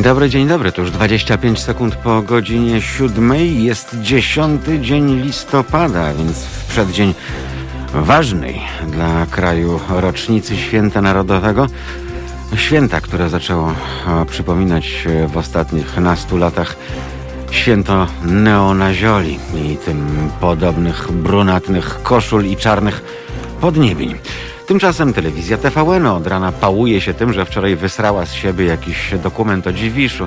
Dzień dobry, dzień dobry. To już 25 sekund po godzinie siódmej. Jest dziesiąty dzień listopada, więc w przeddzień ważnej dla kraju rocznicy Święta Narodowego. Święta, które zaczęło e, przypominać w ostatnich nastu latach święto neonazioli i tym podobnych brunatnych koszul i czarnych podniebień. Tymczasem telewizja TVN od rana pałuje się tym, że wczoraj wysrała z siebie jakiś dokument o Dziwiszu.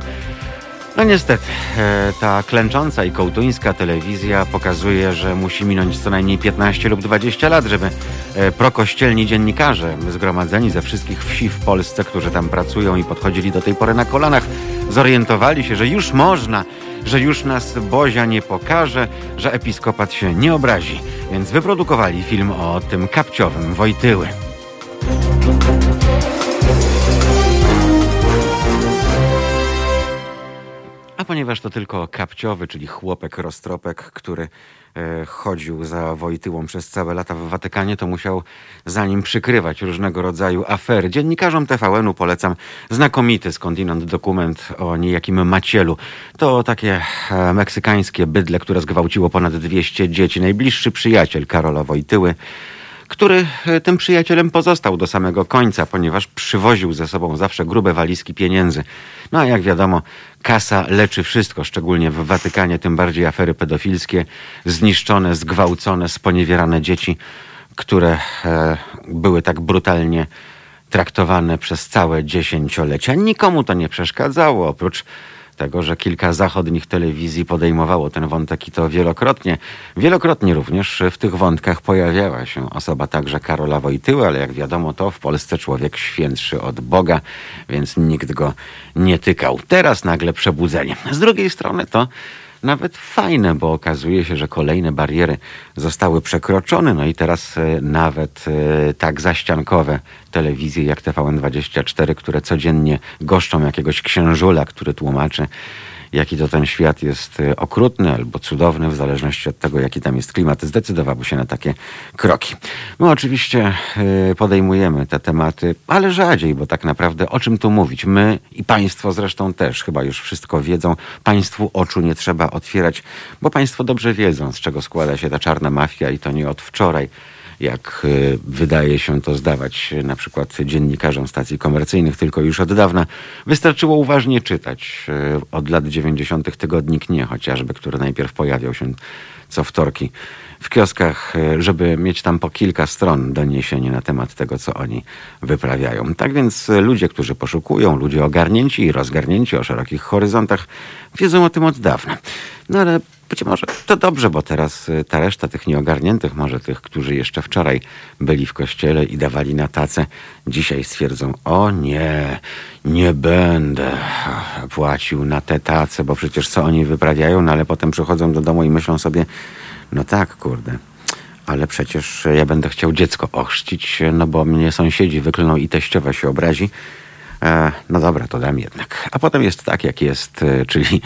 No niestety, e, ta klęcząca i kołtuńska telewizja pokazuje, że musi minąć co najmniej 15 lub 20 lat, żeby e, prokościelni dziennikarze zgromadzeni ze wszystkich wsi w Polsce, którzy tam pracują i podchodzili do tej pory na kolanach, zorientowali się, że już można, że już nas Bozia nie pokaże, że episkopat się nie obrazi. Więc wyprodukowali film o tym kapciowym Wojtyły. A ponieważ to tylko kapciowy, czyli chłopek roztropek, który chodził za Wojtyłą przez całe lata w Watykanie, to musiał za nim przykrywać różnego rodzaju afery. Dziennikarzom TVN-u polecam znakomity skądinąd dokument o niejakim Macielu. To takie e, meksykańskie bydle, które zgwałciło ponad 200 dzieci. Najbliższy przyjaciel Karola Wojtyły który e, tym przyjacielem pozostał do samego końca, ponieważ przywoził ze sobą zawsze grube walizki pieniędzy. No a jak wiadomo, kasa leczy wszystko, szczególnie w Watykanie, tym bardziej afery pedofilskie, zniszczone, zgwałcone, sponiewierane dzieci, które e, były tak brutalnie traktowane przez całe dziesięciolecia. Nikomu to nie przeszkadzało, oprócz tego, że kilka zachodnich telewizji podejmowało ten wątek i to wielokrotnie. Wielokrotnie również w tych wątkach pojawiała się osoba także Karola Wojtyły, ale jak wiadomo to w Polsce człowiek świętszy od Boga, więc nikt go nie tykał. Teraz nagle przebudzenie. Z drugiej strony to nawet fajne, bo okazuje się, że kolejne bariery zostały przekroczone, no i teraz e, nawet e, tak zaściankowe telewizje jak TVN24, które codziennie goszczą jakiegoś księżula, który tłumaczy jaki to ten świat jest e, okrutny albo cudowny, w zależności od tego, jaki tam jest klimat, zdecydowałby się na takie kroki. My oczywiście e, podejmujemy te tematy, ale rzadziej, bo tak naprawdę o czym tu mówić? My i Państwo zresztą też chyba już wszystko wiedzą. Państwu oczu nie trzeba otwierać, bo Państwo dobrze wiedzą, z czego składa się ta czarna mafia i to nie od wczoraj jak e, wydaje się to zdawać na przykład dziennikarzom stacji komercyjnych, tylko już od dawna. Wystarczyło uważnie czytać e, od lat 90. tygodnik Nie chociażby, który najpierw pojawiał się co wtorki w kioskach, e, żeby mieć tam po kilka stron doniesień na temat tego, co oni wyprawiają. Tak więc ludzie, którzy poszukują, ludzie ogarnięci i rozgarnięci o szerokich horyzontach, wiedzą o tym od dawna. No ale być może to dobrze, bo teraz y, ta reszta tych nieogarniętych, może tych, którzy jeszcze wczoraj byli w kościele i dawali na tacę, dzisiaj stwierdzą, o nie, nie będę płacił na te tace, bo przecież co oni wyprawiają, no ale potem przychodzą do domu i myślą sobie, no tak, kurde, ale przecież ja będę chciał dziecko ochrzcić, no bo mnie sąsiedzi wyklną i teściowa się obrazi. E, no dobra, to dam jednak. A potem jest tak, jak jest, e, czyli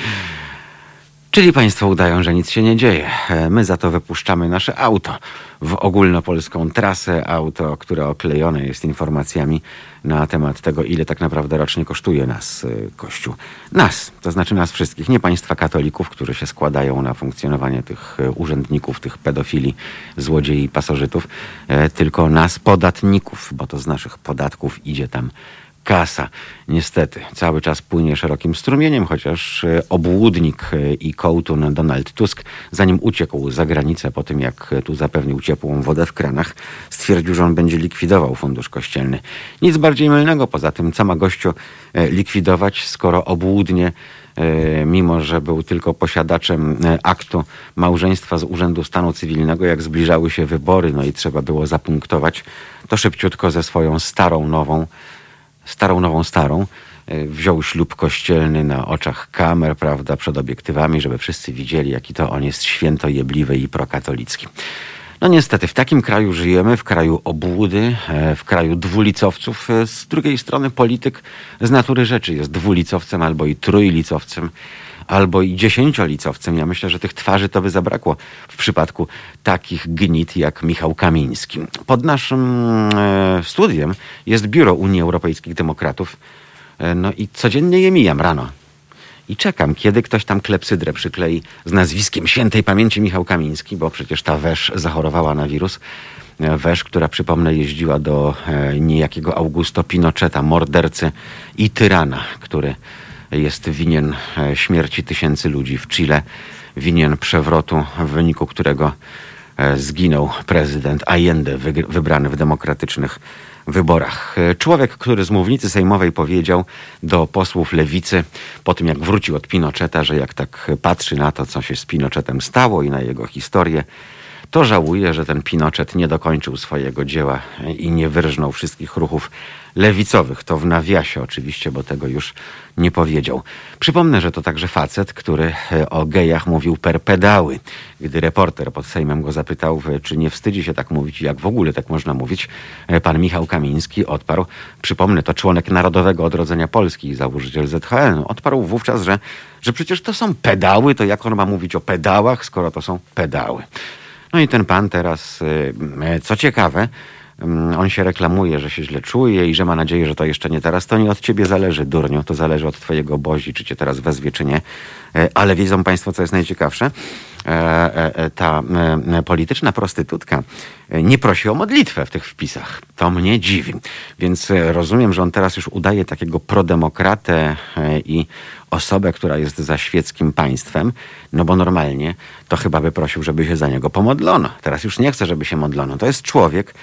Czyli państwo udają, że nic się nie dzieje. E, my za to wypuszczamy nasze auto w ogólnopolską trasę, auto, które oklejone jest informacjami na temat tego, ile tak naprawdę rocznie kosztuje nas e, Kościół. Nas, to znaczy nas wszystkich, nie państwa katolików, którzy się składają na funkcjonowanie tych e, urzędników, tych pedofili, złodziei pasożytów, tylko nas podatników, bo to z naszych podatków idzie tam kasa. Niestety, cały czas płynie szerokim strumieniem, chociaż e, obłudnik e, i kołtun Donald Tusk, zanim uciekł za granicę po tym, jak tu zapewnił ciepłą wodę w kranach, stwierdził, że on będzie likwidował fundusz kościelny. Nic bardziej mylnego, poza tym co ma gościu e, likwidować, skoro obłudnie mimo że był tylko posiadaczem aktu małżeństwa z Urzędu Stanu Cywilnego, jak zbliżały się wybory, no i trzeba było zapunktować, to szybciutko ze swoją starą, nową starą, nową, starą. E, wziął ślub kościelny na oczach kamer, prawda, przed obiektywami, żeby wszyscy widzieli, jaki to on jest świętojebliwy i prokatolicki. No niestety, w takim kraju żyjemy, w kraju obłudy, e, w kraju dwulicowców. E, z drugiej strony polityk z natury rzeczy jest dwulicowcem albo i trójlicowcem albo i dziesięciolicowcem. Ja myślę, że tych twarzy to by zabrakło w przypadku takich gnit jak Michał Kamiński. Pod naszym e, studiem jest Biuro Unii Europejskich Demokratów. No i codziennie je mijam rano. I czekam, kiedy ktoś tam klepsydrę przyklei z nazwiskiem świętej pamięci Michał Kamiński, bo przecież ta wesz zachorowała na wirus. Wesz, która przypomnę jeździła do niejakiego Augusto Pinocheta, mordercy i tyrana, który jest winien śmierci tysięcy ludzi w Chile, winien przewrotu, w wyniku którego E, zginął prezydent Allende, wybrany w demokratycznych wyborach. E, człowiek, który z mównicy sejmowej powiedział do posłów lewicy po tym, jak wrócił od Pinocheta, że jak tak patrzy na to, co się z Pinochetem stało i na jego historię, to żałuje, że ten Pinochet nie dokończył swojego dzieła i nie wyrżnął wszystkich ruchów lewicowych. To w nawiasie oczywiście, bo tego już nie powiedział. Przypomnę, że to także facet, który e, o gejach mówił per pedały. Gdy reporter pod Sejmem go zapytał, czy nie wstydzi się tak mówić, jak w ogóle tak można mówić, e, pan Michał Kamiński odparł, przypomnę, to członek Narodowego Odrodzenia Polski i założyciel ZHN, odparł wówczas, że, że przecież to są pedały, to jak on ma mówić o pedałach, skoro to są pedały. No i ten pan teraz, e, co ciekawe, mm, on się reklamuje, że się źle czuje i że ma nadzieję, że to jeszcze nie teraz. To nie od ciebie zależy, durniu. To zależy od twojego bozi, czy cię teraz wezwie, czy nie. E, ale wiedzą państwo, co jest najciekawsze? E, ta polityczna prostytutka nie prosi o modlitwę w tych wpisach. To mnie dziwi. Więc rozumiem, że on teraz już udaje takiego prodemokratę i osobę, która jest za świeckim państwem, no bo normalnie to chyba by prosił, żeby się za niego pomodlono. Teraz już nie chce, żeby się modlono. To jest człowiek,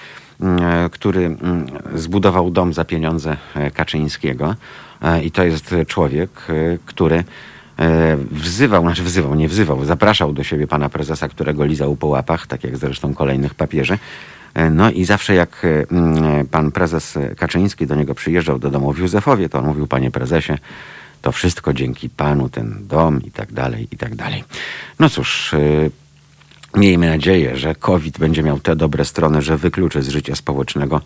mm, e, który mm, zbudował dom za pieniądze e, Kaczyńskiego e, i to jest człowiek, który wzywał, znaczy wzywał, nie wzywał, zapraszał do siebie pana prezesa, którego lizał po łapach, tak jak zresztą kolejnych papieży. No i zawsze jak mm, pan prezes Kaczyński do niego przyjeżdżał do domu w Józefowie, to on mówił, panie prezesie, to wszystko dzięki Panu, ten dom i tak dalej, i tak dalej. No cóż, yy, miejmy nadzieję, że COVID będzie miał te dobre strony, że wykluczy z życia społecznego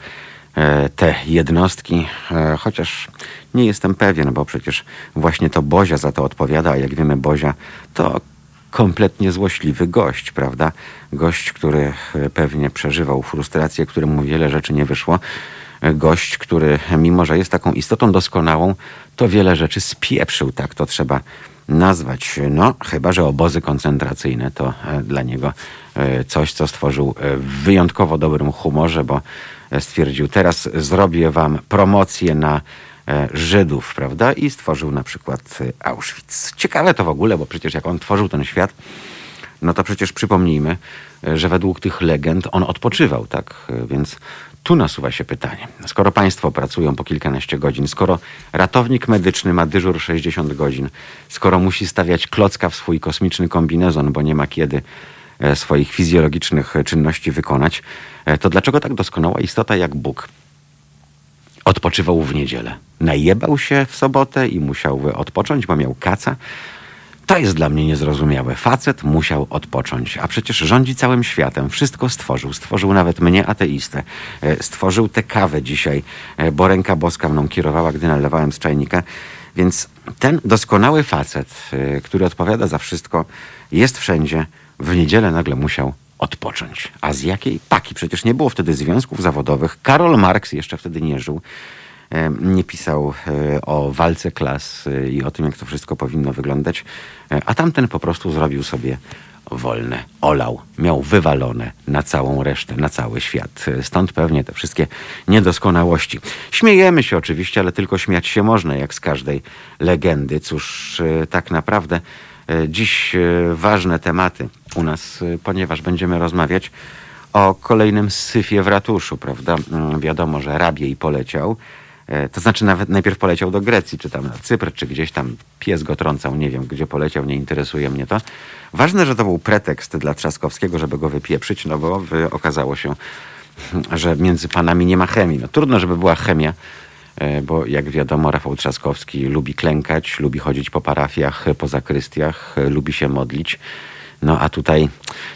e, te jednostki, e, chociaż nie jestem pewien, bo przecież właśnie to Bozia za to odpowiada, a jak wiemy Bozia to kompletnie złośliwy gość, prawda? Gość, który e, pewnie przeżywał frustrację, któremu wiele rzeczy nie wyszło. Gość, który mimo, że jest taką istotą doskonałą, to wiele rzeczy spieprzył, tak to trzeba nazwać. No, chyba, że obozy koncentracyjne to e, dla niego e, coś, co stworzył e, w wyjątkowo dobrym humorze, bo stwierdził, teraz zrobię wam promocję na Żydów, prawda? I stworzył na przykład Auschwitz. Ciekawe to w ogóle, bo przecież jak on tworzył ten świat, no to przecież przypomnijmy, że według tych legend on odpoczywał, tak? Więc tu nasuwa się pytanie. Skoro państwo pracują po kilkanaście godzin, skoro ratownik medyczny ma dyżur 60 godzin, skoro musi stawiać klocka w swój kosmiczny kombinezon, bo nie ma kiedy e, swoich fizjologicznych czynności wykonać, e, to dlaczego tak doskonała istota jak Bóg odpoczywał w niedzielę? Najebał się w sobotę i musiał odpocząć, bo miał kaca, to jest dla mnie niezrozumiałe. Facet musiał odpocząć, a przecież rządzi całym światem. Wszystko stworzył. Stworzył nawet mnie, ateistę. E, stworzył tę kawę dzisiaj, e, bo ręka boska mną kierowała, gdy nalewałem z czajnika. Więc ten doskonały facet, e, który odpowiada za wszystko, jest wszędzie. W niedzielę nagle musiał odpocząć. A z jakiej paki? Przecież nie było wtedy związków zawodowych. Karol Marx jeszcze wtedy nie żył nie pisał e, o walce klas e, i o tym, jak to wszystko powinno wyglądać, e, a tamten po prostu zrobił sobie wolne, olał, miał wywalone na całą resztę, na cały świat. Stąd pewnie te wszystkie niedoskonałości. Śmiejemy się oczywiście, ale tylko śmiać się można, jak z każdej legendy. Cóż, tak naprawdę dziś ważne tematy u nas, ponieważ będziemy rozmawiać o kolejnym syfie w ratuszu, prawda? Mm, wiadomo, że rabiej poleciał, to znaczy nawet najpierw poleciał do Grecji, czy tam na Cypr, czy gdzieś tam pies go trącał, nie wiem gdzie poleciał, nie interesuje mnie to. Ważne, że to był pretekst dla Trzaskowskiego, żeby go wypieprzyć, no bo okazało się, że między panami nie ma chemii. No trudno, żeby była chemia, e, bo jak wiadomo Rafał Trzaskowski lubi klękać, lubi chodzić po parafiach, po zakrystiach, lubi się modlić. No a tutaj,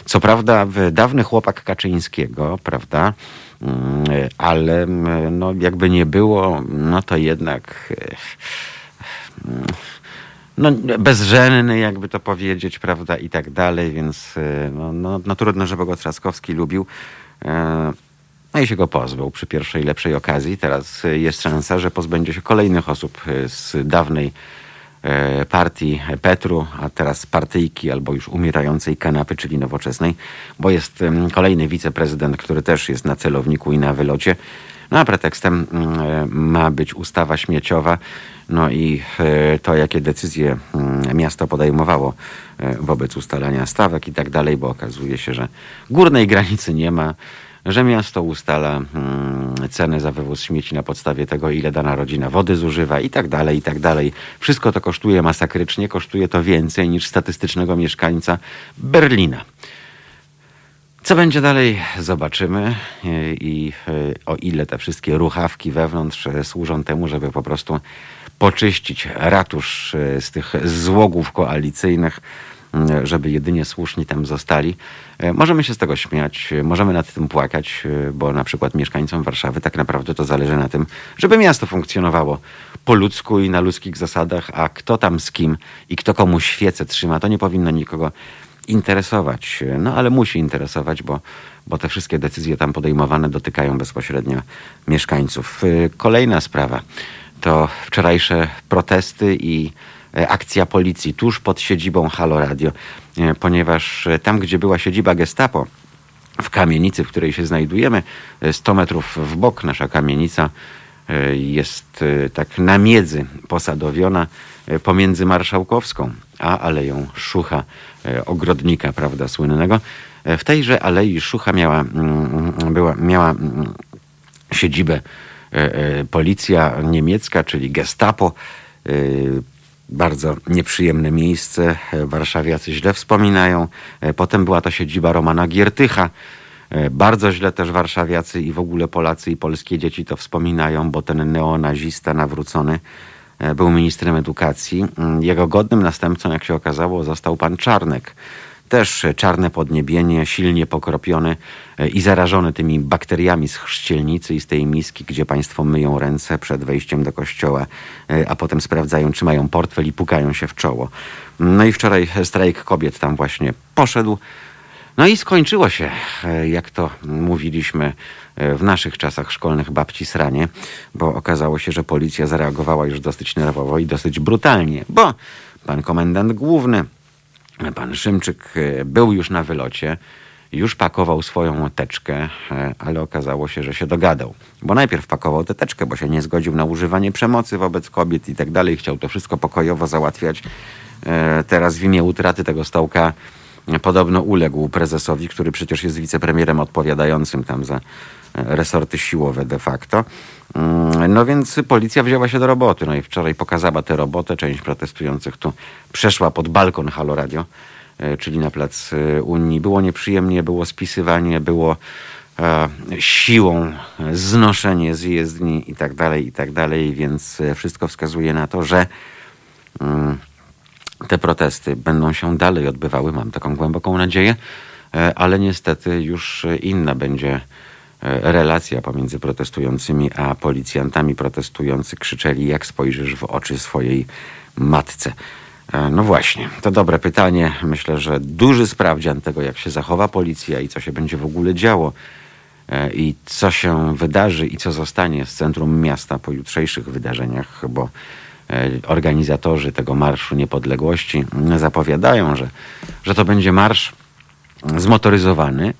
co prawda, dawny chłopak Kaczyńskiego, prawda, ale mm, no, jakby nie było, no to jednak mm, no, bezżenny, jakby to powiedzieć, prawda, i tak dalej, więc no, no, no trudno, żeby go Trzaskowski lubił. E, no i się go pozbył przy pierwszej lepszej okazji. Teraz jest szansa, że pozbędzie się kolejnych osób z dawnej partii Petru, a teraz partyjki albo już umierającej kanapy, czyli nowoczesnej, bo jest kolejny wiceprezydent, który też jest na celowniku i na wylocie. No a pretekstem mm, e, ma być ustawa śmieciowa, no i e, to, jakie decyzje mm, miasto podejmowało wobec ustalania stawek i tak dalej, bo okazuje się, że górnej granicy nie ma że miasto ustala hmm, ceny za wywóz śmieci na podstawie tego, ile dana rodzina wody zużywa i tak dalej, i tak dalej. Wszystko to kosztuje masakrycznie, kosztuje to więcej niż statystycznego mieszkańca Berlina. Co będzie dalej, zobaczymy. I e, o ile te wszystkie ruchawki wewnątrz służą temu, żeby po prostu poczyścić ratusz e, z tych złogów koalicyjnych, żeby jedynie słuszni tam zostali. E, możemy się z tego śmiać, e, możemy nad tym płakać, e, bo na przykład mieszkańcom Warszawy tak naprawdę to zależy na tym, żeby miasto funkcjonowało po ludzku i na ludzkich zasadach, a kto tam z kim i kto komu świecę trzyma, to nie powinno nikogo interesować. No ale musi interesować, bo, bo te wszystkie decyzje tam podejmowane dotykają bezpośrednio mieszkańców. Kolejna sprawa to wczorajsze protesty i E, akcja policji tuż pod siedzibą Halo Radio, e, ponieważ e, tam, gdzie była siedziba Gestapo, w kamienicy, w której się znajdujemy, 100 metrów w bok nasza kamienica jest tak na miedzy posadowiona pomiędzy Marszałkowską a Aleją Szucha, ogrodnika, prawda, słynnego. W tejże Alei Szucha miała, mm, była, miała mm, siedzibę policja niemiecka, czyli Gestapo bardzo nieprzyjemne miejsce. Warszawiacy źle wspominają. Potem była to siedziba Romana Giertycha. Bardzo źle też warszawiacy i w ogóle Polacy i polskie dzieci to wspominają, bo ten neonazista nawrócony był ministrem edukacji. Jego godnym następcą, jak się okazało, został pan Czarnek też czarne podniebienie, silnie pokropiony e, i zarażony tymi bakteriami z chrzcielnicy i z tej miski, gdzie państwo myją ręce przed wejściem do kościoła, e, a potem sprawdzają, czy mają portfel i pukają się w czoło. No i wczoraj strajk kobiet tam właśnie poszedł. No i skończyło się, e, jak to mówiliśmy w naszych czasach szkolnych babci sranie, bo okazało się, że policja zareagowała już dosyć nerwowo i dosyć brutalnie, bo pan komendant główny Pan Szymczyk e, był już na wylocie, już pakował swoją teczkę, e, ale okazało się, że się dogadał. Bo najpierw pakował tę teczkę, bo się nie zgodził na używanie przemocy wobec kobiet i tak dalej. Chciał to wszystko pokojowo załatwiać. E, teraz w imię utraty tego stołka podobno uległ prezesowi, który przecież jest wicepremierem odpowiadającym tam za resorty siłowe de facto. Mm, no więc policja wzięła się do roboty. No i wczoraj pokazała tę robotę. Część protestujących tu przeszła pod balkon Halo Radio, e, czyli na plac e, Unii. Było nieprzyjemnie, było spisywanie, było e, siłą znoszenie z jezdni i tak dalej, i tak dalej, więc wszystko wskazuje na to, że mm, te protesty będą się dalej odbywały, mam taką głęboką nadzieję, ale niestety już inna będzie relacja pomiędzy protestującymi a policjantami. Protestujący krzyczeli, jak spojrzysz w oczy swojej matce. E, no właśnie, to dobre pytanie. Myślę, że duży sprawdzian tego, jak się zachowa policja i co się będzie w ogóle działo e, i co się wydarzy i co zostanie z centrum miasta po jutrzejszych wydarzeniach, bo organizatorzy tego Marszu Niepodległości zapowiadają, że, że to będzie marsz zmotoryzowany, E,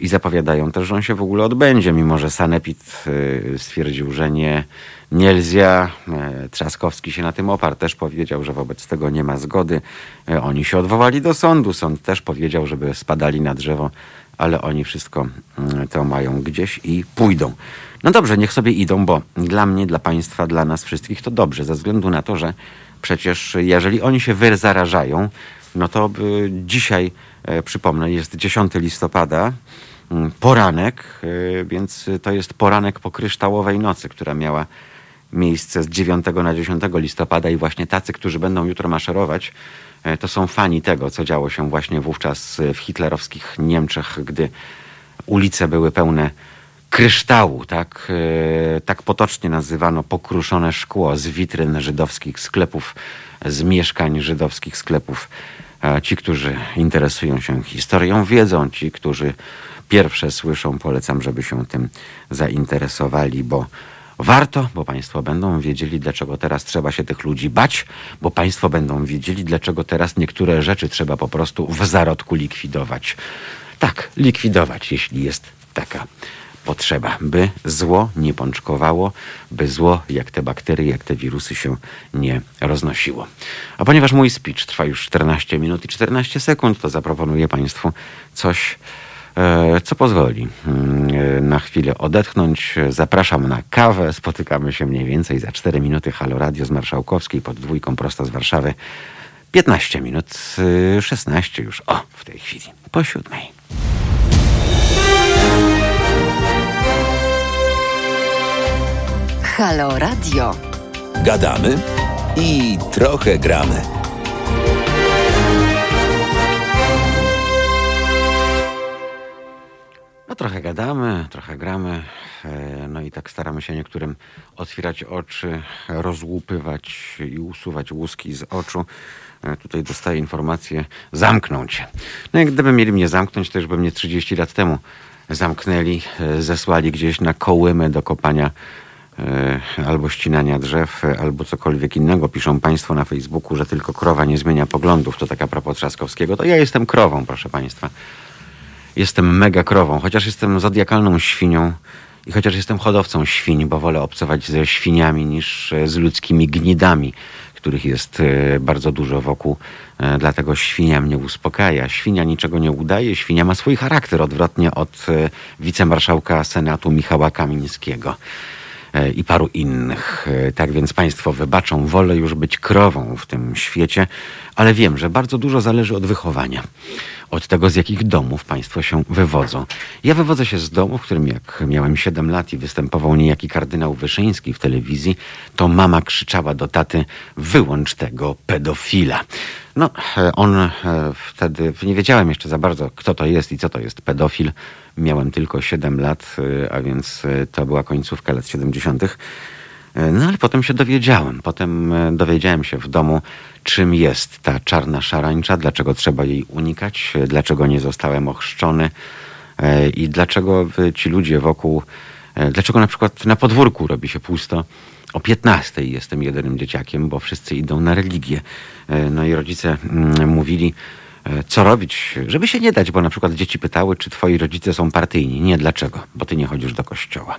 i zapowiadają też, że on się w ogóle odbędzie, mimo że Sanepid e, stwierdził, że nie, nie. E, Trzaskowski się na tym oparł, też powiedział, że wobec tego nie ma zgody. Oni się odwołali do sądu, sąd też powiedział, żeby spadali na drzewo, ale oni wszystko mm, to mają gdzieś i pójdą. No dobrze, niech sobie idą, bo dla mnie, dla państwa, dla nas wszystkich to dobrze, ze względu na to, że przecież jeżeli oni się wyzarażają, no to dzisiaj E, przypomnę, jest 10 listopada, mm, poranek, e, więc to jest poranek po kryształowej nocy, która miała miejsce z 9 na 10 listopada i właśnie tacy, którzy będą jutro maszerować, e, to są fani tego, co działo się właśnie wówczas w hitlerowskich Niemczech, gdy ulice były pełne kryształu, tak, tak potocznie nazywano pokruszone szkło z witryn żydowskich sklepów, z mieszkań żydowskich sklepów Ci, którzy interesują się historią, wiedzą, ci, którzy pierwsze słyszą, polecam, żeby się tym zainteresowali, bo warto, bo Państwo będą wiedzieli, dlaczego teraz trzeba się tych ludzi bać, bo Państwo będą wiedzieli, dlaczego teraz niektóre rzeczy trzeba po prostu w zarodku likwidować. Tak, likwidować, jeśli jest taka potrzeba, by zło nie pączkowało, by zło, jak te bakterie, jak te wirusy się nie roznosiło. A ponieważ mój speech trwa już 14 minut i 14 sekund, to zaproponuję Państwu coś, e, co pozwoli mm, na chwilę odetchnąć. Zapraszam na kawę. Spotykamy się mniej więcej za 4 minuty. Halo Radio z Marszałkowskiej pod dwójką prosto z Warszawy. 15 minut, 16 y, już, o, w tej chwili, po siódmej. Halo Radio. Gadamy i trochę gramy. No trochę gadamy, trochę gramy, e, no i tak staramy się niektórym otwierać oczy, rozłupywać i usuwać łuski z oczu. E, tutaj dostaję informację, zamknąć. No jak gdyby mieli mnie zamknąć, to już by mnie 30 lat temu zamknęli, e, zesłali gdzieś na kołymy do kopania albo ścinania drzew, albo cokolwiek innego. Piszą Państwo na Facebooku, że tylko krowa nie zmienia poglądów. To taka propos Trzaskowskiego. To ja jestem krową, proszę Państwa. Jestem mega krową, chociaż jestem zodiakalną świnią i chociaż jestem hodowcą świń, bo wolę obcować ze świniami niż z ludzkimi gnidami, których jest e, bardzo dużo wokół. E, dlatego świnia mnie uspokaja. Świnia niczego nie udaje, świnia ma swój charakter, odwrotnie od wicemarszałka Senatu Michała Kamińskiego. E, i paru innych. E, tak więc Państwo wybaczą, wolę już być krową w tym świecie, ale wiem, że bardzo dużo zależy od wychowania. Od tego, z jakich domów Państwo się wywodzą. Ja wywodzę się z domu, w którym jak miałem 7 lat i występował niejaki kardynał Wyszyński w telewizji, to mama krzyczała do taty, wyłącz tego pedofila. No, e, on wtedy, nie wiedziałem jeszcze za bardzo, kto to jest i co to jest pedofil. Miałem tylko 7 lat, y, a więc y, to była końcówka lat 70. Y, no ale potem się dowiedziałem. Potem dowiedziałem się w domu, czym jest ta czarna szarańcza, dlaczego trzeba jej unikać, dlaczego nie zostałem ochrzczony i dlaczego ci ludzie wokół, dlaczego na przykład na podwórku robi się pusto. O 15 jestem jedynym dzieciakiem, bo wszyscy idą na religię. No i rodzice mm, mówili, E, co robić, żeby się nie dać, bo na przykład dzieci pytały, czy twoi rodzice są partyjni. Nie, dlaczego? Bo ty nie chodzisz do kościoła.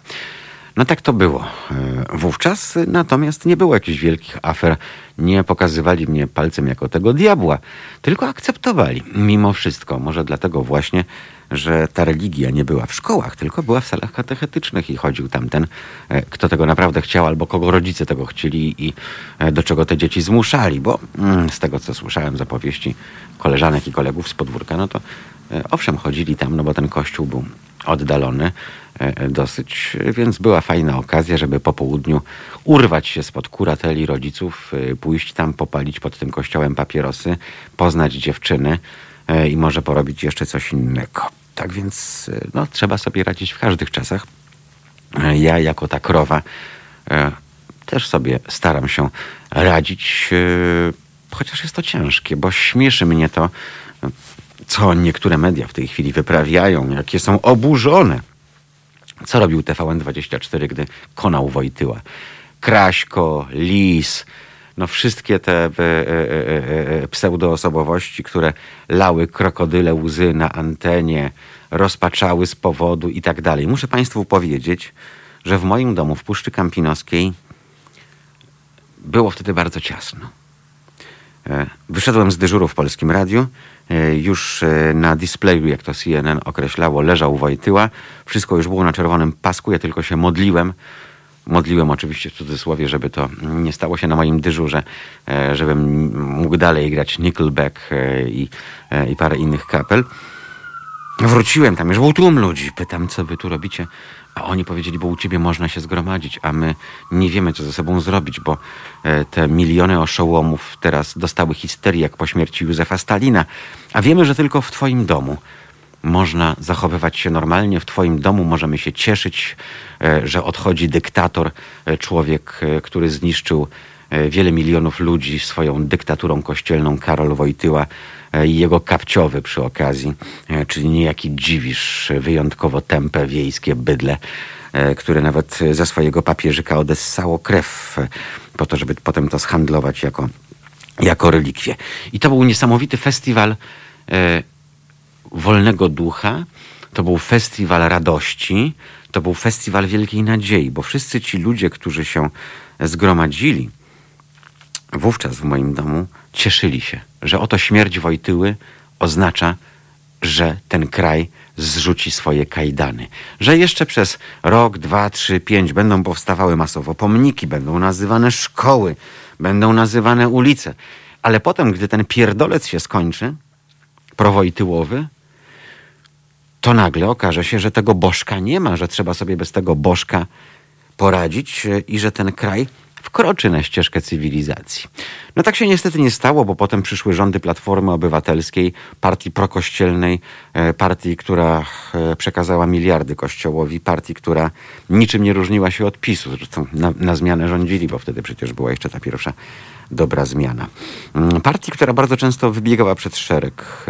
No tak to było e, wówczas, natomiast nie było jakichś wielkich afer. Nie pokazywali mnie palcem jako tego diabła, tylko akceptowali mimo wszystko. Może dlatego właśnie, że ta religia nie była w szkołach, tylko była w salach katechetycznych i chodził tam ten, e, kto tego naprawdę chciał, albo kogo rodzice tego chcieli i e, do czego te dzieci zmuszali, bo mm, z tego, co słyszałem z opowieści koleżanek i kolegów z podwórka, no to owszem, chodzili tam, no bo ten kościół był oddalony dosyć, więc była fajna okazja, żeby po południu urwać się spod kurateli rodziców, pójść tam, popalić pod tym kościołem papierosy, poznać dziewczyny, E, i może porobić jeszcze coś innego. Tak więc e, no, trzeba sobie radzić w każdych czasach. E, ja jako ta krowa też sobie staram się radzić, chociaż jest to ciężkie, bo śmieszy mnie to, co niektóre media w tej chwili wyprawiają, jakie są oburzone. Co robił TVN24, gdy konał Wojtyła? Kraśko, Lis, no wszystkie te e, e, e, pseudoosobowości, które lały krokodyle łzy na antenie, rozpaczały z powodu i tak dalej. Muszę Państwu powiedzieć, że w moim domu w Puszczy Kampinoskiej było wtedy bardzo ciasno. Wyszedłem z dyżuru w Polskim Radiu. Już na displayu, jak to CNN określało, leżał Wojtyła. Wszystko już było na czerwonym pasku. Ja tylko się modliłem, modliłem oczywiście w cudzysłowie, żeby to nie stało się na moim dyżurze, e, żebym mógł dalej grać Nickelback e, i, e, i parę innych kapel. Wróciłem tam, już był tłum ludzi. Pytam, co wy tu robicie? A oni powiedzieli, bo u ciebie można się zgromadzić, a my nie wiemy, co ze sobą zrobić, bo te miliony oszołomów teraz dostały histerię jak po śmierci Józefa Stalina, a wiemy, że tylko w twoim domu można zachowywać się normalnie. W Twoim domu możemy się cieszyć, e, że odchodzi dyktator, e, człowiek, e, który zniszczył wiele milionów ludzi swoją dyktaturą kościelną, Karol Wojtyła. I jego kapciowy przy okazji, czyli niejaki dziwisz, wyjątkowo tępe wiejskie bydle, które nawet ze swojego papieżyka odessało krew po to, żeby potem to zhandlować jako, jako relikwie. I to był niesamowity festiwal wolnego ducha, to był festiwal radości, to był festiwal wielkiej nadziei, bo wszyscy ci ludzie, którzy się zgromadzili wówczas w moim domu, cieszyli się, że oto śmierć Wojtyły oznacza, że ten kraj zrzuci swoje kajdany. Że jeszcze przez rok, dwa, trzy, pięć będą powstawały masowo pomniki, będą nazywane szkoły, będą nazywane ulice. Ale potem, gdy ten pierdolec się skończy, prowojtyłowy, to nagle okaże się, że tego bożka nie ma, że trzeba sobie bez tego bożka poradzić e, i że ten kraj wkroczy na ścieżkę cywilizacji. No tak się niestety nie stało, bo potem przyszły rządy Platformy Obywatelskiej, partii prokościelnej, e, partii, która e, przekazała miliardy kościołowi, partii, która niczym nie różniła się od PiSu. Zresztą na, na zmianę rządzili, bo wtedy przecież była jeszcze ta pierwsza dobra zmiana. Mm, partii, która bardzo często wybiegała przed szereg.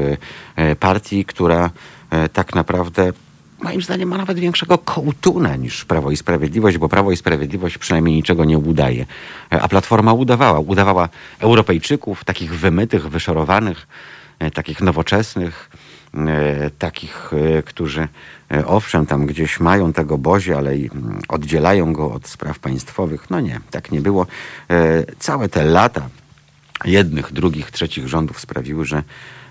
Partii, która E, tak naprawdę moim zdaniem ma nawet większego kołtuna niż Prawo i Sprawiedliwość, bo Prawo i Sprawiedliwość przynajmniej niczego nie udaje. E, a Platforma udawała. Udawała Europejczyków, takich wymytych, wyszorowanych, e, takich nowoczesnych, takich, którzy owszem, tam gdzieś mają tego bozie, ale oddzielają go od spraw państwowych. No nie, tak nie było. Całe te lata jednych, drugich, trzecich rządów sprawiły, że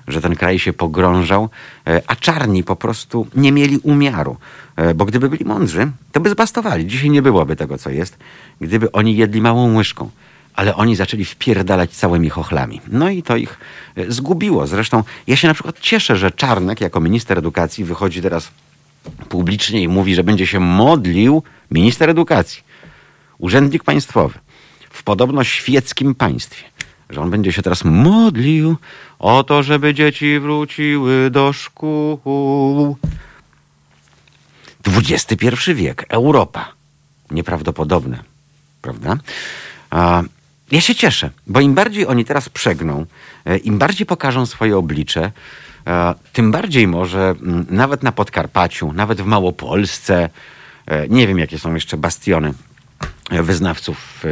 że ten kraj się pogrążał, e, a czarni po prostu nie mieli umiaru. E, bo gdyby byli mądrzy, to by zbastowali. Dzisiaj nie byłoby tego, co jest, gdyby oni jedli małą łyżką. Ale oni zaczęli wpierdalać całymi chochlami. No i to ich e, zgubiło. Zresztą ja się na przykład cieszę, że Czarnek jako minister edukacji wychodzi teraz publicznie i mówi, że będzie się modlił minister edukacji, urzędnik państwowy w podobno świeckim państwie że on będzie się teraz modlił o to, żeby dzieci wróciły do szkół. XXI wiek, Europa. Nieprawdopodobne, prawda? A ja się cieszę, bo im bardziej oni teraz przegną, e, im bardziej pokażą swoje oblicze, e, tym bardziej może nawet na Podkarpaciu, nawet w Małopolsce, e, nie wiem jakie są jeszcze bastiony wyznawców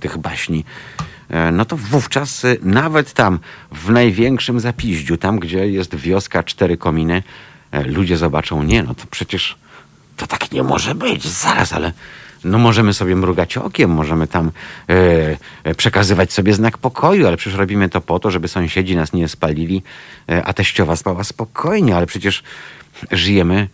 tych baśni, no to wówczas y, nawet tam w największym zapiździu, tam gdzie jest wioska, cztery kominy, e, ludzie zobaczą, nie, no to przecież to tak nie może być, zaraz, ale no możemy sobie mrugać okiem, możemy tam e, przekazywać sobie znak pokoju, ale przecież robimy to po to, żeby sąsiedzi nas nie spalili, a teściowa spała spokojnie, ale przecież żyjemy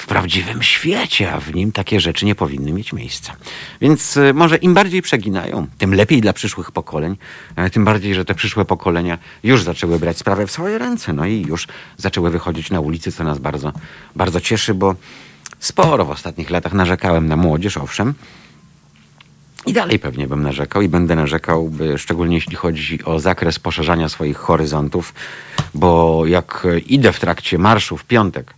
w prawdziwym świecie, a w nim takie rzeczy nie powinny mieć miejsca. Więc e, może im bardziej przeginają, tym lepiej dla przyszłych pokoleń, e, tym bardziej, że te przyszłe pokolenia już zaczęły brać sprawę w swoje ręce, no i już zaczęły wychodzić na ulicy, co nas bardzo, bardzo cieszy, bo sporo w ostatnich latach narzekałem na młodzież, owszem, i dalej pewnie bym narzekał i będę narzekał, szczególnie jeśli chodzi o zakres poszerzania swoich horyzontów, bo jak idę w trakcie marszu w piątek E,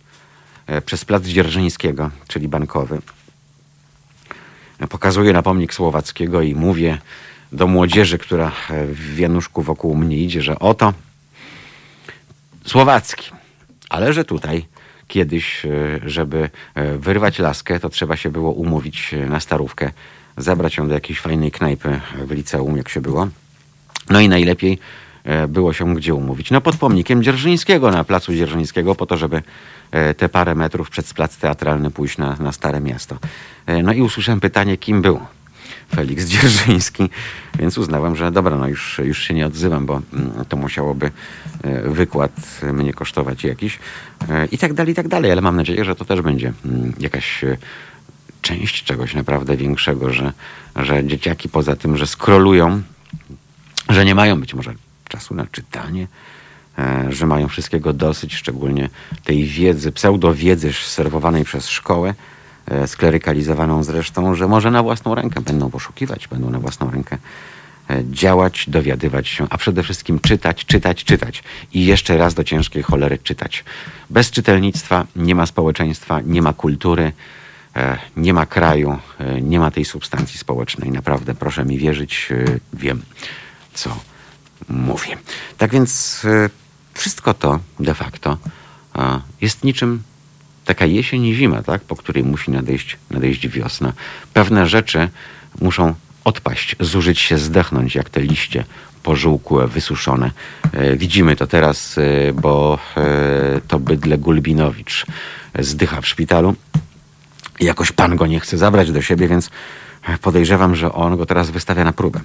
przez plac Dzierżyńskiego, czyli bankowy. Pokazuję na pomnik Słowackiego i mówię do młodzieży, która w wianuszku wokół mnie idzie, że oto Słowacki, ale że tutaj kiedyś, e, żeby e, wyrwać laskę, to trzeba się było umówić na starówkę, zabrać ją do jakiejś fajnej knajpy w liceum, jak się było. No i najlepiej było się gdzie umówić. No pod pomnikiem Dzierżyńskiego, na placu Dzierżyńskiego, po to, żeby E, te parę metrów przed plac teatralny pójść na, na Stare Miasto. E, no i usłyszałem pytanie, kim był Felix Dzierżyński, więc uznałem, że dobra, no już, już się nie odzywam, bo mm, to musiałoby e, wykład mnie kosztować jakiś i tak dalej, i tak dalej, ale mam nadzieję, że to też będzie mm, jakaś część czegoś naprawdę większego, że, że dzieciaki poza tym, że skrolują, że nie mają być może czasu na czytanie, E, że mają wszystkiego dosyć, szczególnie tej wiedzy, pseudowiedzy serwowanej przez szkołę, e, sklerykalizowaną zresztą, że może na własną rękę będą poszukiwać, będą na własną rękę e, działać, dowiadywać się, a przede wszystkim czytać, czytać, czytać i jeszcze raz do ciężkiej cholery czytać. Bez czytelnictwa nie ma społeczeństwa, nie ma kultury, nie ma kraju, nie ma tej substancji społecznej. Naprawdę, proszę mi wierzyć, wiem, co mówię. Tak więc wszystko to de facto jest niczym taka jesień i zima, tak? po której musi nadejść, nadejść wiosna. Pewne rzeczy muszą odpaść, zużyć się, zdechnąć, jak te liście pożółkłe, wysuszone. E, widzimy to teraz, e, bo e, to bydle Gulbinowicz zdycha w szpitalu. Jakoś pan go nie chce zabrać do siebie, więc podejrzewam, że on go teraz wystawia na próbę.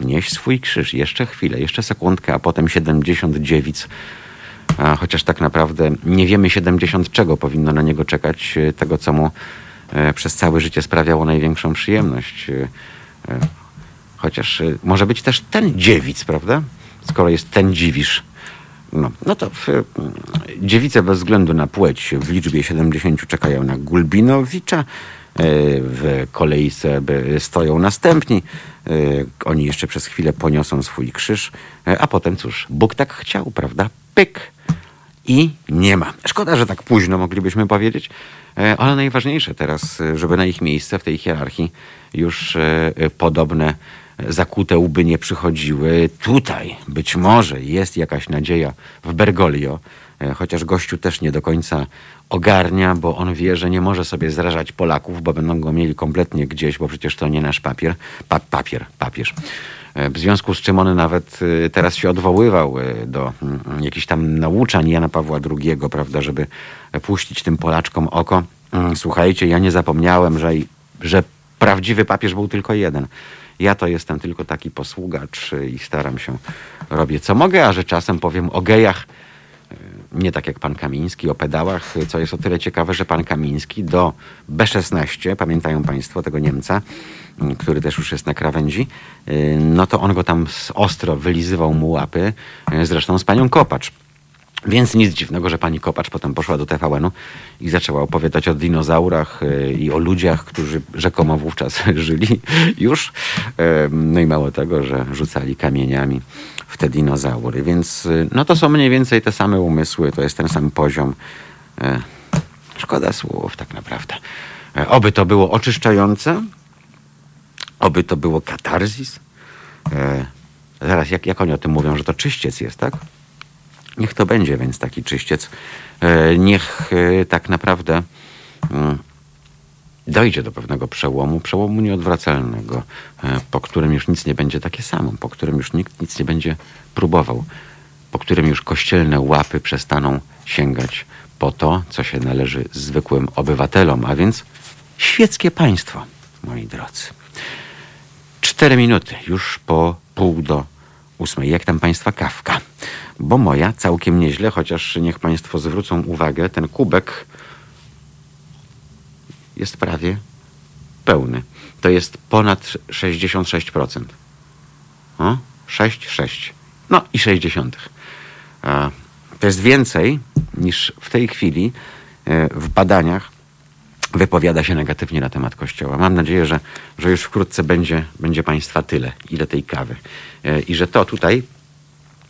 Nieś swój krzyż, jeszcze chwilę, jeszcze sekundkę, a potem 70 dziewic a chociaż tak naprawdę nie wiemy 70 czego powinno na niego czekać, tego co mu przez całe życie sprawiało największą przyjemność. Chociaż może być też ten dziewic, prawda? Skoro jest ten dziwisz. No, no to w, dziewice bez względu na płeć w liczbie 70 czekają na Gulbinowicza. W kolejce stoją następni. Oni jeszcze przez chwilę poniosą swój krzyż. A potem cóż, Bóg tak chciał, prawda? Pyk i nie ma. Szkoda, że tak późno moglibyśmy powiedzieć, ale najważniejsze teraz, żeby na ich miejsce w tej hierarchii już podobne zakute łby nie przychodziły. Tutaj być może jest jakaś nadzieja w Bergoglio, chociaż gościu też nie do końca ogarnia, bo on wie, że nie może sobie zrażać Polaków, bo będą go mieli kompletnie gdzieś, bo przecież to nie nasz papier. Pa papier, papież. E, w związku z czym on nawet e, teraz się odwoływał e, do mm, jakichś tam nauczań Jana Pawła II, prawda, żeby puścić tym Polaczkom oko. Mm, słuchajcie, ja nie zapomniałem, że, że prawdziwy papież był tylko jeden. Ja to jestem tylko taki posługacz i staram się, robię co mogę, a że czasem powiem o gejach, nie tak jak pan Kamiński, o pedałach, co jest o tyle ciekawe, że pan Kamiński do B16, pamiętają państwo tego Niemca, który też już jest na krawędzi, y, no to on go tam ostro wylizywał mu łapy, y, zresztą z panią Kopacz. Więc nic dziwnego, że pani Kopacz potem poszła do TVN-u i zaczęła opowiadać o dinozaurach y, i o ludziach, którzy rzekomo wówczas żyli już. No i mało tego, że rzucali kamieniami w te dinozaury. Więc no to są mniej więcej te same umysły, to jest ten sam poziom. Szkoda słów tak naprawdę. Oby to było oczyszczające, Oby to było katarzis. E, zaraz, jak, jak oni o tym mówią, że to czyściec jest, tak? Niech to będzie więc taki czyściec. E, niech e, tak naprawdę mm, dojdzie do pewnego przełomu, przełomu nieodwracalnego, e, po którym już nic nie będzie takie samo, po którym już nikt nic nie będzie próbował, po którym już kościelne łapy przestaną sięgać po to, co się należy zwykłym obywatelom, a więc świeckie państwo, moi drodzy. Cztery minuty, już po pół do ósmej. Jak tam Państwa kawka? Bo moja całkiem nieźle, chociaż niech Państwo zwrócą uwagę, ten kubek jest prawie pełny. To jest ponad 66%. O, 6, 6. No i 60. To jest więcej niż w tej chwili e, w badaniach wypowiada się negatywnie na temat Kościoła. Mam nadzieję, że, że już wkrótce będzie, będzie Państwa tyle, ile tej kawy. E, I że to tutaj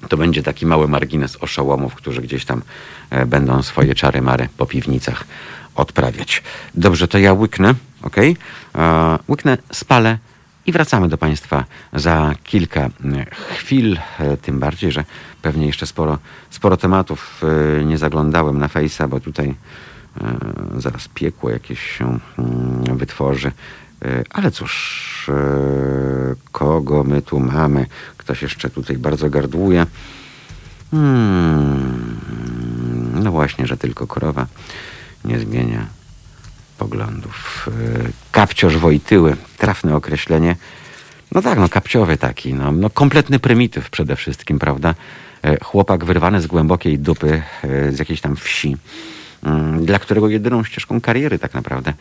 to będzie taki mały margines oszołomów, którzy gdzieś tam e, będą swoje czary mary po piwnicach odprawiać. Dobrze, to ja łyknę, ok? E, łyknę, spalę i wracamy do Państwa za kilka chwil. Tym bardziej, że pewnie jeszcze sporo, sporo tematów nie zaglądałem na Face'a, bo tutaj zaraz piekło jakieś się mm, wytworzy. E, ale cóż, e, kogo my tu mamy? Ktoś jeszcze tutaj bardzo gardłuje. Hmm, no właśnie, że tylko krowa nie zmienia poglądów. Kapcioż Wojtyły, trafne określenie. No tak, no kapciowy taki, no, no kompletny prymityw przede wszystkim, prawda? Chłopak wyrwany z głębokiej dupy z jakiejś tam wsi dla którego jedyną ścieżką kariery tak naprawdę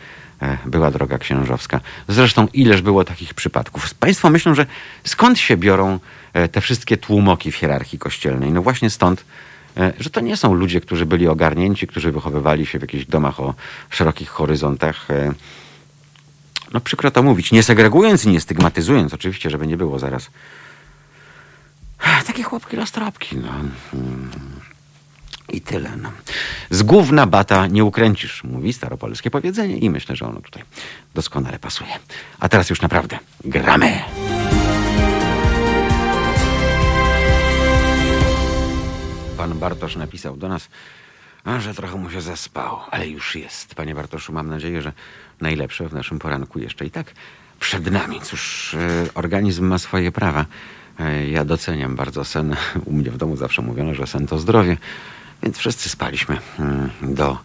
e, była droga księżowska. Zresztą ileż było takich przypadków. Państwo myślą, że skąd się biorą e, te wszystkie tłumoki w hierarchii kościelnej? No właśnie stąd, e, że to nie są ludzie, którzy byli ogarnięci, którzy wychowywali się w jakichś domach o szerokich horyzontach. No przykro to mówić, nie segregując i nie stygmatyzując, oczywiście, żeby nie było zaraz. Takie chłopki roztropki, no. I tyle. No. Z gówna bata nie ukręcisz, mówi staropolskie powiedzenie i myślę, że ono tutaj doskonale pasuje. A teraz już naprawdę gramy. pan Bartosz napisał do nas, że trochę mu się zespało, ale już jest. Panie Bartoszu, mam nadzieję, że najlepsze w naszym poranku jeszcze i tak przed nami. Cóż, e, organizm ma swoje prawa. E, Ja doceniam bardzo sen. U mnie w domu zawsze mówiono, że sen to zdrowie, więc wszyscy spaliśmy mm, do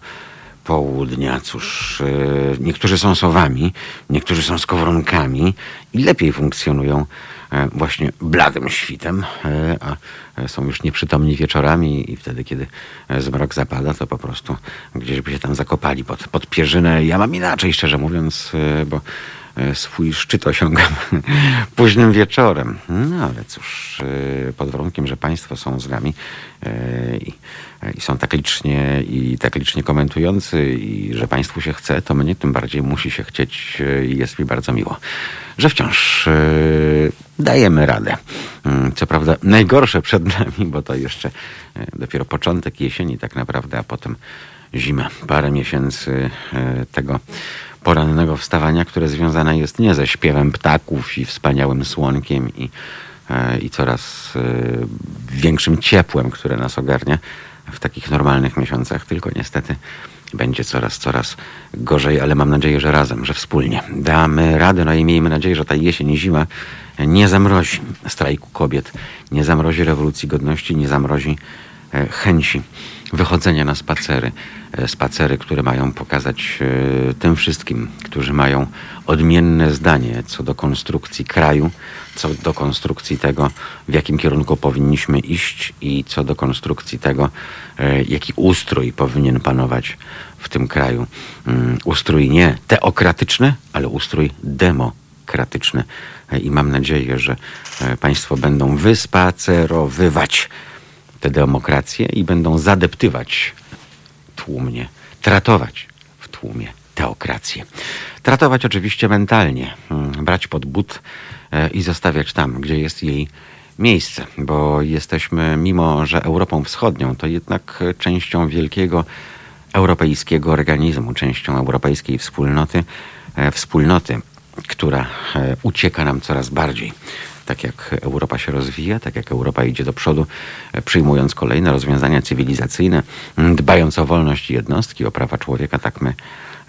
południa. Cóż, e, niektórzy są sowami, niektórzy są skowronkami i lepiej funkcjonują e, właśnie bladym świtem, e, a e, są już nieprzytomni wieczorami i wtedy, kiedy zmrok zapada, to po prostu gdzieś by się tam zakopali pod, pod pierzynę. Ja mam inaczej, szczerze mówiąc, bo swój szczyt osiągam późnym wieczorem. No ale cóż, e, pod warunkiem, że Państwo są z nami e, i, i są tak licznie i tak licznie komentujący i że Państwu się chce, to mnie tym bardziej musi się chcieć e, i jest mi bardzo miło, że wciąż e, dajemy radę. Mm, Co prawda najgorsze przed nami, bo to jeszcze e, dopiero początek jesieni tak naprawdę, a potem zima. Parę miesięcy e, tego porannego wstawania, które związane jest nie ze śpiewem ptaków i wspaniałym słonkiem i, e, i coraz e, większym ciepłem, które nas ogarnia w takich normalnych miesiącach, tylko niestety będzie coraz, coraz gorzej, ale mam nadzieję, że razem, że wspólnie. Damy radę, no i miejmy nadzieję, że ta jesień i zima nie zamrozi strajku kobiet, nie zamrozi rewolucji godności, nie zamrozi e, chęci wychodzenia na spacery. E, Spacery, które mają pokazać e, tym wszystkim, którzy mają odmienne zdanie co do konstrukcji kraju, co do konstrukcji tego, w jakim kierunku powinniśmy iść i co do konstrukcji tego, e, jaki ustrój powinien panować w tym kraju. Mm, Ustrój nie teokratyczny, ale ustrój demokratyczny. I mam nadzieję, że Państwo będą wyspacerowywać tę demokrację i będą zadeptywać tłumnie, tratować w tłumie teokrację. Tratować oczywiście mentalnie, mm, brać pod but e, i zostawiać tam, gdzie jest jej miejsce, bo jesteśmy, mimo że Europą Wschodnią, to jednak częścią wielkiego europejskiego organizmu, częścią europejskiej wspólnoty, e, wspólnoty, która e, ucieka nam coraz bardziej. Tak jak Europa się rozwija, tak jak Europa idzie do przodu, e, przyjmując kolejne rozwiązania cywilizacyjne, dbając o wolność jednostki, o prawa człowieka, tak my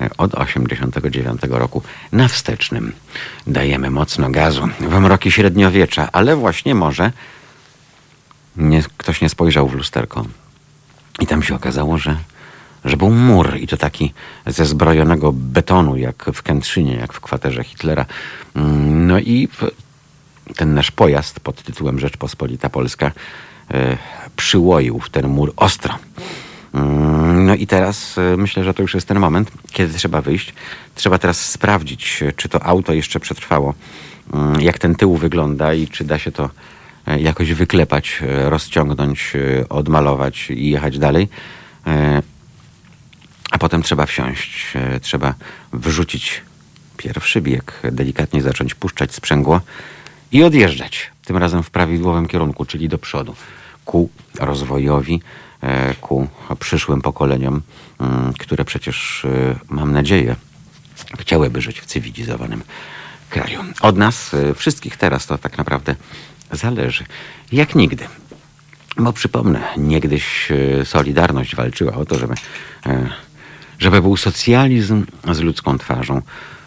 e, od 1989 roku na wstecznym dajemy mocno gazu w mroki średniowiecza, ale właśnie może nie, ktoś nie spojrzał w lusterko i tam się okazało, że, że był mur i to taki ze zbrojonego betonu, jak w Kętrzynie, jak w kwaterze Hitlera. Mm, No i ten nasz pojazd pod tytułem Rzeczpospolita Polska e, przyłoił w ten mur ostro. Mm, No i teraz e, myślę, że to już jest ten moment, kiedy trzeba wyjść. Trzeba teraz sprawdzić, e, czy to auto jeszcze przetrwało, mm, jak ten tył wygląda i czy da się to jakoś wyklepać, rozciągnąć, odmalować i jechać dalej. A potem trzeba wsiąść, trzeba wyrzucić pierwszy bieg, delikatnie zacząć puszczać sprzęgło i odjeżdżać. Tym razem w prawidłowym kierunku, czyli do przodu, ku rozwojowi, e, ku przyszłym pokoleniom, mm, które przecież, e, mam nadzieję, chciałyby żyć w cywilizowanym kraju. Od nas e, wszystkich teraz to tak naprawdę zależy. Jak nigdy. Bo przypomnę, niegdyś Solidarność walczyła o to, żeby, żeby był socjalizm z ludzką twarzą.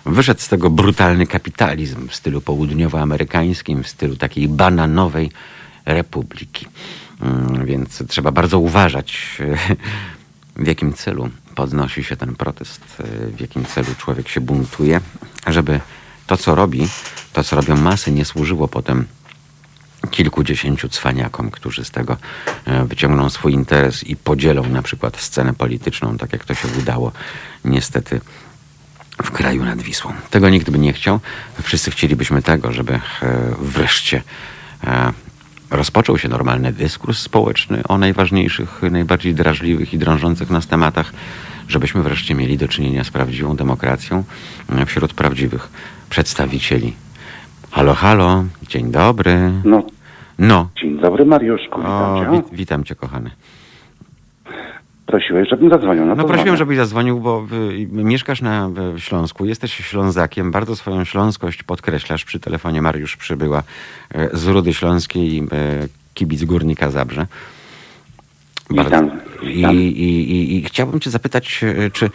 Wyszedł z tego brutalny kapitalizm w stylu południowoamerykańskim, w stylu takiej bananowej republiki. Mm, Więc trzeba bardzo uważać, w jakim celu podnosi się ten protest, w jakim celu człowiek się buntuje, żeby to, co robi, to, co robią masy, nie służyło potem kilkudziesięciu cwaniakom, którzy z tego e, wyciągną swój interes i podzielą na przykład scenę polityczną, tak jak to się udało niestety w kraju nad Wisłą. Tego nikt by nie chciał. Wszyscy chcielibyśmy tego, żeby e, wreszcie e, rozpoczął się normalny dyskurs społeczny o najważniejszych, najbardziej drażliwych i drążących nas tematach, żebyśmy wreszcie mieli do czynienia z prawdziwą demokracją e, wśród prawdziwych przedstawicieli. Halo, halo, dzień dobry. No, No, dzień dobry Mariuszku, o, witam cię. wit, witam cię, kochany. Prosiłeś, żebym zadzwonił. No, No prosiłem, dzwonię. żebyś zadzwonił, bo mieszkasz na Śląsku, jesteś Ślązakiem, bardzo swoją śląskość podkreślasz. Przy telefonie Mariusz przybyła e, z Rudy Śląskiej, e, kibic Górnika Zabrze. Witam. I, i, i, I chciałbym Cię zapytać, e, czy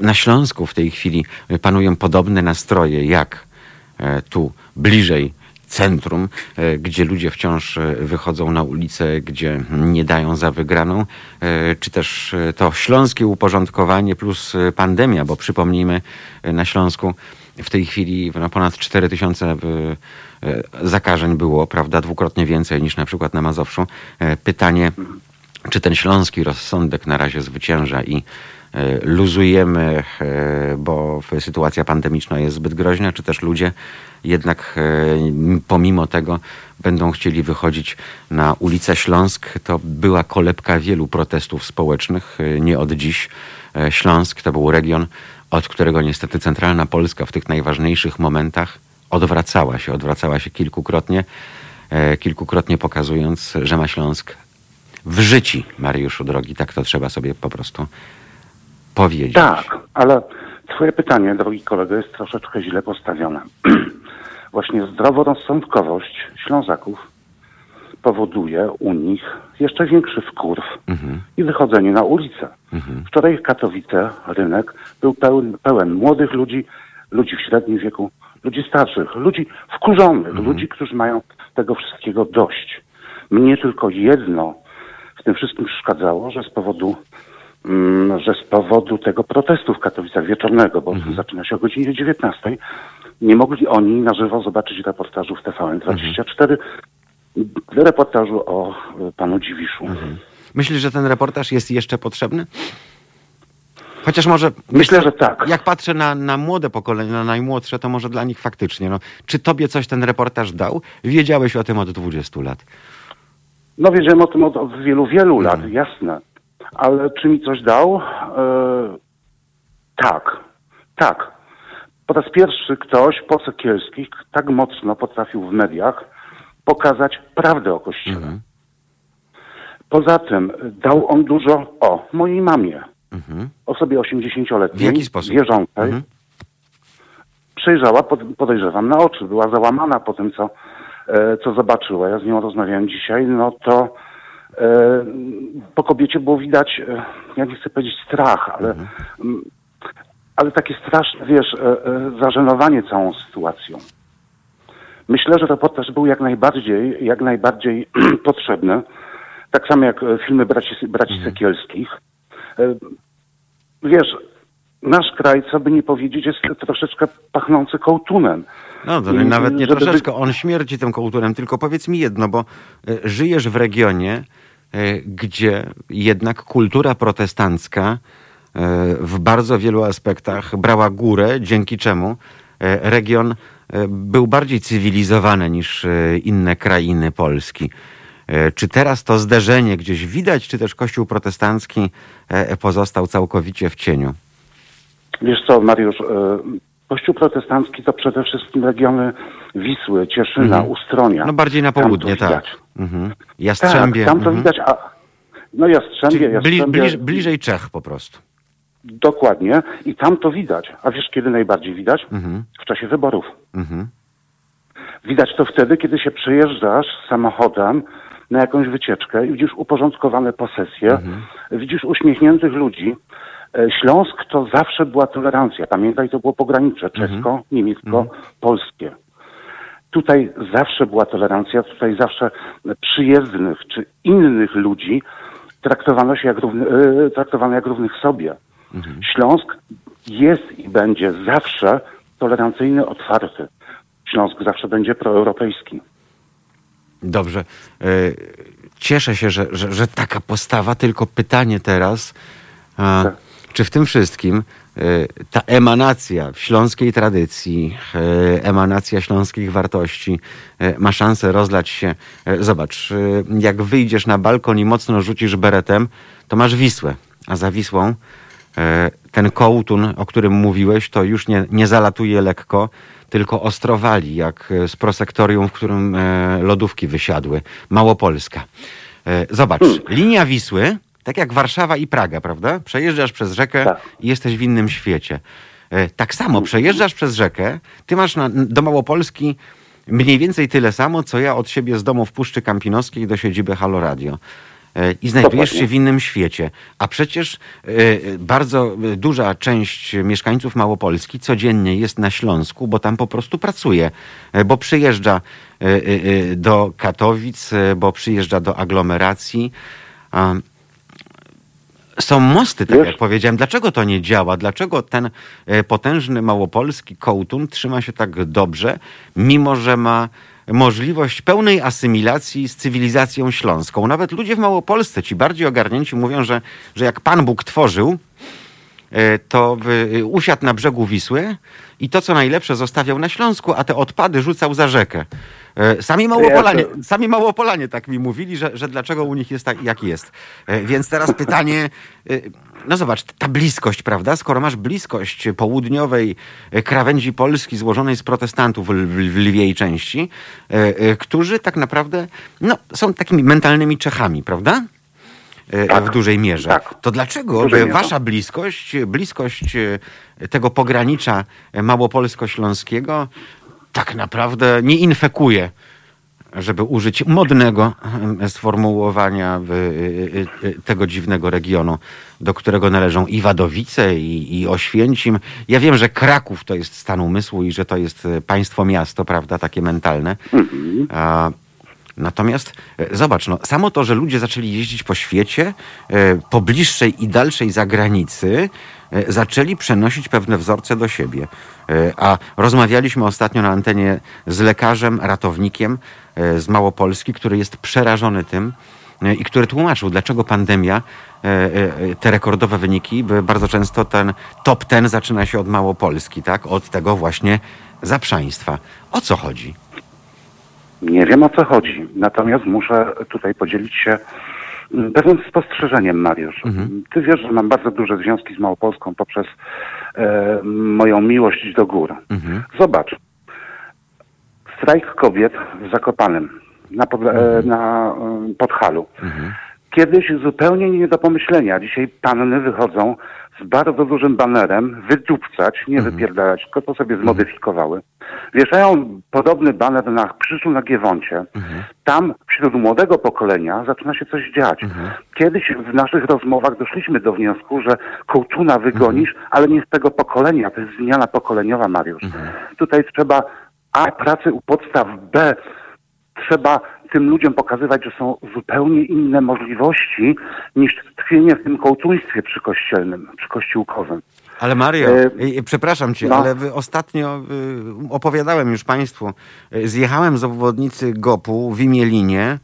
na Śląsku w tej chwili panują podobne nastroje jak tu bliżej centrum, e, gdzie ludzie wciąż e, wychodzą na ulicę, gdzie nie dają za wygraną, e, czy też to śląskie uporządkowanie plus pandemia, bo przypomnijmy, na Śląsku w tej chwili no, ponad 4 tysiące zakażeń było, prawda, dwukrotnie więcej niż na przykład na Mazowszu. Pytanie, czy ten śląski rozsądek na razie zwycięża i luzujemy, e, bo sytuacja pandemiczna jest zbyt groźna, czy też ludzie jednak e, pomimo tego będą chcieli wychodzić na ulicę Śląsk. To była kolebka wielu protestów społecznych, e, nie od dziś. E, Śląsk to był region, od którego niestety centralna Polska w tych najważniejszych momentach odwracała się, odwracała się kilkukrotnie, e, kilkukrotnie pokazując, że ma Śląsk w życiu, Mariuszu drogi, tak to trzeba sobie po prostu powiedzieć. Tak, ale twoje pytanie, drogi kolego, jest troszeczkę źle postawione. Właśnie zdroworozsądkowość Ślązaków powoduje u nich jeszcze większy wkurw i wychodzenie na ulicę. Wczoraj w Katowice rynek był pełen, pełen młodych ludzi, ludzi w średnim wieku, ludzi starszych, ludzi wkurzonych, ludzi, którzy mają tego wszystkiego dość. Mnie tylko jedno w tym wszystkim przeszkadzało, że z powodu że z powodu tego protestu w Katowicach wieczornego, bo zaczyna się o godzinie 19, nie mogli oni na żywo zobaczyć reportażu w TVN24, reportażu o y, panu Dziwiszu. Myślisz, że ten reportaż jest jeszcze potrzebny? Chociaż może... Myślę, że tak. Jak patrzę na, na młode pokolenie, na najmłodsze, to może dla nich faktycznie. No, czy tobie coś ten reportaż dał? Wiedziałeś o tym od 20 lat. No wiedziałem o tym od, od wielu, wielu lat, jasne. Ale czy mi coś dał? E, tak, tak. Po raz pierwszy ktoś po Sekielskich tak mocno potrafił w mediach pokazać prawdę o Kościele. Poza tym dał on dużo o mojej mamie, Mhm. osobie 80-letniej, W jaki sposób? wierzącej. Mhm. Przejrzała, pod, podejrzewam, na oczy. Była załamana po tym, co, e, co zobaczyła. Ja z nią rozmawiałem dzisiaj. No to po kobiecie było widać, e, ja nie chcę powiedzieć strach, ale, Mhm. ale takie straszne, wiesz, e, e, zażenowanie całą sytuacją. Myślę, że reportaż był jak najbardziej, jak najbardziej potrzebny. Tak samo jak e, filmy braci, braci Sekielskich. E, Wiesz, nasz kraj, co by nie powiedzieć, jest troszeczkę pachnący kołtunem. No, to I- nawet nie żeby troszeczkę. On śmierci tym kołturem. Tylko powiedz mi jedno, bo e, żyjesz w regionie, e, gdzie jednak kultura protestancka e, w bardzo wielu aspektach brała górę, dzięki czemu e, region e, był bardziej cywilizowany niż e, inne krainy Polski. E, Czy teraz to zderzenie gdzieś widać, czy też Kościół protestancki e, pozostał całkowicie w cieniu? Wiesz co, Mariusz, e, Kościół protestancki to przede wszystkim regiony Wisły, Cieszyna, Ustronia. No bardziej na południe, tak. Mhm. Tak, Jastrzębie. tam to mhm. widać, a no Jastrzębie, Czyli Jastrzębie, bliż, bliżej Czech po prostu. dokładnie i tam to widać. A wiesz kiedy najbardziej widać? Mhm. W czasie wyborów. Mhm. Widać to wtedy, kiedy się przejeżdżasz samochodem na jakąś wycieczkę i widzisz uporządkowane posesje, widzisz uśmiechniętych ludzi. E, Śląsk to zawsze była tolerancja. Pamiętaj, to było pogranicze czesko-niemiecko-polskie. Tutaj zawsze była tolerancja, tutaj zawsze przyjezdnych czy innych ludzi traktowano się jak, równy, e, traktowano jak równych sobie. Śląsk jest i będzie zawsze tolerancyjny, otwarty. Śląsk zawsze będzie proeuropejski. Dobrze. E, Cieszę się, że, że, że taka postawa, tylko pytanie teraz, Tak. czy w tym wszystkim ta emanacja śląskiej tradycji, e, emanacja śląskich wartości e, ma szansę rozlać się. e, Zobacz, e, jak wyjdziesz na balkon i mocno rzucisz beretem, to masz Wisłę, a za Wisłą e, ten kołtun, o którym mówiłeś, to już nie, nie zalatuje lekko, tylko ostrowali, jak e, z prosektorium, w którym e, lodówki wysiadły. Małopolska. E, Zobacz, linia Wisły, tak jak Warszawa i Praga, prawda? Przejeżdżasz przez rzekę Tak. i jesteś w innym świecie. E, Tak samo przejeżdżasz przez rzekę, ty masz na, do Małopolski mniej więcej tyle samo, co ja od siebie z domu w Puszczy Kampinoskiej do siedziby Halo Radio. e, i znajdujesz się w innym świecie. A przecież e, bardzo duża część mieszkańców Małopolski codziennie jest na Śląsku, bo tam po prostu pracuje, bo przyjeżdża do Katowic, bo przyjeżdża do aglomeracji. Są mosty, tak Wiesz- jak powiedziałem. Dlaczego to nie działa? Dlaczego ten e, potężny małopolski kołtun trzyma się tak dobrze, mimo że ma możliwość pełnej asymilacji z cywilizacją śląską? Nawet ludzie w Małopolsce, ci bardziej ogarnięci, mówią, że, że jak Pan Bóg tworzył, e, to y, usiadł na brzegu Wisły i to, co najlepsze, zostawiał na Śląsku, a te odpady rzucał za rzekę. E, Sami Małopolanie, sami Małopolanie tak mi mówili, że, że dlaczego u nich jest tak, jak jest. E, Więc teraz pytanie, e, no zobacz, ta bliskość, prawda? Skoro masz bliskość południowej krawędzi Polski złożonej z protestantów w, lwiej części, którzy tak naprawdę no, są takimi mentalnymi Czechami, prawda? Tak. W dużej mierze. Tak. To dlaczego wasza bliskość, bliskość tego pogranicza małopolsko-śląskiego tak naprawdę nie infekuje, żeby użyć modnego e, sformułowania e, e, tego dziwnego regionu, do którego należą i Wadowice, i, i Oświęcim. Ja wiem, że Kraków to jest stan umysłu i że to jest e, państwo miasto, prawda, takie mentalne. A, Natomiast zobacz, no, samo to, że ludzie zaczęli jeździć po świecie, po bliższej i dalszej zagranicy, zaczęli przenosić pewne wzorce do siebie. E, A rozmawialiśmy ostatnio na antenie z lekarzem, ratownikiem e, z Małopolski, który jest przerażony tym e, i który tłumaczył, dlaczego pandemia, e, e, te rekordowe wyniki, bardzo często ten top ten zaczyna się od Małopolski, tak? Od tego właśnie zaprzaństwa. O co chodzi? Nie wiem o co chodzi. Natomiast muszę tutaj podzielić się pewnym spostrzeżeniem, Mariusz. Ty wiesz, że mam bardzo duże związki z Małopolską poprzez e, moją miłość do gór. Zobacz. Strajk kobiet w Zakopanem na, pod, e, na e, Podhalu. Kiedyś zupełnie nie do pomyślenia. Dzisiaj panny wychodzą z bardzo dużym banerem, wydupcać, nie wypierdalać, tylko to sobie zmodyfikowały. Wieszają podobny baner na Krzyżu na Giewoncie. Tam wśród młodego pokolenia zaczyna się coś dziać. Kiedyś w naszych rozmowach doszliśmy do wniosku, że kołtuna wygonisz, ale nie z tego pokolenia. To jest zmiana pokoleniowa, Mariusz. Tutaj trzeba A, pracy u podstaw, B, trzeba tym ludziom pokazywać, że są zupełnie inne możliwości niż tkwienie w tym kołtuństwie przykościelnym, przykościółkowym. Ale Mario, E, przepraszam cię, no. ale ostatnio e, opowiadałem już państwu, e, zjechałem z obwodnicy Gopu w Imielinie,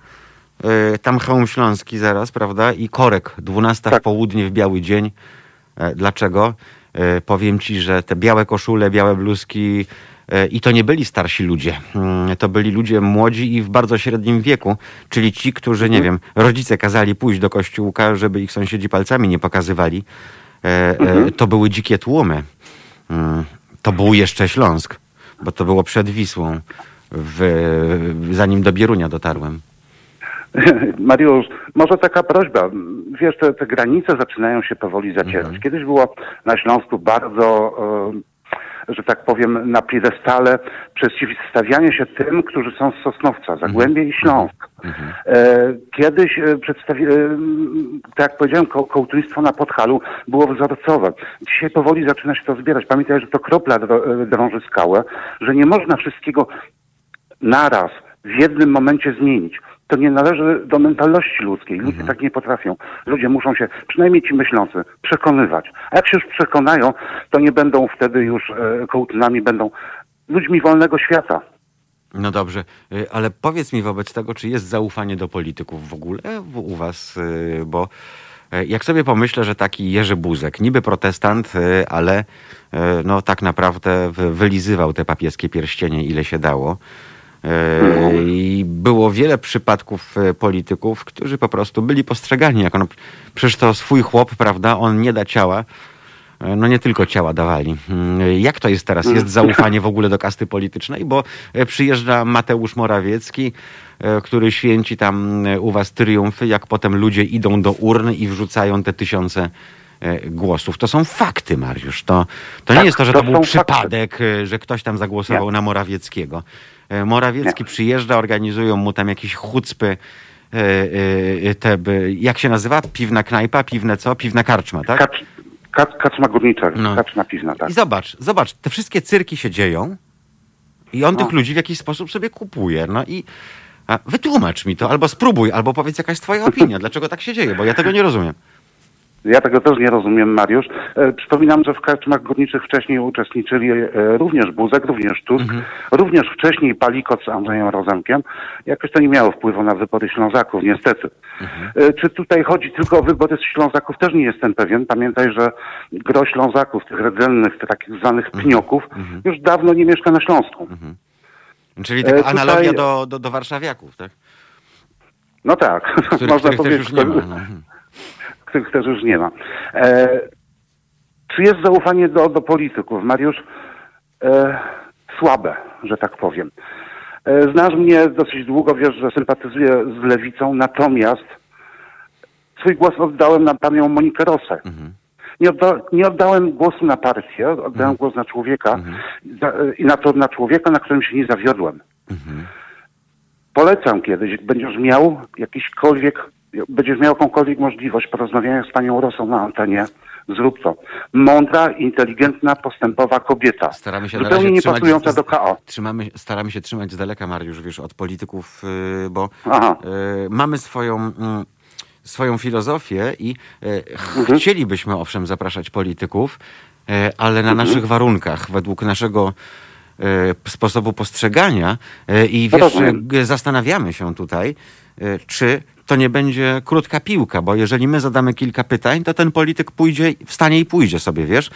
e, tam Chełm Śląski zaraz, prawda, i Korek, 12 w Tak. południe w biały dzień. E, Dlaczego? E, Powiem ci, że te białe koszule, białe bluzki i to nie byli starsi ludzie. Mm, To byli ludzie młodzi i w bardzo średnim wieku, czyli ci, którzy, nie wiem, rodzice kazali pójść do kościółka, żeby ich sąsiedzi palcami nie pokazywali. E, e, To były dzikie tłumy. Mm, To był jeszcze Śląsk, bo to było przed Wisłą, w, zanim do Bierunia dotarłem. Mariusz, może taka prośba. Wiesz, te, te granice zaczynają się powoli zacierać. Kiedyś było na Śląsku bardzo, e, że tak powiem, na piedestale przeciwstawianie się tym, którzy są z Sosnowca, Zagłębie i Śląsk. E, Kiedyś e, przedstawi... e, tak jak powiedziałem, ko- kołtuństwo na Podhalu było wzorcowe. Dzisiaj powoli zaczyna się to zbierać. Pamiętaj, że to kropla drąży skałę, że nie można wszystkiego naraz, w jednym momencie zmienić. To nie należy do mentalności ludzkiej. Ludzie tak nie potrafią. Ludzie muszą się, przynajmniej ci myślący, przekonywać. A jak się już przekonają, to nie będą wtedy już e, kołtynami, będą ludźmi wolnego świata. No dobrze, y, ale powiedz mi wobec tego, czy jest zaufanie do polityków w ogóle u was, y, bo y, jak sobie pomyślę, że taki Jerzy Buzek, niby protestant, ale no tak naprawdę wy- wylizywał te papieskie pierścienie ile się dało. Y, I było wiele przypadków y, polityków, którzy po prostu byli postrzegani jako, no, przecież to swój chłop, prawda, on nie da ciała, no nie tylko ciała dawali. Mm, Jak to jest teraz? Jest zaufanie w ogóle do kasty politycznej? Bo e, przyjeżdża Mateusz Morawiecki, e, który święci tam e, u was triumfy, jak potem ludzie idą do urny i wrzucają te tysiące e, głosów. To są fakty, Mariusz. To, to nie Tak, jest to, że to to był fakty. przypadek, e, że ktoś tam zagłosował Nie. na Morawieckiego. E, Morawiecki przyjeżdża, organizują mu tam jakieś chucpy e, te, by- jak się nazywa? Piwna knajpa, piwne co? Piwna karczma, tak? Kacz, kacz, kaczma górnicza, No. kaczma piwna, tak. I zobacz, zobacz, te wszystkie cyrki się dzieją i on No. tych ludzi w jakiś sposób sobie kupuje. No i wytłumacz mi to, albo spróbuj, albo powiedz jakaś twoja opinia, dlaczego tak się dzieje, bo ja tego nie rozumiem. Ja tego też nie rozumiem, Mariusz. E, przypominam, że w karczmach górniczych wcześniej uczestniczyli e, również Buzek, również Tusk, również wcześniej Palikot z Andrzejem Rozemkiem. Jakoś to nie miało wpływu na wybory Ślązaków, niestety. E, czy tutaj chodzi tylko o wybory Ślązaków? Też nie jestem pewien. Pamiętaj, że gro Ślązaków, tych rdzennych, tych takich zwanych pnioków, już dawno nie mieszka na Śląsku. Czyli E, taka tutaj- analogia do, do, do warszawiaków, tak? No tak, można których też powiedzieć, już nie ma. No. Mhm. których też już nie ma. E, czy jest zaufanie do, do polityków? Mariusz, e, słabe, że tak powiem. E, znasz mnie dosyć długo, wiesz, że sympatyzuję z lewicą, natomiast swój głos oddałem na panią Monikę Rosę. Nie, odda, nie oddałem głosu na partię, oddałem głos na człowieka za, i na to na człowieka, na którym się nie zawiodłem. Polecam kiedyś, jak będziesz miał jakiśkolwiek, będziesz miał jakąkolwiek możliwość porozmawiania z panią Rosą na antenie, zrób to. Mądra, inteligentna, postępowa kobieta. Staramy się Zupełnie nie trzymać pasująca do KO. Trzymamy, staramy się trzymać z daleka, Mariusz, wiesz, od polityków, yy, bo Aha. yy, mamy swoją, mm, swoją filozofię i ch- Mhm. chcielibyśmy, owszem, zapraszać polityków, ale na Mhm. naszych warunkach, według naszego sposobu postrzegania i wiesz, rozumiem. zastanawiamy się tutaj, czy to nie będzie krótka piłka, bo jeżeli my zadamy kilka pytań, to ten polityk pójdzie, wstanie i pójdzie sobie, wiesz?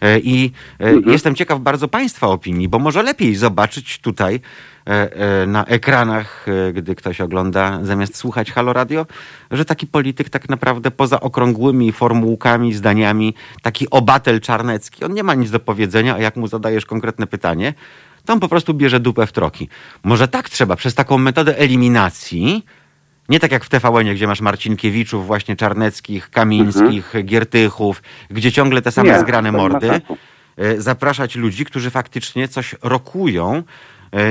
E, I e, Mhm. jestem ciekaw bardzo Państwa opinii, bo może lepiej zobaczyć tutaj e, na ekranach, gdy ktoś ogląda, zamiast słuchać Halo Radio, że taki polityk tak naprawdę poza okrągłymi formułkami, zdaniami, taki obatel czarnecki, on nie ma nic do powiedzenia, a jak mu zadajesz konkretne pytanie, to on po prostu bierze dupę w troki. Może tak trzeba, przez taką metodę eliminacji, nie tak jak w TVN, gdzie masz Marcinkiewiczów, właśnie Czarneckich, Kamińskich, Giertychów, gdzie ciągle te same Nie, zgrane mordy. e, Zapraszać ludzi, którzy faktycznie coś rokują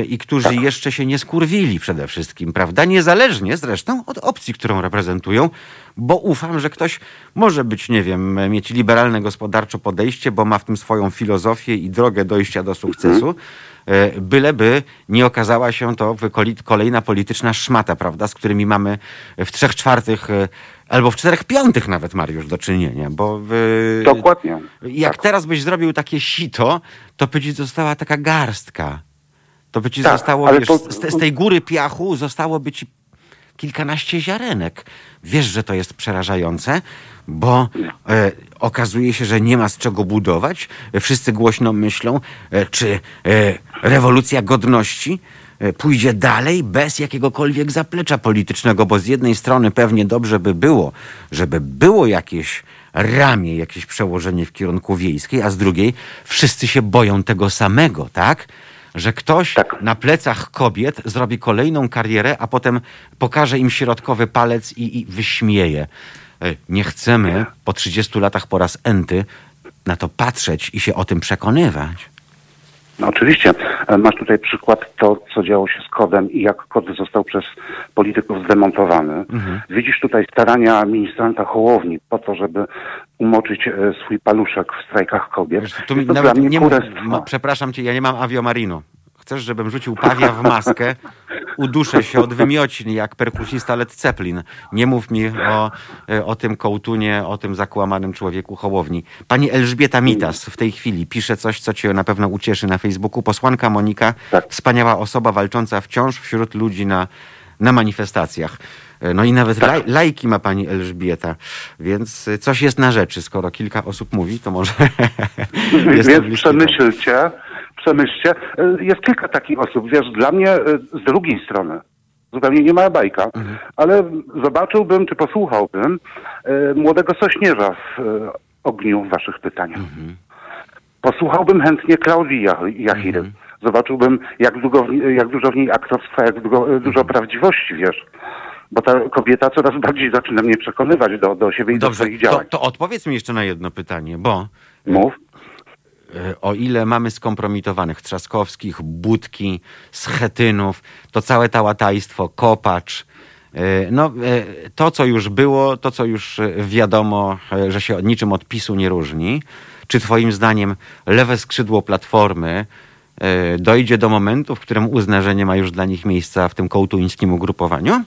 i którzy jeszcze się nie skurwili przede wszystkim, prawda? Niezależnie zresztą od opcji, którą reprezentują, bo ufam, że ktoś może być, nie wiem, mieć liberalne gospodarczo podejście, bo ma w tym swoją filozofię i drogę dojścia do sukcesu. E, Byleby nie okazała się to kolejna polityczna szmata, prawda, z którymi mamy w trzech czwartych e, albo w czterech piątych nawet, Mariusz, do czynienia, bo Dokładnie. jak Tak. teraz byś zrobił takie sito, to by ci została taka garstka. To by ci Tak, zostało, wiesz, to- z, z tej góry piachu zostałoby ci kilkanaście ziarenek. Wiesz, że to jest przerażające, bo e, okazuje się, że nie ma z czego budować. Wszyscy głośno myślą, e, czy e, rewolucja godności e, pójdzie dalej bez jakiegokolwiek zaplecza politycznego, bo z jednej strony pewnie dobrze by było, żeby było jakieś ramię, jakieś przełożenie w kierunku wiejskiej, a z drugiej wszyscy się boją tego samego, tak? Że ktoś Tak. na plecach kobiet zrobi kolejną karierę, a potem pokaże im środkowy palec i, i wyśmieje. E, Nie chcemy po 30 latach po raz enty na to patrzeć i się o tym przekonywać. No oczywiście. E, Masz tutaj przykład to, co działo się z kodem i jak kod został przez polityków zdemontowany. Mhm. Widzisz tutaj starania ministranta Hołowni po to, żeby umoczyć e, swój paluszek w strajkach kobiet. Wiesz, tu mi Jest to nawet nie kurestwo. przepraszam cię, ja nie mam aviomarino. Chcesz, żebym rzucił pawia w maskę, uduszę się od wymiocin jak perkusista Led Zeppelin. Nie mów mi o, o tym kołtunie, o tym zakłamanym człowieku Hołowni. Pani Elżbieta Mitas w tej chwili pisze coś, co cię na pewno ucieszy na Facebooku. Posłanka Monika, Tak. wspaniała osoba walcząca wciąż wśród ludzi na, na manifestacjach. No i nawet Tak. laj, lajki ma pani Elżbieta, więc coś jest na rzeczy. Skoro kilka osób mówi, to może Więc przemyślcie, przemyślcie. E, Jest kilka takich osób. Wiesz, dla mnie e, z drugiej strony, zupełnie nie ma bajka, Mhm. ale zobaczyłbym, czy posłuchałbym e, młodego Sośnierza w e, ogniu waszych pytań. Mhm. Posłuchałbym chętnie Klaudii Jach- Jachiry. Mhm. Zobaczyłbym, jak, długo, jak dużo w niej aktorstwa, jak długo, Mhm. dużo prawdziwości, wiesz. Bo ta kobieta coraz bardziej zaczyna mnie przekonywać do, do siebie i do Dobrze, swoich to, działań. to odpowiedz mi jeszcze na jedno pytanie, bo Mów. E, o ile mamy skompromitowanych Trzaskowskich, Budki, Schetynów, to całe tałatajstwo, Kopacz, No, to, co już było, to, co już wiadomo, że się niczym od PiSu nie różni. Czy twoim zdaniem lewe skrzydło Platformy dojdzie do momentu, w którym uzna, że nie ma już dla nich miejsca w tym kołtuńskim ugrupowaniu?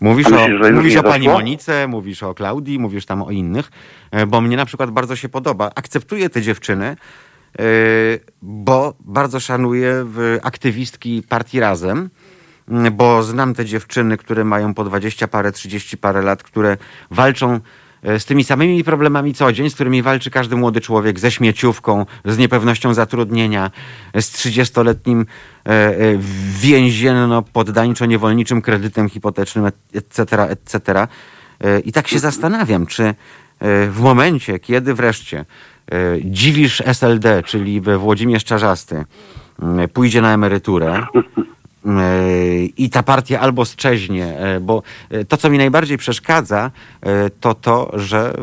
Mówisz, myślisz, o, mówisz o pani Monice, mówisz o Klaudii, mówisz tam o innych, e, bo mnie na przykład bardzo się podoba. Akceptuję te dziewczyny, e, bo bardzo szanuję aktywistki partii Razem, bo znam te dziewczyny, które mają po 20 parę, 30 parę lat, które walczą z tymi samymi problemami co dzień, z którymi walczy każdy młody człowiek, ze śmieciówką, z niepewnością zatrudnienia, z 30-letnim e, e, więzienno-poddańczo-niewolniczym kredytem hipotecznym, etc., etc. I tak się zastanawiam, czy w momencie, kiedy wreszcie dziwisz SLD, czyli Włodzimierz Czarzasty, pójdzie na emeryturę, i ta partia albo strzeźnie, e, bo e, to, co mi najbardziej przeszkadza, e, to to, że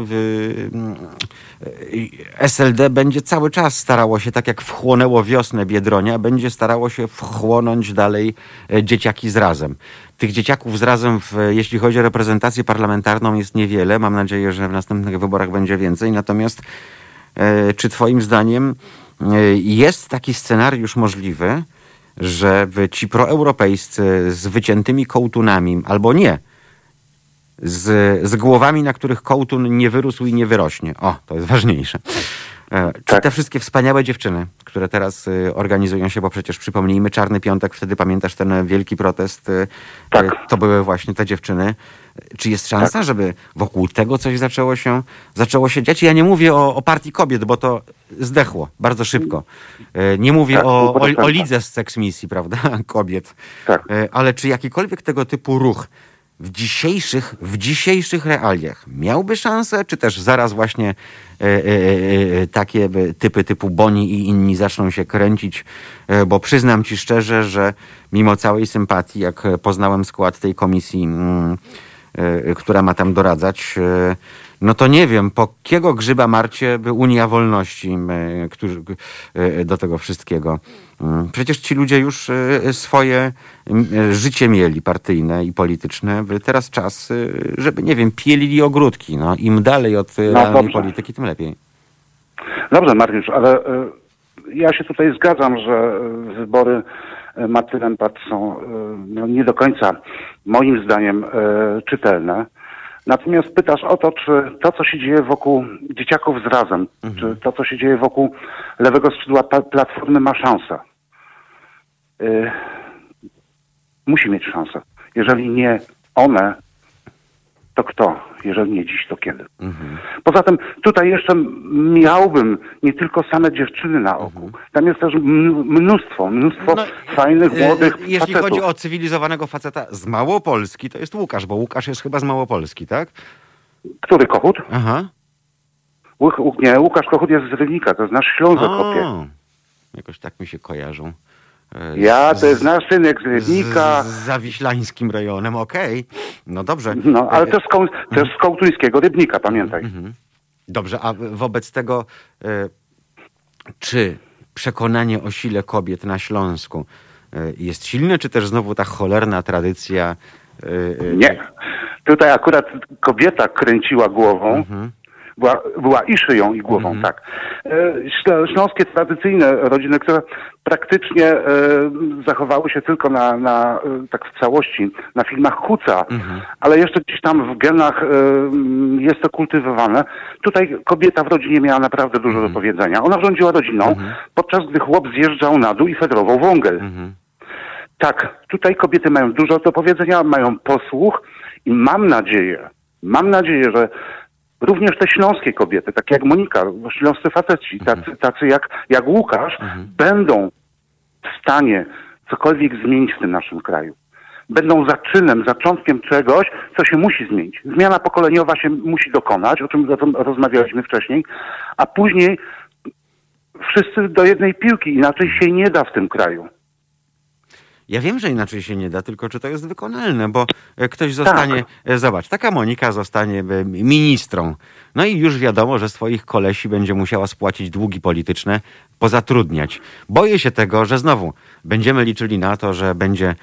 SLD będzie cały czas starało się, tak jak wchłonęło wiosnę Biedronia, będzie starało się wchłonąć dalej dzieciaki z razem. Tych dzieciaków z razem, w, jeśli chodzi o reprezentację parlamentarną, jest niewiele. Mam nadzieję, że w następnych wyborach będzie więcej. Natomiast czy Twoim zdaniem jest taki scenariusz możliwy, że ci proeuropejscy z wyciętymi kołtunami, albo nie, z, z głowami, na których kołtun nie wyrósł i nie wyrośnie. O, to jest ważniejsze. E, czy tak. te wszystkie wspaniałe dziewczyny, które teraz y, organizują się, bo przecież przypomnijmy, Czarny Piątek, wtedy pamiętasz ten wielki protest, y, tak. Y, to były właśnie te dziewczyny. Czy jest szansa, tak. żeby wokół tego coś zaczęło się, zaczęło się dziać? Ja nie mówię o, o partii kobiet, bo to zdechło bardzo szybko. Nie mówię tak, o, o, o lidze z seksmisji, prawda, kobiet. Tak. Ale czy jakikolwiek tego typu ruch w dzisiejszych, w dzisiejszych realiach miałby szansę, czy też zaraz właśnie e, e, e, takie typy typu Boni i inni zaczną się kręcić, bo przyznam ci szczerze, że mimo całej sympatii, jak poznałem skład tej komisji, mm, która ma tam doradzać, no to nie wiem, po kiego grzyba marcie by Unia Wolności którzy, do tego wszystkiego. Mm, przecież ci ludzie już e, swoje życie mieli partyjne i polityczne. Teraz czas, żeby, nie wiem, pielili ogródki. No. Im dalej od no, polityki, tym lepiej. Dobrze, Mariusz, ale e, ja się tutaj zgadzam, że wybory Matylempat są no, nie do końca, moim zdaniem, czytelne. Natomiast pytasz o to, czy to, co się dzieje wokół dzieciaków z razem, mhm. czy to, co się dzieje wokół lewego skrzydła Platformy ma szansę. Yy, musi mieć szansę. Jeżeli nie one, to kto? Jeżeli nie dziś, to kiedy? Mhm. Poza tym tutaj jeszcze miałbym nie tylko same dziewczyny na oku. Mhm. Tam jest też mnóstwo, mnóstwo no, fajnych, e, młodych Jeśli facetów. chodzi o cywilizowanego faceta z Małopolski, to jest Łukasz, bo Łukasz jest chyba z Małopolski, tak? Który Kochut? Aha. nie, Łukasz Kochut jest z Rybnika, to jest nasz Ślązek Jakoś tak mi się kojarzą. E, ja, to jest nasz synek z Rybnika. Z, z zawiślańskim rejonem, okej. Okay. No dobrze. No, ale też z, koł, też z kołtuńskiego Rybnika, pamiętaj. Mhm. Dobrze, a wobec tego e, czy przekonanie o sile kobiet na Śląsku e, jest silne, czy też znowu ta cholerna tradycja? Nie. Tutaj akurat kobieta kręciła głową, mhm była, była i szyją, i głową, mm -hmm. tak. E, śląskie tradycyjne rodziny, które praktycznie e, zachowały się tylko na, na, e, tak w całości, na filmach Huca, mm -hmm. ale jeszcze gdzieś tam w genach jest to kultywowane. Tutaj kobieta w rodzinie miała naprawdę dużo mm -hmm. do mhm. powiedzenia. Ona rządziła rodziną, mhm. podczas gdy chłop zjeżdżał na dół i fedrował wągel. Mhm. Tak, tutaj kobiety mają dużo do powiedzenia, mają posłuch i mam nadzieję, mam nadzieję, że Również te śląskie kobiety, takie jak Monika, śląscy faceci, mhm. tacy, tacy jak, jak Łukasz, mhm. będą w stanie cokolwiek zmienić w tym naszym kraju. Będą zaczynem, zaczątkiem czegoś, co się musi zmienić. Zmiana pokoleniowa się musi dokonać, o czym rozmawialiśmy wcześniej, a później wszyscy do jednej piłki, inaczej się nie da w tym kraju. Ja wiem, że inaczej się nie da, tylko czy to jest wykonalne, bo e, ktoś zostanie, tak. E, zobacz, taka Monika zostanie e, ministrą. No i już wiadomo, że swoich kolesi będzie musiała spłacić długi polityczne, pozatrudniać. Boję się tego, że znowu będziemy liczyli na to, że będzie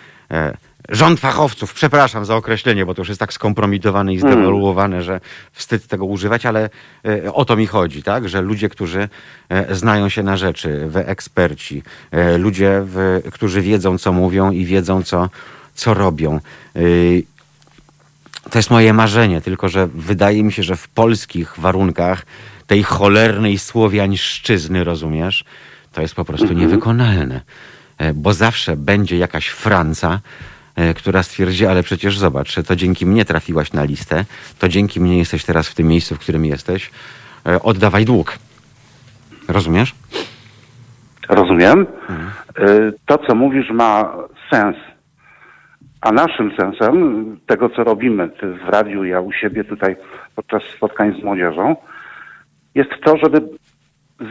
rząd fachowców, przepraszam za określenie, bo to już jest tak skompromitowane i zdewaluowane, że wstyd tego używać, ale e, o to mi chodzi, tak? Że ludzie, którzy e, znają się na rzeczy, eksperci, e, ludzie, którzy wiedzą, co mówią i wiedzą, co, co robią. To jest moje marzenie, tylko że wydaje mi się, że w polskich warunkach tej cholernej słowiańszczyzny, rozumiesz, to jest po prostu niewykonalne. E, Bo zawsze będzie jakaś Franca, która stwierdzi, ale przecież zobacz, to dzięki mnie trafiłaś na listę, to dzięki mnie jesteś teraz w tym miejscu, w którym jesteś, e, oddawaj dług. Rozumiesz? Rozumiem. Y, To, co mówisz, ma sens. A naszym sensem tego, co robimy w radiu, ja u siebie tutaj podczas spotkań z młodzieżą, jest to, żeby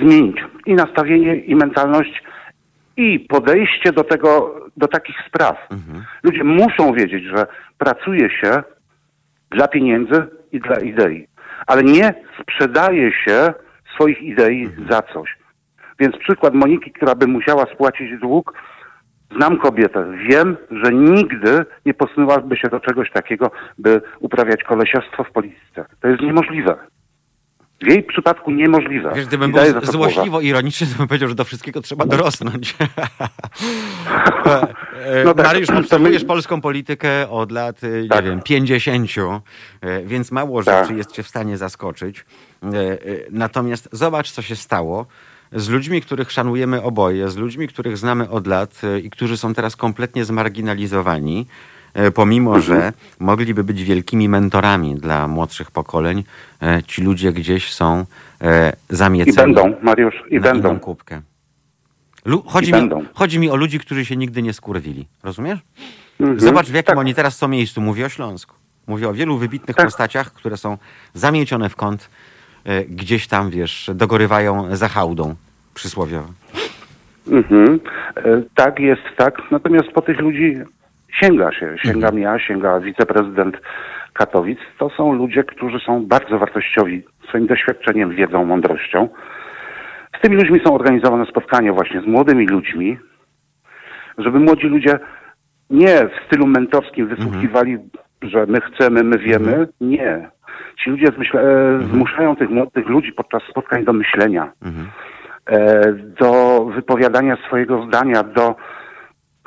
zmienić i nastawienie, i mentalność, i podejście do tego, do takich spraw. Ludzie muszą wiedzieć, że pracuje się dla pieniędzy i dla idei, ale nie sprzedaje się swoich idei za coś. Więc przykład Moniki, która by musiała spłacić dług, znam kobietę, wiem, że nigdy nie posunęłaby się do czegoś takiego, by uprawiać kolesiostwo w polityce. To jest niemożliwe. W jej przypadku niemożliwe. Wiesz, gdybym I był złośliwo ironiczny, to bym powiedział, że do wszystkiego trzeba dorosnąć. E, e, No tak, Mariusz, to my- obserwujesz polską politykę od lat, e, nie Tak. wiem, 50, e, więc mało Tak. rzeczy jest cię w stanie zaskoczyć. Natomiast zobacz, co się stało z ludźmi, których szanujemy oboje, z ludźmi, których znamy od lat i którzy są teraz kompletnie zmarginalizowani, pomimo że mogliby być wielkimi mentorami dla młodszych pokoleń, e, ci ludzie gdzieś są e, I zamieceni będą, Mariusz, i będą. kubkę. Lu- chodzi, I mi, będą. chodzi mi o ludzi, którzy się nigdy nie skurwili. Rozumiesz? Mhm. Zobacz, w jakim Tak. oni teraz są miejscu. Mówię o Śląsku. Mówię o wielu wybitnych Tak. postaciach, które są zamiecione w kąt, e, gdzieś tam, wiesz, dogorywają za hałdą przysłowiowo. Mhm. E, Tak, jest tak. Natomiast po tych ludzi sięga się. Sięgam ja, sięga wiceprezydent Katowic. To są ludzie, którzy są bardzo wartościowi swoim doświadczeniem, wiedzą, mądrością. Z tymi ludźmi są organizowane spotkania właśnie z młodymi ludźmi, żeby młodzi ludzie nie w stylu mentorskim wysłuchiwali, że my chcemy, my wiemy. Nie. Ci ludzie zmyśla, e, zmuszają tych młodych ludzi podczas spotkań do myślenia e, do wypowiadania swojego zdania, do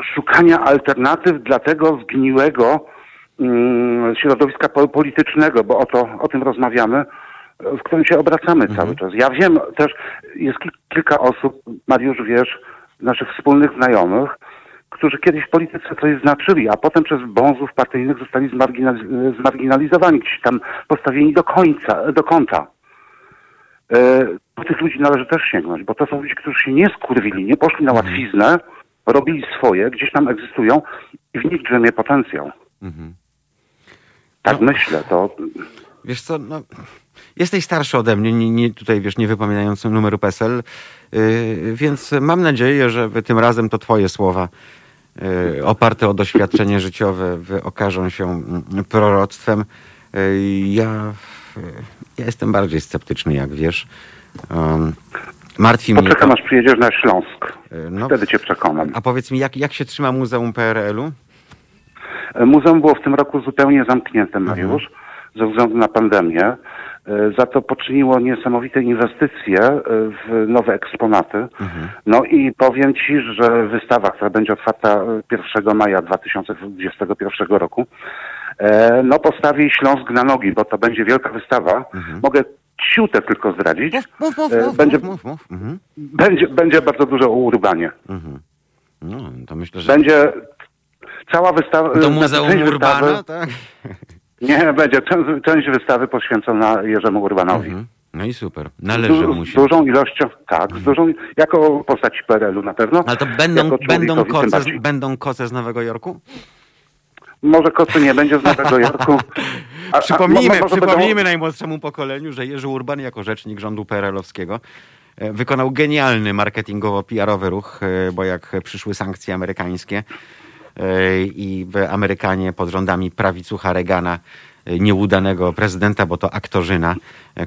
szukania alternatyw dla tego zgniłego mm, środowiska po- politycznego, bo o, to, o tym rozmawiamy, w którym się obracamy cały czas. Ja wiem też, jest kil- kilka osób, Mariusz wiesz, naszych wspólnych znajomych, którzy kiedyś w polityce coś znaczyli, a potem przez bązów partyjnych zostali zmarginaliz- zmarginalizowani, gdzieś tam postawieni do końca, do kąta. E, Po tych ludzi należy też sięgnąć, bo to są ludzie, którzy się nie skurwili, nie poszli na łatwiznę, robili swoje, gdzieś tam egzystują i w nich drzemie potencjał. Tak No. myślę, to Wiesz co, no, jesteś starszy ode mnie, nie, nie, tutaj wiesz, nie wypominający numeru PESEL, yy, więc mam nadzieję, że tym razem to twoje słowa yy, oparte o doświadczenie życiowe okażą się mm, proroctwem. Yy, ja, ja jestem bardziej sceptyczny, jak wiesz. Um, martwi mnie poczekam to. aż przyjedziesz na Śląsk. Yy, no, Wtedy cię przekonam. a powiedz mi, jak, jak się trzyma Muzeum PRL-u? E, Muzeum było w tym roku zupełnie zamknięte, Mhm. Mariusz, ze względu na pandemię. E, Za to poczyniło niesamowite inwestycje e, w nowe eksponaty. Mhm. No i powiem Ci, że wystawa, która będzie otwarta e, 1 maja 2021 roku, e, no postawi Śląsk na nogi, bo to będzie wielka wystawa. Mogę ciutę tylko zdradzić. Mów, mów, E, mów, będzie, mów. Mhm. będzie, będzie bardzo duże urbanie. No, to myślę, że Będzie cała wystawa... to znaczy Muzeum Urbana, wystawy- tak? Nie, będzie część, wystawy poświęcona Jerzemu Urbanowi. Mhm. No i super. Należy mu z się. dużą ilością, tak, z dużą, jako postać PRL-u na pewno. Ale to będą, będą, koce, z- będą koce z Nowego Jorku? Może kocy nie będzie z Nowego Jorku. A- a Przypomnijmy, może przypomnijmy będą- najmłodszemu pokoleniu, że Jerzy Urban jako rzecznik rządu PRL-owskiego e, wykonał genialny marketingowo-PR-owy ruch, e, bo jak przyszły sankcje amerykańskie e, i Amerykanie pod rządami prawicucha Reagana nieudanego prezydenta, bo to aktorzyna,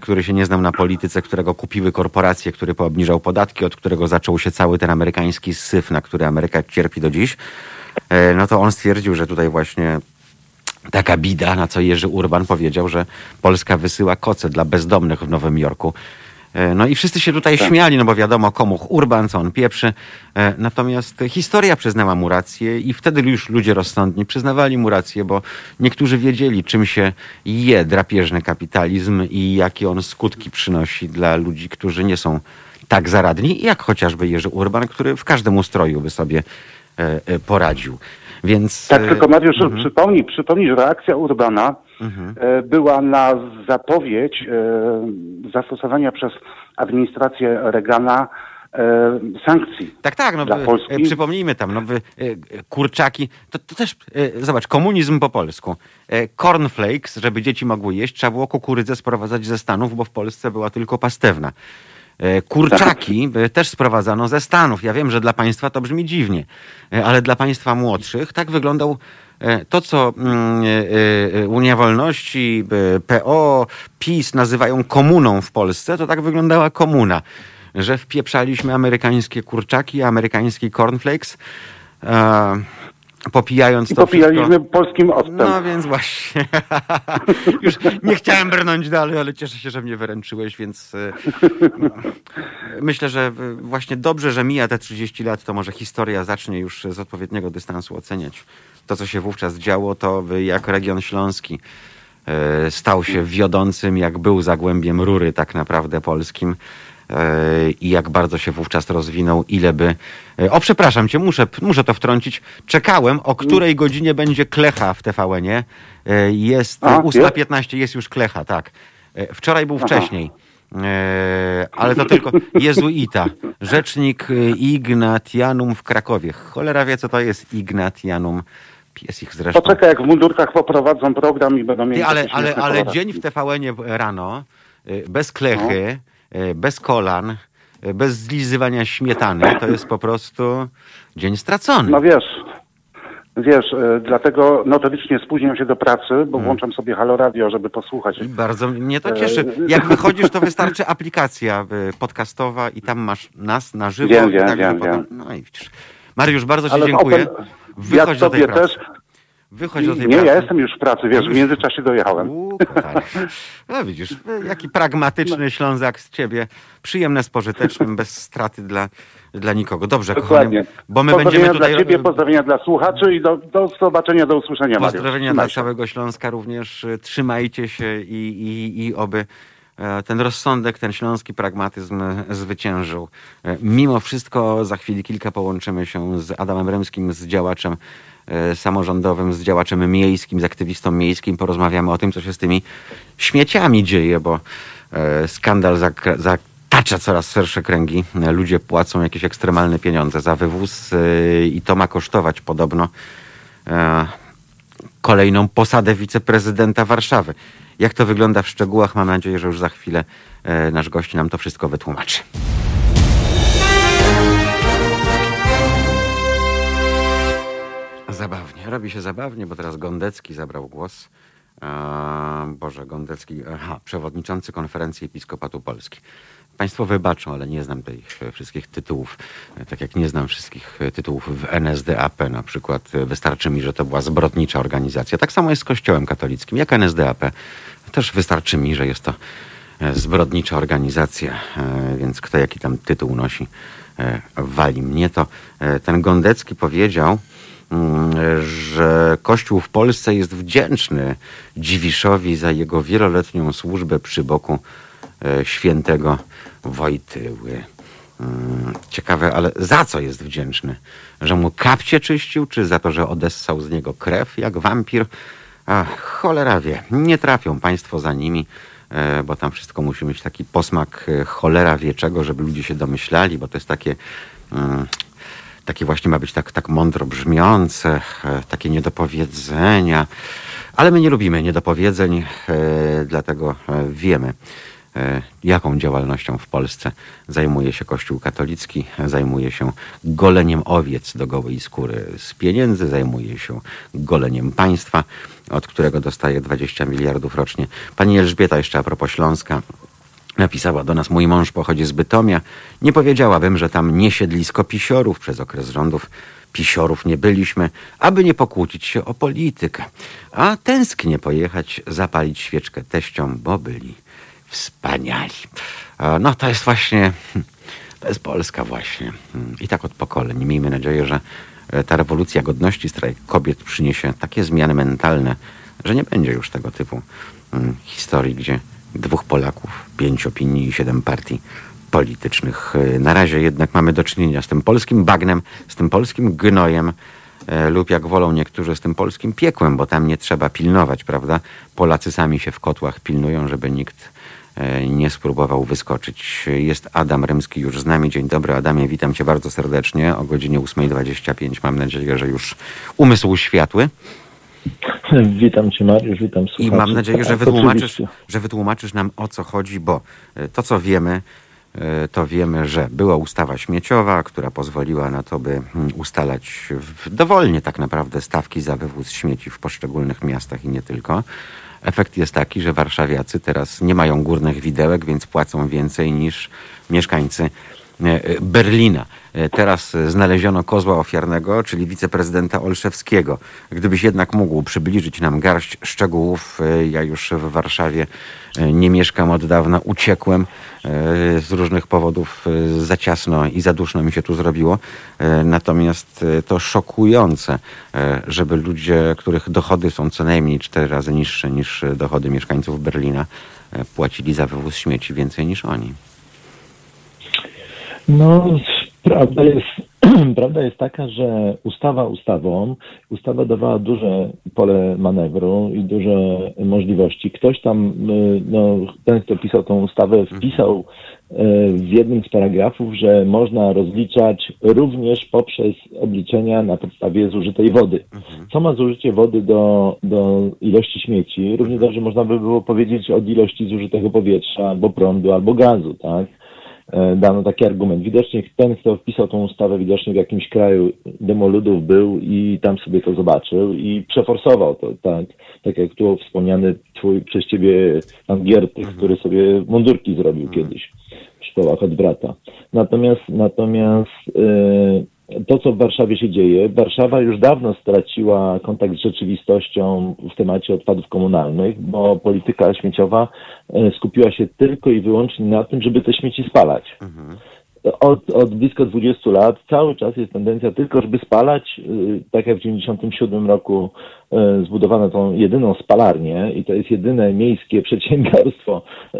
który się nie znał na polityce, którego kupiły korporacje, który poobniżał podatki, od którego zaczął się cały ten amerykański syf, na który Ameryka cierpi do dziś. E, no to on stwierdził, że tutaj właśnie taka bida, na co Jerzy Urban powiedział, że Polska wysyła koce dla bezdomnych w Nowym Jorku. E, No i wszyscy się tutaj śmiali, no bo wiadomo komu Urban, co on pieprzy. E, Natomiast historia przyznała mu rację i wtedy już ludzie rozsądni przyznawali mu rację, bo niektórzy wiedzieli, czym się je drapieżny kapitalizm i jakie on skutki przynosi dla ludzi, którzy nie są tak zaradni, jak chociażby Jerzy Urban, który w każdym ustroju by sobie poradził. Więc Tak, e, tylko Mariusz, przypomnij, przypomnij, że reakcja Urbana e, była na zapowiedź e, zastosowania przez administrację Reagana e, sankcji. Tak, tak, no Dla Polski? e, przypomnijmy tam, no e, kurczaki, to, to też, e, zobacz, komunizm po polsku. E, Cornflakes, żeby dzieci mogły jeść, trzeba było kukurydzę sprowadzać ze Stanów, bo w Polsce była tylko pastewna. E, Kurczaki e, też sprowadzano ze Stanów. Ja wiem, że dla państwa to brzmi dziwnie, e, ale dla państwa młodszych tak wyglądał e, to, co mm, Unia Wolności, PO, PiS nazywają komuną w Polsce, to tak wyglądała komuna że wpieprzaliśmy amerykańskie kurczaki, amerykański cornflakes, popijając I to popijaliśmy wszystko. polskim octem. No więc właśnie. Już nie chciałem brnąć dalej, ale cieszę się, że mnie wyręczyłeś, więc e, no, myślę, że e, właśnie dobrze, że mija te 30 lat, to może historia zacznie już z odpowiedniego dystansu oceniać to, co się wówczas działo, to jak region śląski stał się wiodącym, jak był zagłębiem rury tak naprawdę polskim i jak bardzo się wówczas rozwinął, ile by... e, O, przepraszam cię, muszę, muszę to wtrącić. Czekałem, o której godzinie będzie klecha w TVN-ie. E, Jest A, 8.15, jest już klecha, tak. E, Wczoraj był Aha. wcześniej. Ale to tylko jezuita. Rzecznik Ignatianum w Krakowie. Cholera wie, co to jest Ignatianum. Pies ich zresztą. Poczekaj, jak w mundurkach poprowadzą program i będą mieli... Ty, ale, ale, ale dzień w TVN-ie rano, bez klechy, y, bez kolan, y, bez zlizywania śmietany, to jest po prostu dzień stracony. No wiesz, wiesz, e, dlatego notorycznie spóźniam się do pracy, Hmm. bo włączam sobie Halo Radio, żeby posłuchać. Bardzo mnie to cieszy. Jak wychodzisz, to wystarczy aplikacja podcastowa i tam masz nas na żywo. Wiem, i wiem, tak, wiem, potem- wiem. No i widzisz. Mariusz, bardzo Ci Ale dziękuję. Open- Wychodź ja do tej pracy. też... Wychodź do tej Nie, pracy. ja jestem już w pracy, wiesz, w międzyczasie dojechałem. U. No widzisz, jaki pragmatyczny Ślązak z ciebie. Przyjemne z pożytecznym, bez straty dla, dla nikogo. Dobrze, Dokładnie. kochanie, bo my pozdrowienia będziemy tutaj... dla ciebie, pozdrowienia dla słuchaczy i do, do zobaczenia, do usłyszenia. Mariusz. Pozdrowienia dla całego Śląska również. Trzymajcie się i, i, i oby e, ten rozsądek, ten śląski pragmatyzm zwyciężył. E, Mimo wszystko za chwilę kilka połączymy się z Adamem Remskim, z działaczem samorządowym, z działaczem miejskim, z aktywistą miejskim. Porozmawiamy o tym, co się z tymi śmieciami dzieje, bo e, skandal zatacza coraz szersze kręgi. E, Ludzie płacą jakieś ekstremalne pieniądze za wywóz e, i to ma kosztować podobno e, kolejną posadę wiceprezydenta Warszawy. Jak to wygląda w szczegółach, mam nadzieję, że już za chwilę e, nasz gość nam to wszystko wytłumaczy. Zabawnie, robi się zabawnie, bo teraz Gondecki zabrał głos. Boże, Gondecki, aha, przewodniczący konferencji Episkopatu Polski. Państwo wybaczą, ale nie znam tych e, wszystkich tytułów. E, Tak jak nie znam wszystkich e, tytułów w NSDAP na przykład. Wystarczy mi, że to była zbrodnicza organizacja. Tak samo jest z Kościołem katolickim, jak NSDAP. Też wystarczy mi, że jest to zbrodnicza organizacja, więc kto jaki tam tytuł nosi, wali mnie to. Ten Gondecki powiedział, że Kościół w Polsce jest wdzięczny Dziwiszowi za jego wieloletnią służbę przy boku e, świętego Wojtyły. Mm, Ciekawe, ale za co jest wdzięczny? Że mu kapcie czyścił, czy za to, że odessał z niego krew jak wampir? Ach, cholera wie, nie trafią państwo za nimi, e, bo tam wszystko musi mieć taki posmak e, cholera wie czego, żeby ludzie się domyślali, bo to jest takie... takie właśnie ma być tak, tak mądro brzmiące, e, takie niedopowiedzenia. Ale my nie lubimy niedopowiedzeń, e, dlatego e, wiemy, jaką działalnością w Polsce zajmuje się Kościół katolicki. Zajmuje się goleniem owiec do gołej skóry z pieniędzy, zajmuje się goleniem państwa, od którego dostaje 20 miliardów rocznie. Pani Elżbieta, jeszcze a propos Śląska, Napisała do nas, mój mąż pochodzi z Bytomia. Nie powiedziałabym, że tam nie siedlisko pisiorów. Przez okres rządów pisiorów nie byliśmy, aby nie pokłócić się o politykę. A tęsknię pojechać, zapalić świeczkę teściom, bo byli wspaniali. No to jest właśnie, to jest Polska właśnie. I tak od pokoleń. Miejmy nadzieję, że e, ta rewolucja godności, strajk kobiet przyniesie takie zmiany mentalne, że nie będzie już tego typu mm, historii, gdzie dwóch Polaków, pięć opinii i siedem partii politycznych. E, na razie jednak mamy do czynienia z tym polskim bagnem, z tym polskim gnojem e, lub jak wolą niektórzy z tym polskim piekłem, bo tam nie trzeba pilnować, prawda? Polacy sami się w kotłach pilnują, żeby nikt e, nie spróbował wyskoczyć. Jest Adam Rymski już z nami. Dzień dobry Adamie, witam cię bardzo serdecznie o godzinie 8.25. Mam nadzieję, że już umysł światły. Witam Cię Mariusz, witam słuchaczy. I mam nadzieję, że wytłumaczysz, że wytłumaczysz nam o co chodzi, bo to co wiemy, E, to wiemy, że była ustawa śmieciowa, która pozwoliła na to, by hmm, ustalać dowolnie tak naprawdę stawki za wywóz śmieci w poszczególnych miastach i nie tylko. Efekt jest taki, że warszawiacy teraz nie mają górnych widełek, więc płacą więcej niż mieszkańcy e, Berlina. E, teraz znaleziono kozła ofiarnego, czyli wiceprezydenta Olszewskiego. Gdybyś jednak mógł przybliżyć nam garść szczegółów, ja już w Warszawie nie mieszkam od dawna, uciekłem e, z różnych powodów e, za ciasno i za duszno mi się tu zrobiło. E, natomiast to szokujące, żeby ludzie, których dochody są co najmniej cztery razy niższe niż dochody mieszkańców Berlina, płacili za wywóz śmieci więcej niż oni. No, prawda jest, prawda jest taka, że ustawa ustawą, ustawa dawała duże pole manewru i duże możliwości. Ktoś tam, y, no, ten, kto pisał tą ustawę, wpisał y, w jednym z paragrafów, że można rozliczać również poprzez obliczenia na podstawie zużytej wody. Mhm. Co ma zużycie wody do, do ilości śmieci? Równie dobrze można by było powiedzieć od ilości zużytego powietrza, albo prądu, albo gazu, tak? E, dano taki argument. Widocznie ten, kto wpisał tą ustawę, widocznie w jakimś kraju demoludów był i tam sobie to zobaczył i przeforsował to, tak, tak jak tu wspomniany twój przez ciebie pan Giertych, mhm. który sobie mundurki zrobił mhm. kiedyś w szkołach od brata. Natomiast, natomiast yy, to, co w Warszawie się dzieje. Warszawa już dawno straciła kontakt z rzeczywistością w temacie odpadów komunalnych, bo polityka śmieciowa e, skupiła się tylko i wyłącznie na tym, żeby te śmieci spalać. Mhm od, od blisko 20 lat cały czas jest tendencja tylko, żeby spalać, y, tak jak w 97 roku y, zbudowano tą jedyną spalarnię i to jest jedyne miejskie przedsiębiorstwo, y,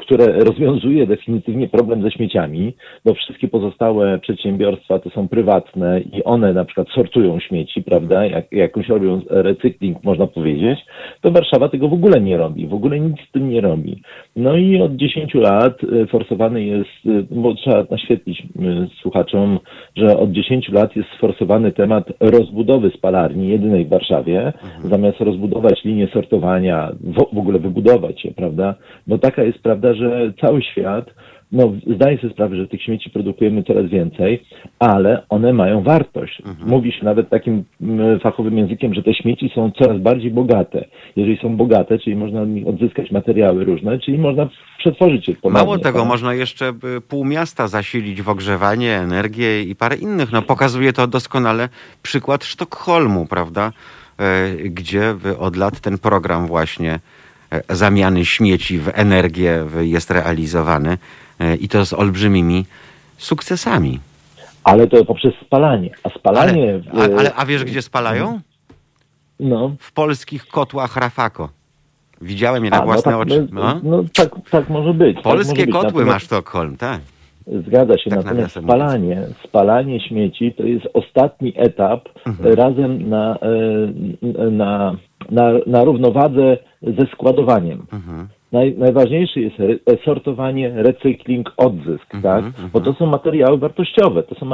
które rozwiązuje definitywnie problem ze śmieciami, bo wszystkie pozostałe przedsiębiorstwa to są prywatne i one na przykład sortują śmieci, prawda, jak, jakąś robią recykling, można powiedzieć, to Warszawa tego w ogóle nie robi, w ogóle nic z tym nie robi. No i od 10 lat forsowany jest, bo trzeba naświetlić y, słuchaczom, że od 10 lat jest sforsowany temat rozbudowy spalarni, jedynej w Warszawie, mhm. zamiast rozbudować linię sortowania, w, w ogóle wybudować je, prawda? Bo taka jest prawda, że cały świat no, zdaję sobie sprawę, że tych śmieci produkujemy coraz więcej, ale one mają wartość. Mhm. Mówi się nawet takim fachowym językiem, że te śmieci są coraz bardziej bogate. Jeżeli są bogate, czyli można odzyskać materiały różne, czyli można przetworzyć je ponownie. Mało tego, tak? można jeszcze pół miasta zasilić w ogrzewanie, energię i parę innych. No, pokazuje to doskonale przykład Sztokholmu, prawda? E, gdzie od lat ten program właśnie e, zamiany śmieci w energię jest realizowany. E, i to z olbrzymimi sukcesami. Ale to poprzez spalanie. A spalanie. Ale, a, ale, a wiesz, gdzie spalają? No. W polskich kotłach Rafako. Widziałem je na a, no własne no tak, oczy. No, no, tak, tak może być. Polskie tak kotły Natomiast... masz Sztokholm, tak. Zgadza się, tak natomiast spalanie, spalanie śmieci to jest ostatni etap mhm. razem na, e, na, na, na równowadze ze składowaniem. Mhm. Naj, najważniejszy jest re, sortowanie, recykling, odzysk, mm -hmm, tak? -hmm. Bo to są materiały wartościowe. To są,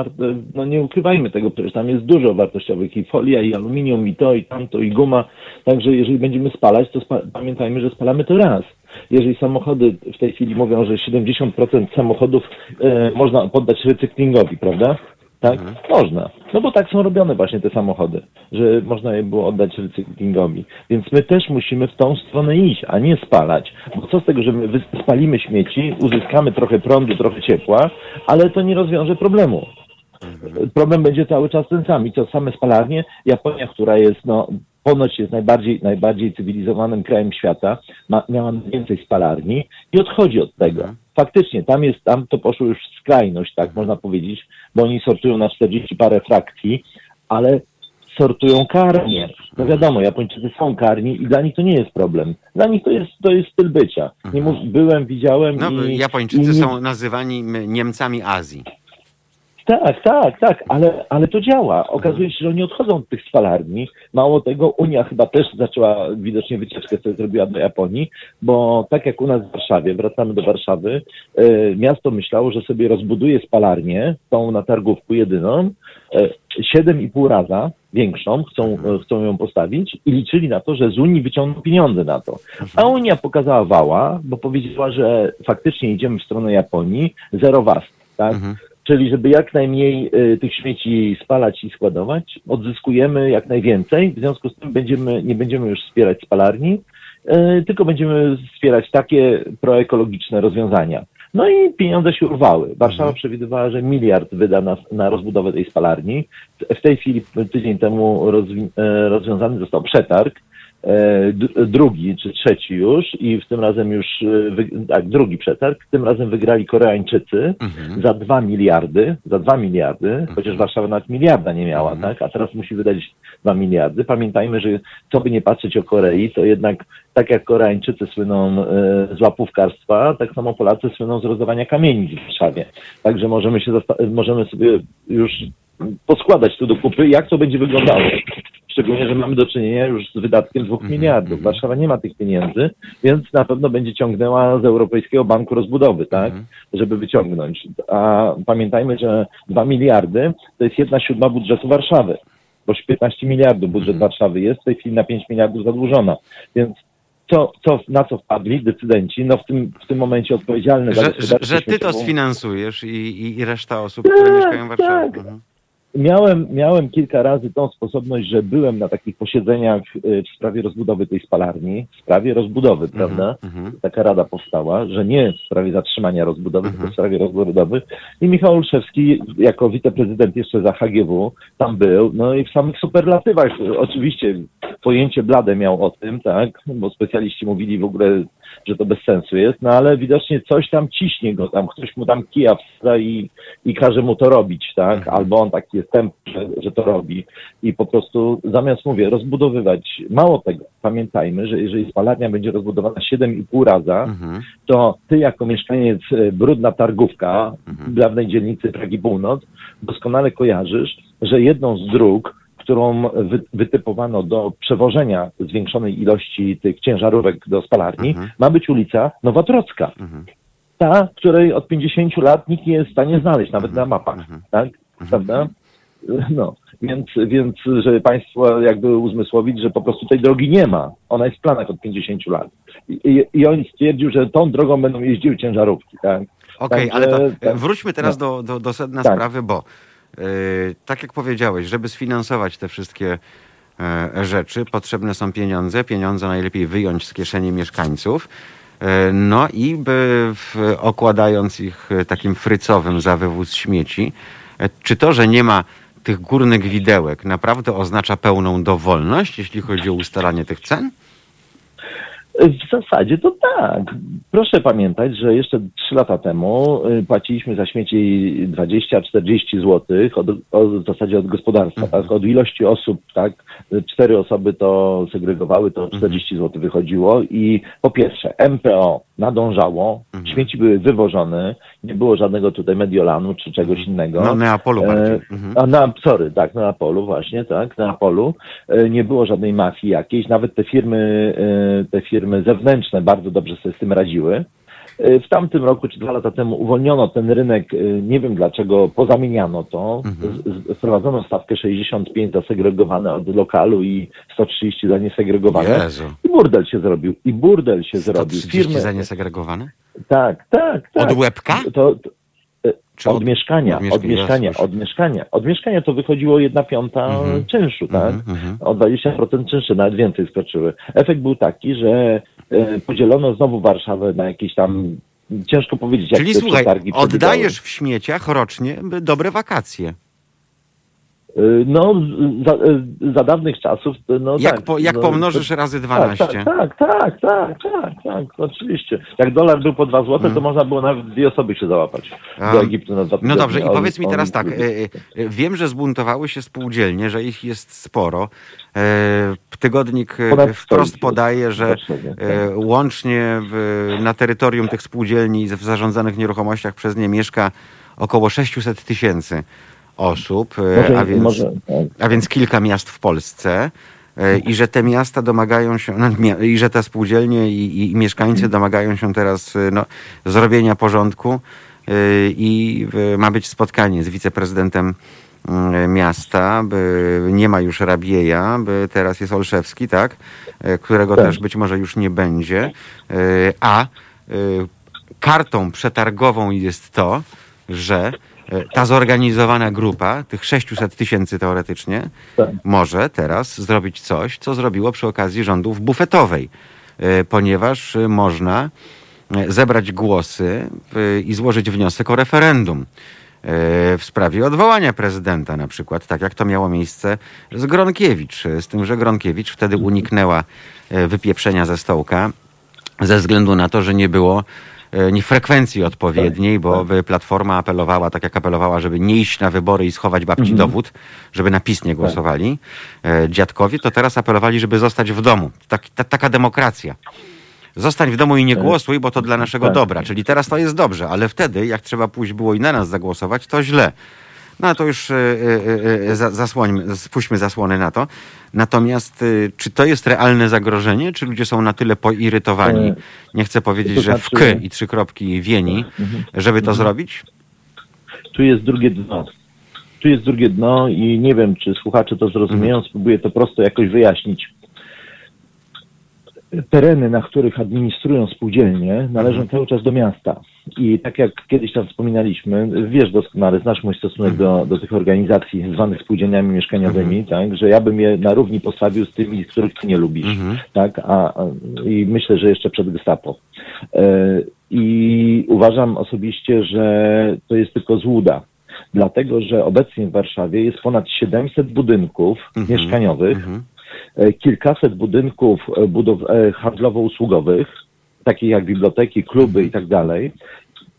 no nie ukrywajmy tego, przecież tam jest dużo wartościowych i folia, i aluminium, i to, i tamto, i guma. Także jeżeli będziemy spalać, to spa pamiętajmy, że spalamy to raz. Jeżeli samochody w tej chwili mówią, że 70% samochodów e, można poddać recyklingowi, prawda? Tak? Mhm. Można. No bo tak są robione właśnie te samochody, że można je było oddać recyklingowi. Więc my też musimy w tą stronę iść, a nie spalać. Bo co z tego, że my spalimy śmieci, uzyskamy trochę prądu, trochę ciepła, ale to nie rozwiąże problemu. Problem będzie cały czas ten sam. I co same spalarnie, Japonia, która jest, no, ponoć jest najbardziej, najbardziej cywilizowanym krajem świata, ma, miała najwięcej spalarni i odchodzi od tego. Faktycznie, tam jest, tam to poszło już w skrajność, tak można powiedzieć, bo oni sortują na 40 parę frakcji, ale sortują karnie. No wiadomo, Japończycy są karni i dla nich to nie jest problem. Dla nich to jest, to jest styl bycia. Nie mów, byłem, widziałem No, i... Japończycy i są nazywani Niemcami Azji. Tak, tak, tak, ale, ale to działa. Okazuje się, że oni odchodzą od tych spalarni. Mało tego, Unia chyba też zaczęła widocznie wycieczkę, sobie zrobiła do Japonii, bo tak jak u nas w Warszawie, wracamy do Warszawy, e, miasto myślało, że sobie rozbuduje spalarnię, tą na targówku jedyną, e, 7,5 raza większą, chcą, e, chcą ją postawić i liczyli na to, że z Unii wyciągną pieniądze na to. A Unia pokazała wała, bo powiedziała, że faktycznie idziemy w stronę Japonii, zero was, tak? Czyli żeby jak najmniej y, tych śmieci spalać i składować, odzyskujemy jak najwięcej. W związku z tym będziemy, nie będziemy już wspierać spalarni, y, tylko będziemy wspierać takie proekologiczne rozwiązania. No i pieniądze się urwały. Warszawa przewidywała, że miliard wyda na, na rozbudowę tej spalarni. W tej chwili tydzień temu rozwi- e, rozwiązany został przetarg drugi czy trzeci już i w tym razem już, e, tak, drugi przetarg, tym razem wygrali Koreańczycy za dwa miliardy, za dwa miliardy, chociaż Warszawa nawet miliarda nie miała, tak, a teraz musi wydać dwa miliardy. Pamiętajmy, że co by nie patrzeć o Korei, to jednak tak jak Koreańczycy słyną e, z łapówkarstwa, tak samo Polacy słyną z rozdawania kamieni w Warszawie. Także możemy się możemy sobie już poskładać tu do kupy, jak to będzie wyglądało. Szczególnie, że mamy do czynienia już z wydatkiem dwóch miliardów. Warszawa nie ma tych pieniędzy, więc na pewno będzie ciągnęła z Europejskiego Banku Rozbudowy, tak, żeby wyciągnąć. A pamiętajmy, że dwa miliardy to jest jedna siódma budżetu Warszawy, bo 15 miliardów budżet Warszawy jest w tej chwili na 5 miliardów zadłużona. Więc co, co, na co wpadli decydenci, no w tym, w tym momencie odpowiedzialny za Że, że, że ty to sfinansujesz i, i, i reszta osób, które Tak, mieszkają w Warszawie. tak. Mhm. Miałem, miałem kilka razy tą sposobność, że byłem na takich posiedzeniach y, w sprawie rozbudowy tej spalarni, w sprawie rozbudowy, prawda? mhm. Taka rada powstała, że nie w sprawie zatrzymania rozbudowy, tylko w sprawie rozbudowy. I Michał Olszewski, jako wiceprezydent jeszcze za HGW, tam był, no i w samych superlatywach, oczywiście pojęcie blade miał o tym, tak, bo specjaliści mówili w ogóle, że to bez sensu jest, no ale widocznie coś tam ciśnie go, tam ktoś mu tam kija wsadza i, i każe mu to robić, tak, albo on taki jest tępy, że, że to robi i po prostu zamiast, mówię, rozbudowywać, mało tego, pamiętajmy, że jeżeli spalarnia będzie rozbudowana 7,5 raza, Mhm. to ty jako mieszkaniec e, Brudna Targówka, dawnej dzielnicy Pragi Północ, doskonale kojarzysz, że jedną z dróg, którą wy, wytypowano do przewożenia zwiększonej ilości tych ciężarówek do spalarni, ma być ulica Nowotrocka. Ta, której od 50 lat nikt nie jest w stanie znaleźć, nawet na mapach, tak? Prawda? No, więc, więc żeby Państwo jakby uzmysłowić, że po prostu tej drogi nie ma. Ona jest w planach od 50 lat. I, i, i on stwierdził, że tą drogą będą jeździły ciężarówki, tak? Okej, Także- ale to e, tak. wróćmy teraz No. do, do, do sedna Tak. sprawy, bo e, tak jak powiedziałeś, żeby sfinansować te wszystkie e, rzeczy, potrzebne są pieniądze. Pieniądze najlepiej wyjąć z kieszeni mieszkańców. No i by okładając ich takim frycowym za wywóz śmieci, czy to, że nie ma tych górnych widełek naprawdę oznacza pełną dowolność, jeśli chodzi o ustalanie tych cen? W zasadzie to tak. Proszę pamiętać, że jeszcze 3 lata temu y, płaciliśmy za śmieci 20-40 zł, od, od, w zasadzie od gospodarstwa, tak? od ilości osób, tak? Cztery osoby to segregowały, to 40 zł wychodziło i po pierwsze MPO nadążało, śmieci były wywożone, nie było żadnego tutaj Mediolanu czy czegoś innego. No, Neapolu bardziej. E, Mhm. a na, sorry, tak, na Apolu właśnie, tak, na Apolu. E, Nie było żadnej mafii jakiejś, nawet te firmy, e, te firmy zewnętrzne bardzo dobrze sobie z tym radziły. E, W tamtym roku, czy dwa lata temu uwolniono ten rynek, e, nie wiem dlaczego, pozamieniano to, z- wprowadzono stawkę 65 za segregowane od lokalu i 130 za niesegregowane. Jezu. I burdel się zrobił, i burdel się zrobił. 130 za niesegregowane? Tak, tak, tak. Od łebka? To, to, Czy od, mieszkania, od od mieszkania, mieszkania, jasne. od mieszkania. Od mieszkania to wychodziło jedna piąta Mhm. czynszu, tak? Mhm, mhm. O 20% czynsze, nawet więcej skoczyły. Efekt był taki, że e, podzielono znowu Warszawę na jakieś tam, ciężko powiedzieć, jak Czyli słuchaj, oddajesz w śmieciach rocznie dobre wakacje. E, No, za, e, za dawnych czasów, no Jak, tak. po, jak no, pomnożysz razy 12. Tak, tak, tak, tak, tak, tak, oczywiście. Jak dolar był po 2 zł, to można było nawet dwie osoby się załapać A, do Egiptu na dwa No dobrze, i powiedz mi teraz tak. Wiem, że zbuntowały się spółdzielnie, że ich jest sporo. E, Tygodnik e, Ponad wprost podaje, że tak. e, łącznie na terytorium tych spółdzielni w zarządzanych nieruchomościach przez nie mieszka około 600 tysięcy osób, e, Może, a, więc, może, tak. a więc kilka miast w Polsce. e, I że te miasta domagają się, no, i że te spółdzielnie i, i, mieszkańcy domagają się teraz e, no, zrobienia porządku i ma być spotkanie z wiceprezydentem miasta, by nie ma już Rabieja, teraz jest Olszewski, tak? Którego Tak. też być może już nie będzie. A kartą przetargową jest to, że ta zorganizowana grupa, tych 600 tysięcy teoretycznie, Tak. może teraz zrobić coś, co zrobiło przy okazji rządów bufetowej, e, ponieważ e, można e, zebrać głosy e, i złożyć wniosek o referendum e, w sprawie odwołania prezydenta na przykład, tak jak to miało miejsce z Gronkiewicz, e, z tym, że Gronkiewicz wtedy uniknęła e, wypieprzenia ze stołka ze względu na to, że nie było e, ni frekwencji odpowiedniej, bo by Platforma apelowała, tak jak apelowała, żeby nie iść na wybory i schować babci dowód, żeby na PiS nie głosowali e, dziadkowie, to teraz apelowali, żeby zostać w domu. Tak, ta, taka demokracja. Zostań w domu i nie głosuj, bo to dla naszego Tak. dobra. Czyli teraz to jest dobrze, ale wtedy, jak trzeba pójść było i na nas zagłosować, to źle. No to już e, e, e, za- zasłońmy, spuśćmy zasłony na to. Natomiast czy to jest realne zagrożenie? Czy ludzie są na tyle poirytowani, nie chcę powiedzieć, to że w znaczy- k i trzy kropki wieni, żeby to zrobić? tu jest drugie dno. Tu jest drugie dno i nie wiem, czy słuchacze to zrozumieją, spróbuję to prosto jakoś wyjaśnić. Tereny, na których administrują spółdzielnie, należą cały czas do miasta. I tak jak kiedyś tam wspominaliśmy, wiesz doskonale, znasz mój stosunek do, do tych organizacji zwanych spółdzielniami mieszkaniowymi, tak, że ja bym je na równi postawił z tymi, z których ty nie lubisz, Mhm. tak, a, i myślę, że jeszcze przed Gestapo. E, I uważam osobiście, że to jest tylko złuda. Dlatego, że obecnie w Warszawie jest ponad 700 budynków Mhm. mieszkaniowych, Mhm. e, kilkaset budynków e, budow- handlowo-usługowych, takich jak biblioteki, kluby i tak dalej.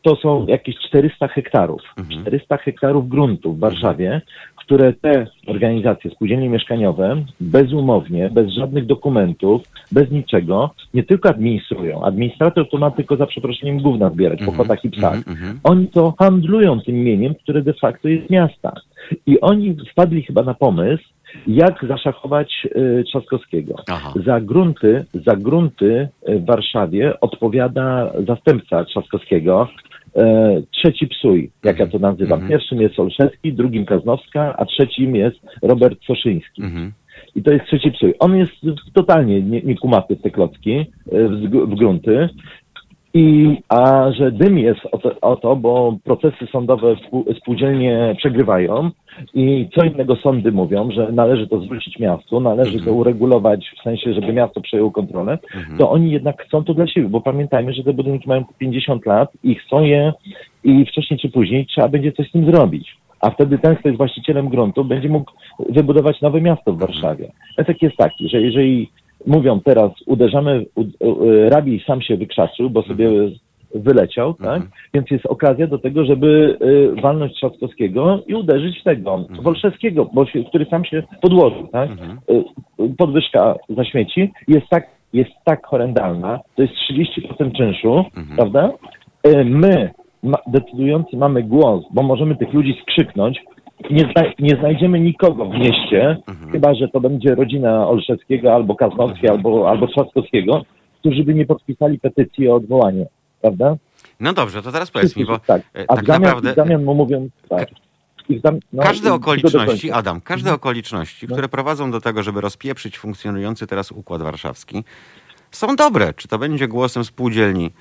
To są jakieś 400 hektarów. 400 hektarów gruntu w Warszawie, które te organizacje, spółdzielnie mieszkaniowe, bezumownie, bez żadnych dokumentów, bez niczego, nie tylko administrują. Administrator to ma tylko za przeproszeniem gówna zbierać po kotach i psach. mhm, mhm. Oni to handlują tym mieniem, które de facto jest miasta. I oni wpadli chyba na pomysł, jak zaszachować y, Trzaskowskiego. Aha. Za grunty, za grunty y, w Warszawie odpowiada zastępca Trzaskowskiego, e, trzeci psuj, jak ja to nazywam. Mhm. Pierwszym jest Olszewski, drugim Kaznowska, a trzecim jest Robert Soszyński. Mhm. I to jest trzeci psuj. On jest totalnie nie, nie w te klocki, w, w grunty. I, a że dym jest o to, o to, bo procesy sądowe spół, spółdzielnie przegrywają i co innego sądy mówią, że należy to zwrócić miastu, należy to uregulować w sensie, żeby miasto przejęło kontrolę, to oni jednak chcą to dla siebie, bo pamiętajmy, że te budynki mają po 50 lat i chcą je i wcześniej czy później trzeba będzie coś z tym zrobić. A wtedy ten, kto jest właścicielem gruntu, będzie mógł wybudować nowe miasto w Warszawie. Efekt jest taki, że jeżeli mówią teraz, uderzamy, rabi sam się wykrzaczył, bo sobie wyleciał, tak? Więc jest okazja do tego, żeby y, walnąć Trzaskowskiego i uderzyć w tego, Wolszewskiego, bo się, który sam się podłożył, tak? Y, y, podwyżka za śmieci jest tak, jest tak horrendalna, to jest 30% czynszu, prawda? Y, my, ma, decydujący, mamy głos, bo możemy tych ludzi skrzyknąć, nie, zna, nie znajdziemy nikogo w mieście, chyba że to będzie rodzina Olszewskiego albo Kaznowskiego, albo, albo Trzaskowskiego, którzy by nie podpisali petycji o odwołanie, prawda? No dobrze, to teraz powiedz mi, bo tak. e, A tak w zamian, naprawdę w zamian mu mówią tak. Zam- no, każde okoliczności, Adam, każde okoliczności, No. które prowadzą do tego, żeby rozpieprzyć funkcjonujący teraz układ warszawski, są dobre. Czy to będzie głosem spółdzielni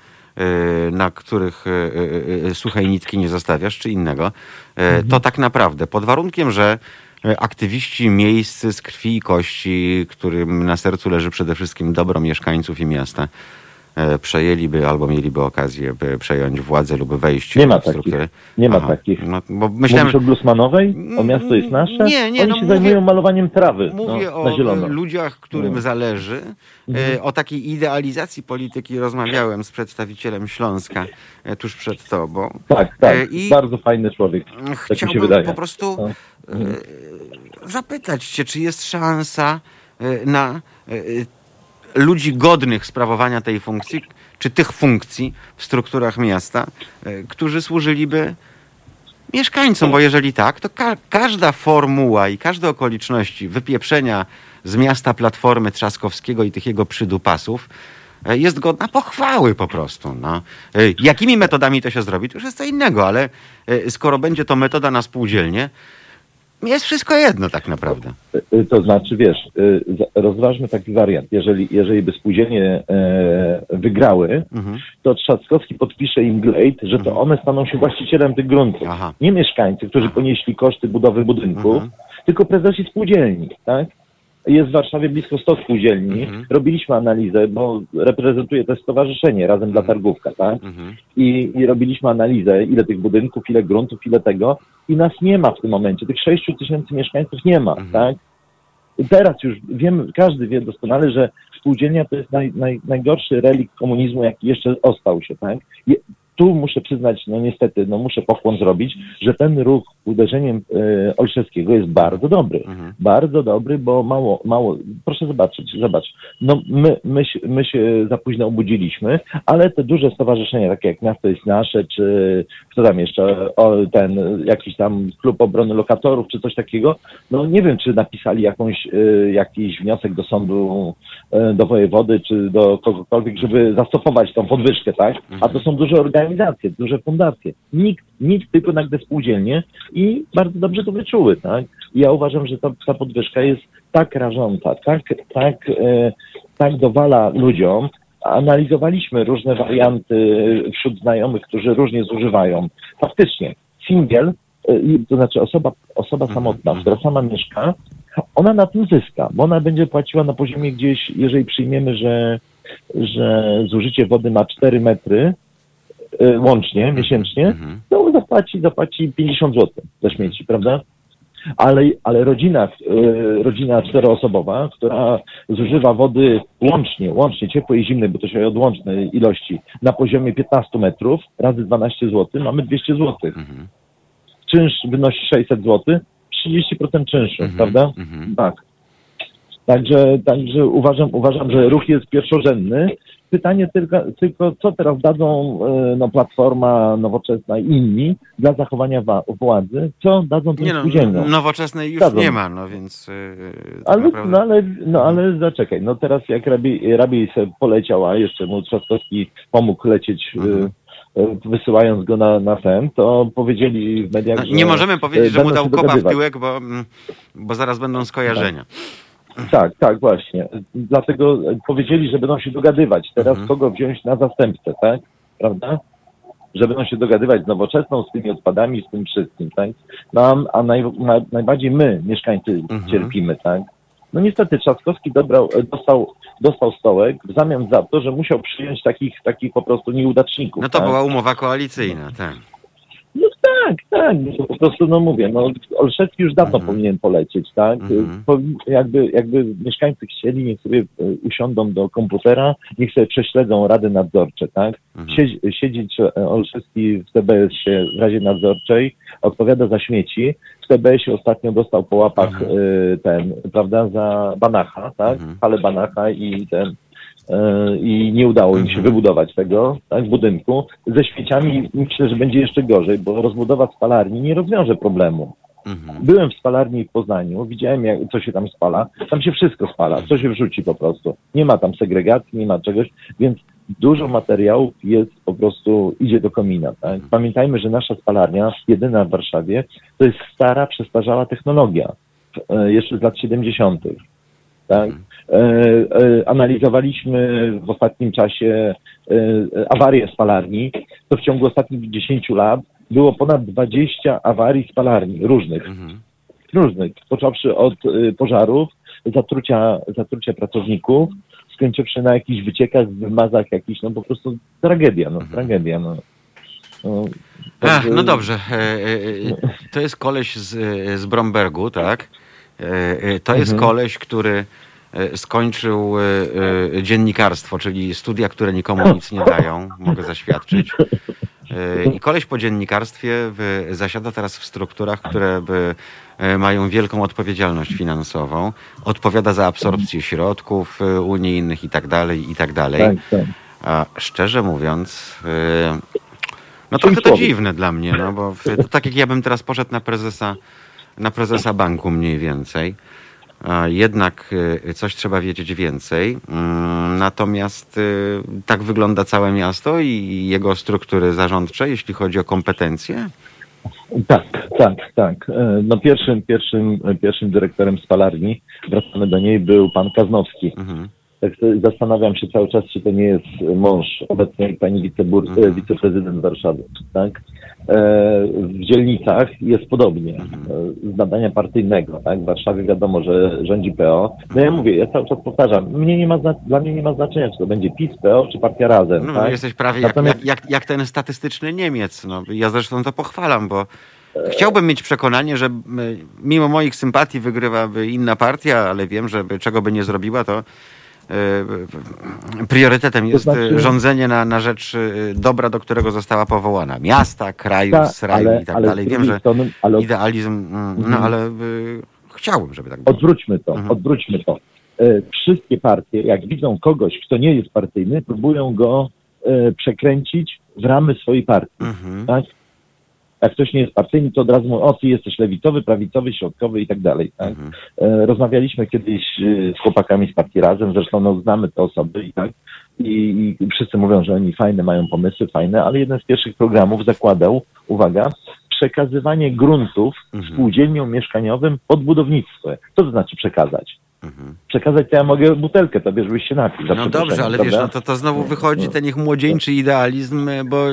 na których e, e, suchej nitki nie zostawiasz, czy innego, to tak naprawdę pod warunkiem, że aktywiści miejscy z krwi i kości, którym na sercu leży przede wszystkim dobro mieszkańców i miasta, przejęliby albo mieliby okazję by przejąć władzę lub wejść Nie ma w takich. struktury. Nie ma Aha, takich. No, bo myślałem, Mówisz o Glusmanowej? O miasto jest nasze? Nie, nie, Oni no się mówię- zajmują malowaniem trawy Mówię no, o na zielono. e, ludziach, którym No. zależy. E, O takiej idealizacji polityki rozmawiałem z przedstawicielem Śląska e, tuż przed tobą. Tak, tak. E, I Bardzo fajny człowiek. Tak mi się chciałbym wydaje. po prostu No. e, zapytać cię, czy jest szansa e, na e, ludzi godnych sprawowania tej funkcji, czy tych funkcji w strukturach miasta, e, którzy służyliby mieszkańcom, bo jeżeli tak, to ka- każda formuła i każde okoliczności wypieprzenia z miasta Platformy Trzaskowskiego i tych jego przydupasów e, jest godna pochwały po prostu. No. E, Jakimi metodami to się zrobi, to już jest co innego, ale skoro będzie to metoda na spółdzielnie, jest wszystko jedno tak naprawdę. Y, To znaczy, wiesz, y, rozważmy taki wariant. Jeżeli, jeżeli by spółdzielnie e, wygrały, Mhm. to Trzaskowski podpisze im glejt, że to one staną się właścicielem tych gruntów. Aha. Nie mieszkańcy, którzy ponieśli koszty budowy budynków, Mhm. tylko prezesi spółdzielni, tak? Jest w Warszawie blisko 100 spółdzielni. Mhm. Robiliśmy analizę, bo reprezentuję też stowarzyszenie razem dla targówka, tak? Mhm. I, I robiliśmy analizę, ile tych budynków, ile gruntów, ile tego. I nas nie ma w tym momencie. Tych 6 tysięcy mieszkańców nie ma, Mhm. tak? I teraz już wiemy, każdy wie doskonale, że spółdzielnia to jest naj, naj, najgorszy relikt komunizmu, jaki jeszcze ostał się, tak? Tu muszę przyznać, no niestety, no muszę pokłon zrobić, że ten ruch uderzeniem e, Olszewskiego jest bardzo dobry. Mhm. Bardzo dobry, bo mało, mało, proszę zobaczyć, zobacz, no my, my, się- my się za późno obudziliśmy, ale te duże stowarzyszenia, takie jak Miasto jest Nasze, czy kto tam jeszcze, o, ten jakiś tam klub obrony lokatorów, czy coś takiego, no nie wiem, czy napisali jakąś, y, jakiś wniosek do sądu, y, do wojewody, czy do kogokolwiek, żeby zastopować tą podwyżkę, tak? A to są duże organizacje, duże fundacje. Nikt, nikt, tylko nagle spółdzielnie i bardzo dobrze to wyczuły, tak? I ja uważam, że ta, ta podwyżka jest tak rażąca, tak, tak, e, tak dowala ludziom. Analizowaliśmy różne warianty wśród znajomych, którzy różnie zużywają. Faktycznie, singiel, e, i- to znaczy osoba, osoba samotna, która sama mieszka, ona na tym zyska, bo ona będzie płaciła na poziomie gdzieś, jeżeli przyjmiemy, że, że zużycie wody ma 4 metry łącznie, miesięcznie, Mhm. to zapłaci, zapłaci 50 zł za śmieci, prawda? Ale, ale rodzina, e, rodzina czteroosobowa, która zużywa wody łącznie, łącznie ciepłej i zimnej, bo to się od łącznej ilości, na poziomie 15 metrów razy 12 zł, mamy 200 zł. Mhm. Czynsz wynosi 600 zł, 30% czynszu, Mhm. prawda? Mhm. Tak. Także, także uważam, uważam, że ruch jest pierwszorzędny. Pytanie tylko, tylko co teraz dadzą e, no, Platforma Nowoczesna i inni dla zachowania wa- władzy, co dadzą tym no, spółdzielniom. nowoczesnej już Zgadzam. nie ma, no więc yy, Ale, naprawdę... no, ale, no ale zaczekaj, no teraz jak Rabiej se poleciał, a jeszcze mu Trzaskowski pomógł lecieć, Mhm. e, e, wysyłając go na, na ten, to powiedzieli w mediach, No, nie możemy powiedzieć, że mu dał kopa w tyłek, bo, bo zaraz będą skojarzenia. Tak, tak, właśnie. Dlatego powiedzieli, że będą się dogadywać. Teraz Mhm. kogo wziąć na zastępcę, tak? Prawda? Że będą się dogadywać z nowoczesną, z tymi odpadami, z tym wszystkim, tak? No, a, a naj, na, najbardziej my, mieszkańcy, Mhm. cierpimy, tak? No niestety Trzaskowski dobrał, dostał, dostał stołek w zamian za to, że musiał przyjąć takich, takich po prostu nieudaczników. No to tak? była umowa koalicyjna, tak. No tak, tak, po prostu no mówię, no Olszewski już dawno Mhm. powinien polecieć, tak? Mhm. Po, jakby, jakby mieszkańcy chcieli, niech sobie e, usiądą do komputera, niech sobie prześledzą rady nadzorcze, tak? Mhm. Siedzi, siedzieć e, Olszewski w TBS-ie w Radzie Nadzorczej, odpowiada za śmieci. W TBS-ie ostatnio dostał po łapach Mhm. e, ten, prawda, za Banacha, tak? Mhm. Ale Banacha i ten i nie udało im się Mhm. wybudować tego tak, budynku. Ze śmieciami myślę, że będzie jeszcze gorzej, bo rozbudowa spalarni nie rozwiąże problemu. Mhm. Byłem w spalarni w Poznaniu, widziałem jak, co się tam spala. Tam się wszystko spala, co się wrzuci po prostu. Nie ma tam segregacji, nie ma czegoś, więc dużo materiałów jest po prostu, idzie do komina. Tak? Pamiętajmy, że nasza spalarnia, jedyna w Warszawie, to jest stara, przestarzała technologia, e, jeszcze z lat 70. tak? E, e, analizowaliśmy w ostatnim czasie e, awarie spalarni, to w ciągu ostatnich 10 lat było ponad 20 awarii spalarni różnych, Mhm. różnych, począwszy od pożarów, zatrucia, zatrucia pracowników, skończywszy na jakichś wyciekach, wymazach jakichś, no po prostu tragedia, no tragedia, no. no Ach, no dobrze. To jest koleś z, z Brombergu, tak? To jest Mhm. koleś, który skończył e, e, dziennikarstwo, czyli studia, które nikomu nic nie dają, mogę zaświadczyć. E, I koleś po dziennikarstwie zasiada teraz w strukturach, które by, e, mają wielką odpowiedzialność finansową. Odpowiada za absorpcję środków e, unijnych i tak dalej, i tak dalej. Tak, tak. A szczerze mówiąc, no trochę to dziwne dla mnie, no bo tak jak ja bym teraz poszedł na prezesa, na prezesa banku mniej więcej. Jednak yy, coś trzeba wiedzieć więcej. Mm, Natomiast yy, tak wygląda całe miasto i jego struktury zarządcze, jeśli chodzi o kompetencje. Tak, tak, tak. E, No pierwszym, pierwszym, pierwszym dyrektorem spalarni, wracamy do niej, był pan Kaznowski. Mhm. Tak zastanawiam się cały czas, czy to nie jest mąż obecnej pani wicebur, Mhm. e, wiceprezydent Warszawy, tak? E, W dzielnicach jest podobnie. Mhm. E, Z nadania partyjnego, tak? W Warszawie wiadomo, że rządzi PO. No ja mówię, ja cały czas powtarzam, mnie nie ma dla mnie nie ma znaczenia, czy to będzie PiS, PO, czy Partia Razem, No, tak? Jesteś prawie jak, Natomiast- jak, jak, jak ten statystyczny Niemiec. No, ja zresztą to pochwalam, bo chciałbym mieć przekonanie, że mimo moich sympatii wygrywaby inna partia, ale wiem, że czego by nie zrobiła, to priorytetem jest znaczy- e, rządzenie na, na rzecz e, dobra, do którego została powołana. Miasta, kraju, Tak, sraju ale- i tak ale dalej. Wiem, że strony- ale idealizm, mm, no Mhm. ale e, chciałbym, żeby tak było. Odwróćmy to, Mhm. odwróćmy to. E, Wszystkie partie, jak widzą kogoś, kto nie jest partyjny, próbują go e, przekręcić w ramy swojej partii. Mhm. Tak? Jak ktoś nie jest partyjny, to od razu mówią, o ty jesteś lewicowy, prawicowy, środkowy i tak dalej. Tak? Mhm. E, Rozmawialiśmy kiedyś e, z chłopakami z partii Razem, zresztą no, znamy te osoby i tak. I, I wszyscy mówią, że oni fajne mają pomysły, fajne, ale jeden z pierwszych programów zakładał, uwaga, przekazywanie gruntów Mhm. spółdzielniom mieszkaniowym pod budownictwo. Co to znaczy przekazać? Mhm. Przekazać to ja mogę butelkę tobie, żebyś się napił. No dobrze, ale wiesz, prawda? no to, to znowu wychodzi ten ich młodzieńczy idealizm, bo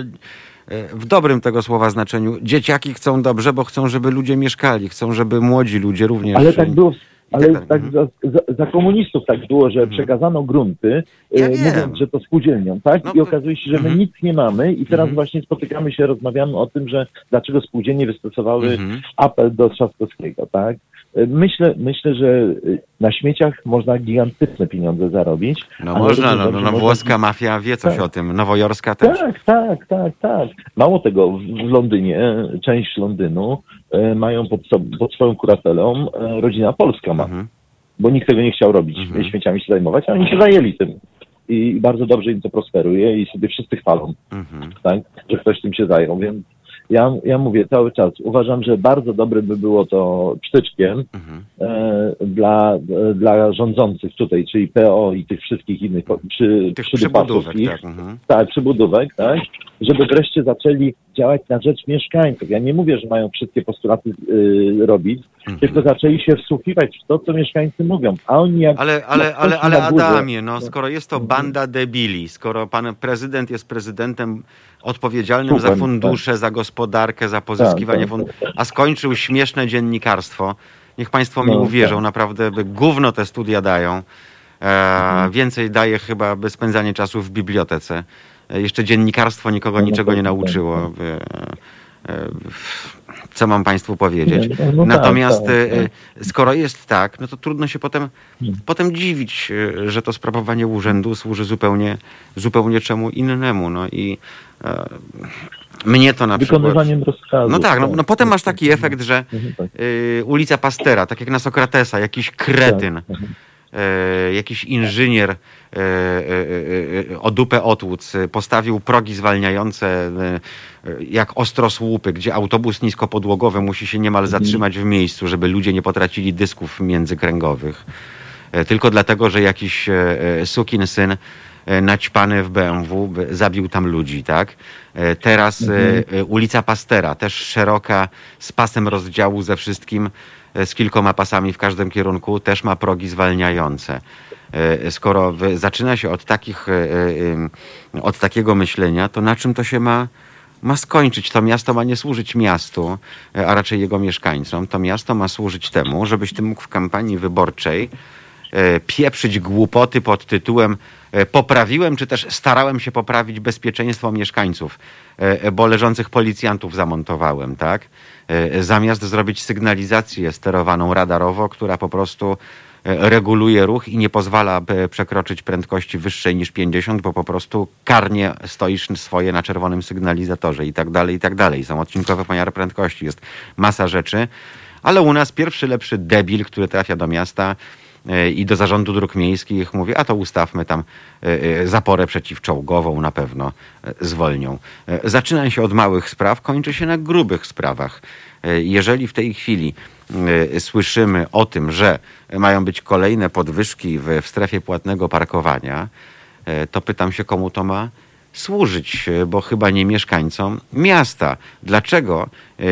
w dobrym tego słowa znaczeniu dzieciaki chcą dobrze, bo chcą, żeby ludzie mieszkali, chcą, żeby młodzi ludzie również... Ale tak było, ale tak tak, za, za, za komunistów tak było, że przekazano grunty, Ja e, mówiąc, że to spółdzielnią, tak? No I okazuje się, że my Mhm. nic nie mamy i teraz Mhm. właśnie spotykamy się, rozmawiamy o tym, że dlaczego spółdzielnie wystosowały Mhm. apel do Trzaskowskiego, tak? E, Myślę, myślę, że e, na śmieciach można gigantyczne pieniądze zarobić. No można, no, no, no można- włoska mafia wie coś Tak. o tym, nowojorska też. Tak, tak, tak, tak. Mało tego, w Londynie, część Londynu e, mają pod, pod swoją kuratelą e, rodzina polska ma, Mhm. bo nikt tego nie chciał robić, Mhm. śmieciami się zajmować, a oni się zajęli tym. I bardzo dobrze im to prosperuje i sobie wszyscy chwalą, Mhm. tak, że ktoś tym się zajął, więc ja, ja mówię cały czas, uważam, że bardzo dobre by było to psztyczkiem Mhm. e, dla, e, dla rządzących tutaj, czyli PO i tych wszystkich innych przy, Tych przybudówek, ich, tak. Mhm. tak, przybudówek, tak, żeby wreszcie zaczęli działać na rzecz mieszkańców. Ja nie mówię, że mają wszystkie postulaty y, robić. Tylko zaczęli się wsłuchiwać w to, co mieszkańcy mówią. A oni jak... Ale, ale, ale, ale Adamie, no skoro jest to banda debili, skoro pan prezydent jest prezydentem odpowiedzialnym za Słucham, fundusze, za gospodarkę, za pozyskiwanie Tak, tak, funduszy, a skończył śmieszne dziennikarstwo, niech państwo mi No, uwierzą, tak. naprawdę by gówno te studia dają. E, więcej daje chyba by spędzanie czasu w bibliotece. E, jeszcze dziennikarstwo nikogo No, niczego nie tak, nauczyło. tak, e, co mam państwu powiedzieć? No, no tak, Natomiast tak, e, tak. skoro jest tak, no to trudno się potem, Hmm. potem dziwić, e, że to sprawowanie urzędu służy zupełnie, zupełnie czemu innemu. No i e, mnie to na przykład... Wykonywaniem rozkazów. No tak, no, no potem masz taki efekt, że tak. y, ulica Pastera, tak jak na Sokratesa, jakiś kretyn, Tak, e, jakiś inżynier o dupę otłuc e, postawił progi zwalniające e, e, jak ostrosłupy, gdzie autobus niskopodłogowy musi się niemal Mhm. zatrzymać w miejscu, żeby ludzie nie potracili dysków międzykręgowych. E, Tylko dlatego, że jakiś e, e, sukin syn e, naćpany w BMW zabił tam ludzi, tak? E, Teraz e, e, ulica Pastera, też szeroka, z pasem rozdziału ze wszystkim, z kilkoma pasami w każdym kierunku, też ma progi zwalniające. Skoro zaczyna się od, takich, od takiego myślenia, to na czym to się ma ma skończyć. To miasto ma nie służyć miastu, a raczej jego mieszkańcom. To miasto ma służyć temu, żebyś ty mógł w kampanii wyborczej e, pieprzyć głupoty pod tytułem e, poprawiłem, czy też starałem się poprawić bezpieczeństwo mieszkańców, e, bo leżących policjantów zamontowałem, tak? Zamiast zrobić sygnalizację sterowaną radarowo, która po prostu E, reguluje ruch i nie pozwala przekroczyć prędkości wyższej niż 50, bo po prostu karnie stoisz swoje na czerwonym sygnalizatorze i tak dalej, i tak dalej. Są odcinkowe pomiary prędkości, jest masa rzeczy, ale u nas pierwszy lepszy debil, który trafia do miasta e, i do zarządu dróg miejskich mówi, a to ustawmy tam e, zaporę przeciwczołgową, na pewno zwolnią. Zaczyna się od małych spraw, kończy się na grubych sprawach. Jeżeli w tej chwili Y, słyszymy o tym, że mają być kolejne podwyżki w, strefie płatnego parkowania, y, to pytam się, komu to ma służyć, bo chyba nie mieszkańcom miasta. Dlaczego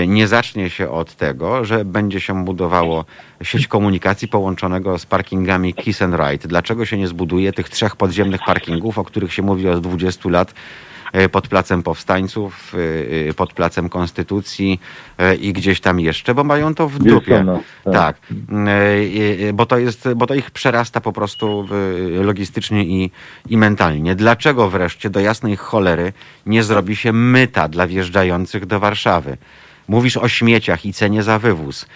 nie zacznie się od tego, że będzie się budowało sieć komunikacji połączonego z parkingami Kiss and Ride? Dlaczego się nie zbuduje tych trzech podziemnych parkingów, o których się mówi od 20 lat? E, pod Placem Powstańców, e, e, pod Placem Konstytucji i gdzieś tam jeszcze, bo mają to w dupie. tak. tak. Bo, to jest, bo to ich przerasta po prostu logistycznie i, i mentalnie. Dlaczego wreszcie do jasnej cholery nie zrobi się myta dla wjeżdżających do Warszawy? Mówisz o śmieciach i cenie za wywóz.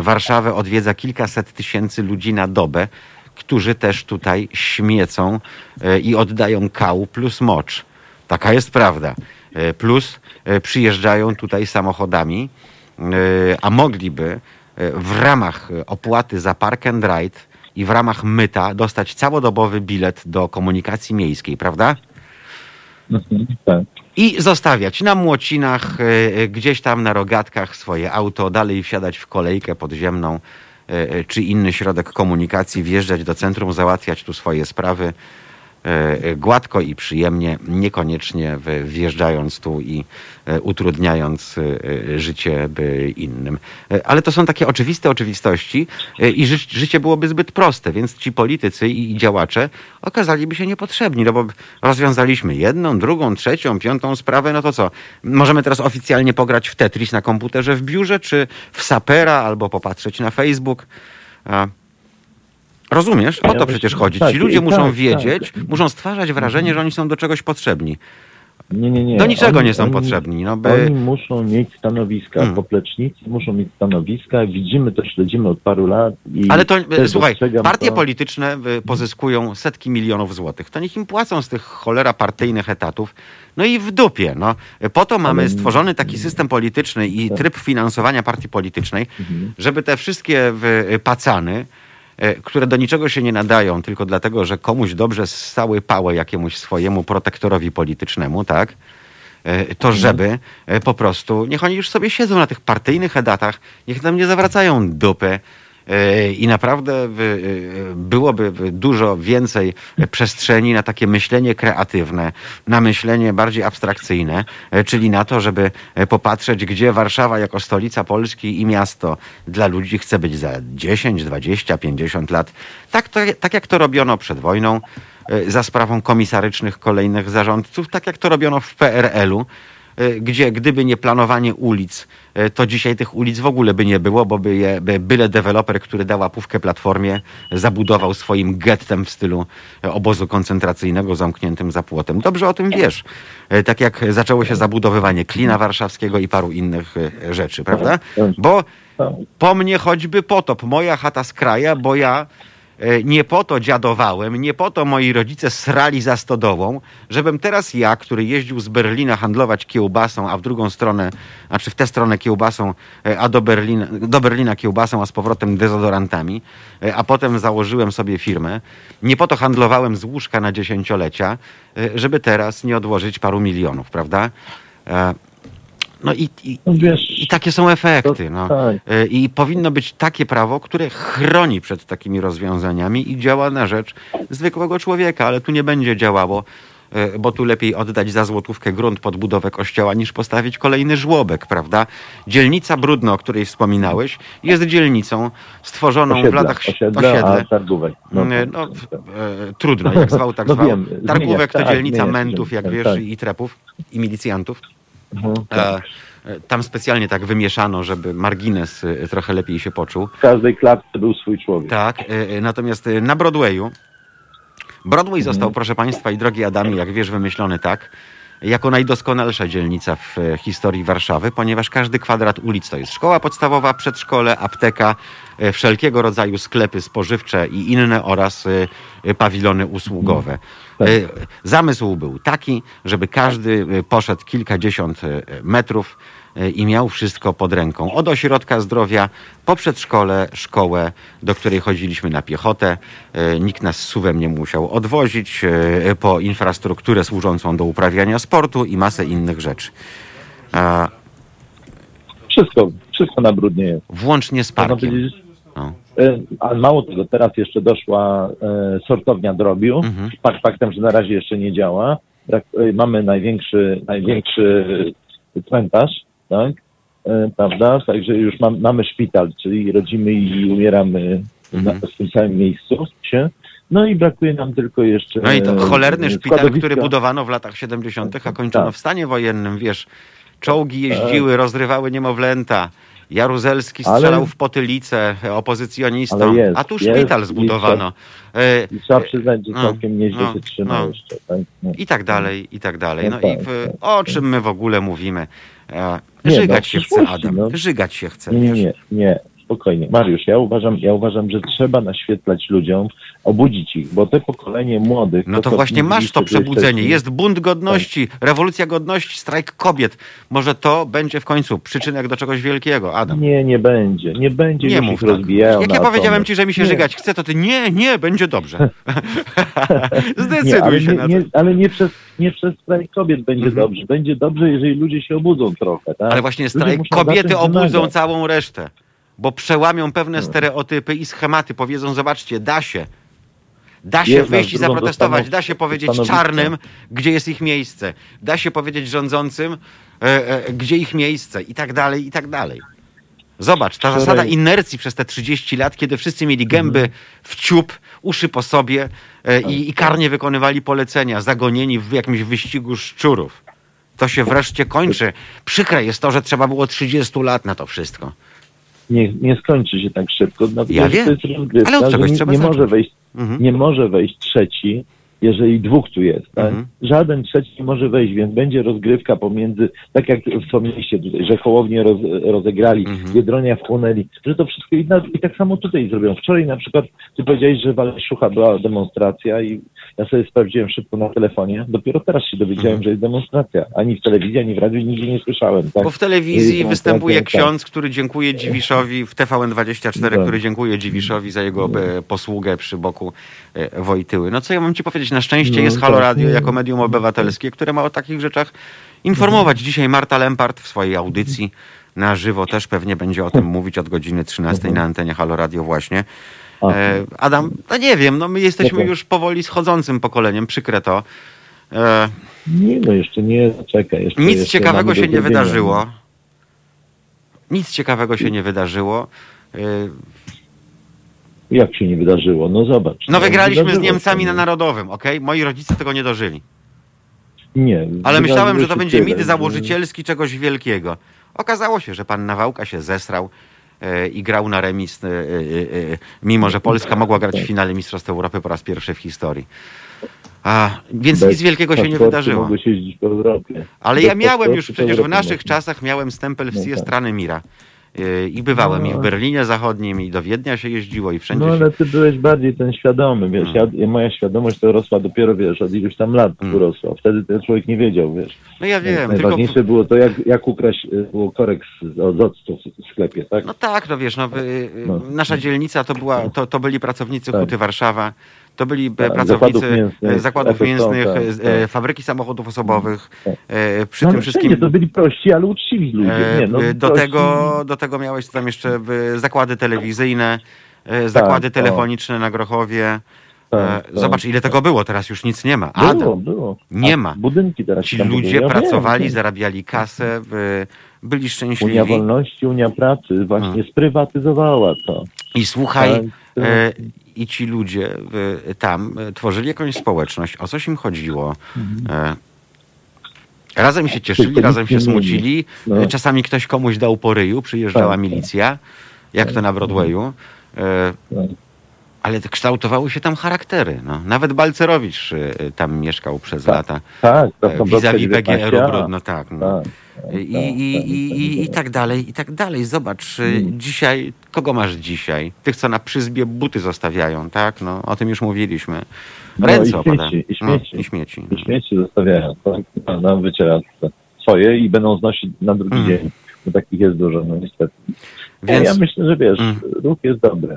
Warszawę odwiedza kilkaset tysięcy ludzi na dobę, którzy też tutaj śmiecą i oddają kał plus mocz. Taka jest prawda. E, plus e, przyjeżdżają tutaj samochodami, e, a mogliby w ramach opłaty za park and ride i w ramach myta dostać całodobowy bilet do komunikacji miejskiej, prawda? Tak. I zostawiać na młocinach, gdzieś tam na rogatkach swoje auto, dalej wsiadać w kolejkę podziemną czy inny środek komunikacji, wjeżdżać do centrum, załatwiać tu swoje sprawy. E, gładko i przyjemnie, niekoniecznie wjeżdżając tu i e, utrudniając e, życie innym. Ale to są takie oczywiste oczywistości i ży życie byłoby zbyt proste, więc ci politycy i działacze okazaliby się niepotrzebni, no bo rozwiązaliśmy jedną, drugą, trzecią, piątą sprawę, no to co? Możemy teraz oficjalnie pograć w Tetris na komputerze w biurze, czy w Sapera, albo popatrzeć na Facebook. Rozumiesz? O to przecież chodzi. Tak, Ci ludzie muszą tak, wiedzieć, tak. muszą stwarzać wrażenie, że oni są do czegoś potrzebni. Nie, nie, nie. Do niczego oni, nie są oni, potrzebni. No by... Oni muszą mieć stanowiska, hmm. poplecznicy muszą mieć stanowiska, widzimy to, śledzimy od paru lat. Ale to, słuchaj, partie to... polityczne y, pozyskują setki milionów złotych. To niech im płacą z tych cholera partyjnych etatów. No i w dupie. No. Po to mamy stworzony taki system polityczny i tak. tryb finansowania partii politycznej, mhm. żeby te wszystkie y, pacany E, które do niczego się nie nadają, tylko dlatego, że komuś dobrze ssały pałę jakiemuś swojemu protektorowi politycznemu, tak? E, to mhm. żeby e, po prostu, niech oni już sobie siedzą na tych partyjnych edatach, niech nam nie zawracają dupy, i naprawdę e, byłoby dużo więcej przestrzeni na takie myślenie kreatywne, na myślenie bardziej abstrakcyjne, e, czyli na to, żeby e, popatrzeć, gdzie Warszawa jako stolica Polski i miasto dla ludzi chce być za 10, 20, 50 lat. Tak, to, tak jak to robiono przed wojną za sprawą komisarycznych kolejnych zarządców, tak jak to robiono w PRL-u E, gdzie gdyby nie planowanie ulic, e, to dzisiaj tych ulic w ogóle by nie było, bo by je, by byle deweloper, który dał łapówkę platformie, zabudował swoim gettem w stylu obozu koncentracyjnego zamkniętym za płotem. Dobrze o tym wiesz. E, tak jak zaczęło się zabudowywanie Klina Warszawskiego i paru innych rzeczy, prawda? Bo po mnie choćby potop, moja chata z kraja, bo ja E, nie po to dziadowałem, nie po to moi rodzice srali za stodołą, żebym teraz ja, który jeździł z Berlina handlować kiełbasą, a w drugą stronę, znaczy w tę stronę kiełbasą, e, a do Berlina, do Berlina kiełbasą, a z powrotem dezodorantami, e, a potem założyłem sobie firmę. Nie po to handlowałem z łóżka na dziesięciolecia, żeby teraz nie odłożyć paru milionów, prawda? No i, i, no wiesz, i takie są efekty. To, no. tak. E, I powinno być takie prawo, które chroni przed takimi rozwiązaniami i działa na rzecz zwykłego człowieka, ale tu nie będzie działało, e, bo tu lepiej oddać za złotówkę grunt pod budowę kościoła niż postawić kolejny żłobek, prawda? Dzielnica Brudno, o której wspominałeś, jest dzielnicą stworzoną w Osiedla, latach... osiedle, a targówek. No, tak, no, tak. e, trudno, jak zwał, tak No zwał. wiem, Targówek to tak, dzielnica się, mentów, jak tak, wiesz, tak. i trepów, i milicjantów. Mhm, E, tak. e, tam specjalnie tak wymieszano, żeby margines e, trochę lepiej się poczuł. W każdej klatce był swój człowiek. Tak, e, natomiast na Broadwayu. Broadway Mhm. został, proszę Państwa, i drogi Adamie, jak wiesz, wymyślony tak, jako najdoskonalsza dzielnica w e, historii Warszawy, ponieważ każdy kwadrat ulic to jest szkoła podstawowa, przedszkole, apteka, e, wszelkiego rodzaju sklepy spożywcze i inne oraz e, pawilony usługowe. Tak. Zamysł był taki, żeby każdy poszedł kilkadziesiąt metrów i miał wszystko pod ręką. Od ośrodka zdrowia, po przedszkole, szkołę, do której chodziliśmy na piechotę. E, Nikt nas suwem nie musiał odwozić, e, po infrastrukturę służącą do uprawiania sportu i masę innych rzeczy. A Wszystko, wszystko na brudnie jest. Włącznie z parkiem. No. e, a mało tego, teraz jeszcze doszła e, sortownia drobiu. Mhm. Fakt faktem, że na razie jeszcze nie działa. E, mamy największy, największy cmentarz, tak? E, prawda? Także już mam, mamy szpital, czyli rodzimy i umieramy Mhm. na, w tym samym miejscu się. No i brakuje nam tylko jeszcze. No i to e, cholerny szpital, składowiska. który budowano w latach 70., a kończono Tak. w stanie wojennym, wiesz. Czołgi jeździły, rozrywały niemowlęta. Jaruzelski Ale- strzelał w potylicę opozycjonistom, Ale jest, a tu jest szpital i zbudowano. E, I trzeba przyznać, że No, całkiem nieźle no, się trzymał no. jeszcze. Tak? No. I tak dalej, i tak dalej. No No i tak, w, tak, o czym my w ogóle mówimy? Nie, Żygać no, się chce, Adam. no. Żygać się chce. Nie, nie, nie. Spokojnie. Mariusz, ja uważam, ja uważam, że trzeba naświetlać ludziom, obudzić ich, bo te pokolenie młodych... No to co właśnie masz to przebudzenie. Jest bunt godności, rewolucja godności, strajk kobiet. Może to będzie w końcu przyczynek do czegoś wielkiego, Adam. Nie, nie będzie. Nie będzie, Nie mów ich tak. Jak ja powiedziałem ci, że mi się Nie. żygać chce, to ty nie, nie, będzie dobrze. Nie, Zdecyduj ale się nie, na nie, to. ale nie przez, nie przez strajk kobiet będzie Mhm. dobrze. Będzie dobrze, jeżeli ludzie się obudzą trochę. Tak? Ale właśnie strajk kobiety obudzą całą resztę. Bo przełamią pewne stereotypy i schematy. Powiedzą, zobaczcie, da się. Da się Jest wyjść i zaprotestować, dostaną da się powiedzieć czarnym, gdzie jest ich miejsce. Da się powiedzieć rządzącym, e, e, gdzie ich miejsce i tak dalej, i tak dalej. Zobacz, ta Wczoraj- zasada inercji przez te 30 lat, kiedy wszyscy mieli gęby Mhm. w ciup, uszy po sobie e, i, i karnie wykonywali polecenia, zagonieni w jakimś wyścigu szczurów. To się wreszcie kończy. Przykre jest to, że trzeba było 30 lat na to wszystko. Nie, nie skończy się tak szybko. dlatego Ja wiem, ale od czegoś nie, trzeba nie zacząć. może wejść Mhm. nie może wejść trzeci, jeżeli dwóch tu jest. Tak? Mhm. Żaden trzeci nie może wejść, więc będzie rozgrywka pomiędzy, tak jak wspomnieliście tutaj, że Hołownię roz, rozegrali, Mhm. Biedronia wchłonęli, że to wszystko i, na, i tak samo tutaj zrobią. Wczoraj na przykład ty powiedziałeś, że w Aleszucha była demonstracja i ja sobie sprawdziłem szybko na telefonie. Dopiero teraz się dowiedziałem, Mhm. że jest demonstracja. Ani w telewizji, ani w radiu nigdzie nie słyszałem. Tak? Bo w telewizji występuje demonstracja, ksiądz, który dziękuję Dziwiszowi, w TVN24, Tak. który dziękuję Dziwiszowi za jego e, posługę przy boku e, Wojtyły. No co ja mam ci powiedzieć? Na szczęście No, jest Halo tak. Radio jako medium obywatelskie, które ma o takich rzeczach informować. Dzisiaj Marta Lempart w swojej audycji na żywo też pewnie będzie o tym mówić od godziny 13 na antenie Halo Radio właśnie. E, Adam, no nie wiem, no my jesteśmy już powoli schodzącym pokoleniem, przykre to. E, Nie, no jeszcze nie, czekaj. Jeszcze, nic jeszcze ciekawego się nie wydarzyło. Nic ciekawego się nie wydarzyło. Jak się nie wydarzyło? No zobacz. No wygraliśmy z Niemcami na. Narodowym, okej? Moi rodzice tego nie dożyli. Nie. Ale myślałem, że to będzie mit założycielski czegoś wielkiego. Okazało się, że pan Nawałka się zesrał e, i grał na remis, e, e, mimo że Polska mogła grać w finale Mistrzostw Europy po raz pierwszy w historii. A, więc Bez nic wielkiego się nie wydarzyło. Ale Bez ja miałem już przecież w naszych czasach miałem stempel w No tak. Mira. Yy, I bywałem i w No. Berlinie Zachodnim, i do Wiednia się jeździło, i wszędzie No ale ty byłeś bardziej ten świadomy, wiesz, Hmm. ja, moja świadomość to rosła dopiero, wiesz, od iluś tam lat Hmm. urosła. Wtedy ten człowiek nie wiedział, wiesz. No ja wiem, tylko... Najważniejsze było to, jak, jak ukraść y, było korek z, od octu w sklepie, tak? No tak, no wiesz, no, y, y, No. nasza dzielnica to, była, to, to byli pracownicy Tak. Huty Warszawa, to byli e, Tak, pracownicy zakładów mięsnych, e, zakładów mięsnych, tak, e, tak. e, fabryki samochodów osobowych, Tak. przy no, tym wszystkim... to byli prości, ale uczciwi ludzie. Nie, no, do, prości. tego, do tego miałeś tam jeszcze zakłady telewizyjne, zakłady Tak, o. telefoniczne na Grochowie, tak, Zobacz, ile tego było, teraz już nic nie ma. Było, Adam, było. nie A ma. Budynki teraz ci ludzie pracowali, zarabiali kasę, byli szczęśliwi. Unia Wolności, Unia Pracy właśnie Hmm. sprywatyzowała to. I słuchaj, Tak, e, i ci ludzie y, tam e, tworzyli jakąś społeczność. O coś im chodziło? E, razem się cieszyli, razem się smucili. No. E, Czasami ktoś komuś dał po ryju, przyjeżdżała Tak, tak. milicja, jak to na Broadwayu. E, Tak. ale kształtowały się tam charaktery. No. Nawet Balcerowicz y, y, tam mieszkał przez Tak. lata. Tak, to są Vis-a-vis 19, Brodno, tak. No. Tak, tak, I, tak, i, tak, i, i, I tak dalej, i tak dalej. Zobacz, y, Mm. dzisiaj, kogo masz dzisiaj? Tych, co na przyzbie buty zostawiają, tak? No, o tym już mówiliśmy. No, Ręce i opadają. śmieci, i No, śmieci. I śmieci. I śmieci zostawiają tak, na- na wycieraczce swoje i będą znosić na drugi Mm. dzień. Bo takich jest dużo, no niestety. Więc, Ja myślę, że wiesz, Mm. ruch jest dobry.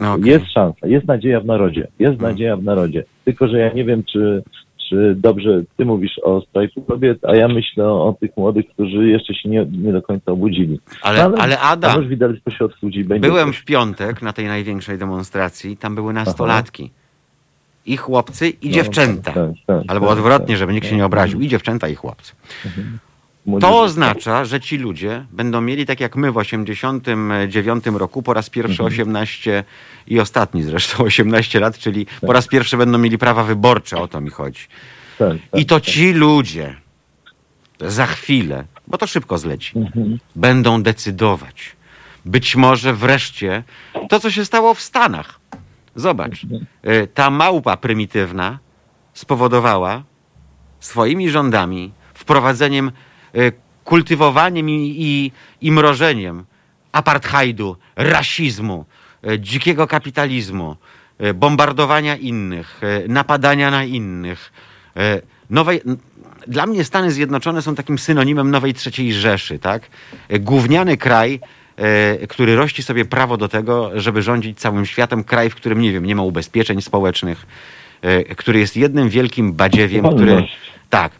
no, okej. Jest szansa, jest nadzieja w narodzie. Jest nadzieja w narodzie. Tylko, że ja nie wiem, czy, czy dobrze ty mówisz o strajku kobiet, a ja myślę o tych młodych, którzy jeszcze się nie, nie do końca obudzili. ale, ale A Adam, może widać pośrodku ludzi będzie. byłem w piątek na tej największej demonstracji, tam były nastolatki. I chłopcy, i No, dziewczęta. tak, tak, Albo tak, odwrotnie, tak, żeby nikt się tak. nie obraził. I dziewczęta, i chłopcy. Młodzież- To oznacza, że ci ludzie będą mieli, tak jak my w 89 roku, po raz pierwszy 18 i ostatni zresztą 18 lat, czyli po raz pierwszy będą mieli prawa wyborcze, o to mi chodzi. Tak, tak, I to tak. ci ludzie za chwilę, bo to szybko zleci, Mhm. będą decydować. Być może wreszcie to, co się stało w Stanach. Zobacz, y, ta małpa prymitywna spowodowała swoimi rządami, wprowadzeniem, kultywowaniem i, i, i mrożeniem apartheidu, rasizmu, y, dzikiego kapitalizmu, y, bombardowania innych, y, napadania na innych. y, Nowej, dla mnie Stany Zjednoczone są takim synonimem nowej trzeciej Rzeszy, tak? Y, Gówniany kraj, y, który rości sobie prawo do tego, żeby rządzić całym światem, kraj, w którym, nie wiem, nie ma ubezpieczeń społecznych, y, który jest jednym wielkim badziewiem, który... Tak,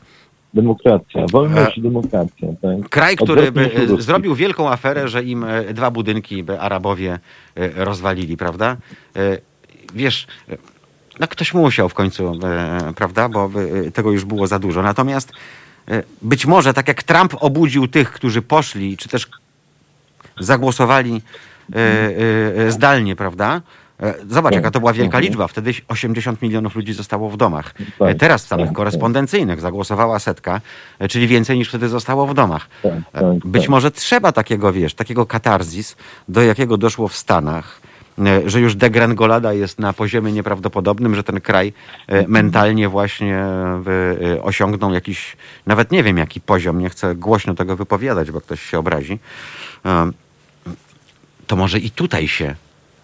Demokracja, wolność i demokracja. Tak? Kraj, który by e, zrobił wielką aferę, że im e, dwa budynki by Arabowie e, rozwalili, prawda? E, Wiesz, e, no ktoś musiał w końcu, e, prawda? Bo e, tego już było za dużo. Natomiast e, być może, tak jak Trump obudził tych, którzy poszli, czy też zagłosowali e, e, e, zdalnie, prawda? E, Zobacz, jaka to była wielka Mhm. liczba. Wtedy 80 milionów ludzi zostało w domach. Tak, E, Teraz w samych tak, korespondencyjnych zagłosowała setka, e, czyli więcej niż wtedy zostało w domach. Tak, tak, Być tak. może trzeba takiego, wiesz, takiego katarzis, do jakiego doszło w Stanach, że już degrengolada jest na poziomie nieprawdopodobnym, że ten kraj mentalnie właśnie osiągnął jakiś, nawet nie wiem jaki poziom, nie chcę głośno tego wypowiadać, bo ktoś się obrazi. To może i tutaj się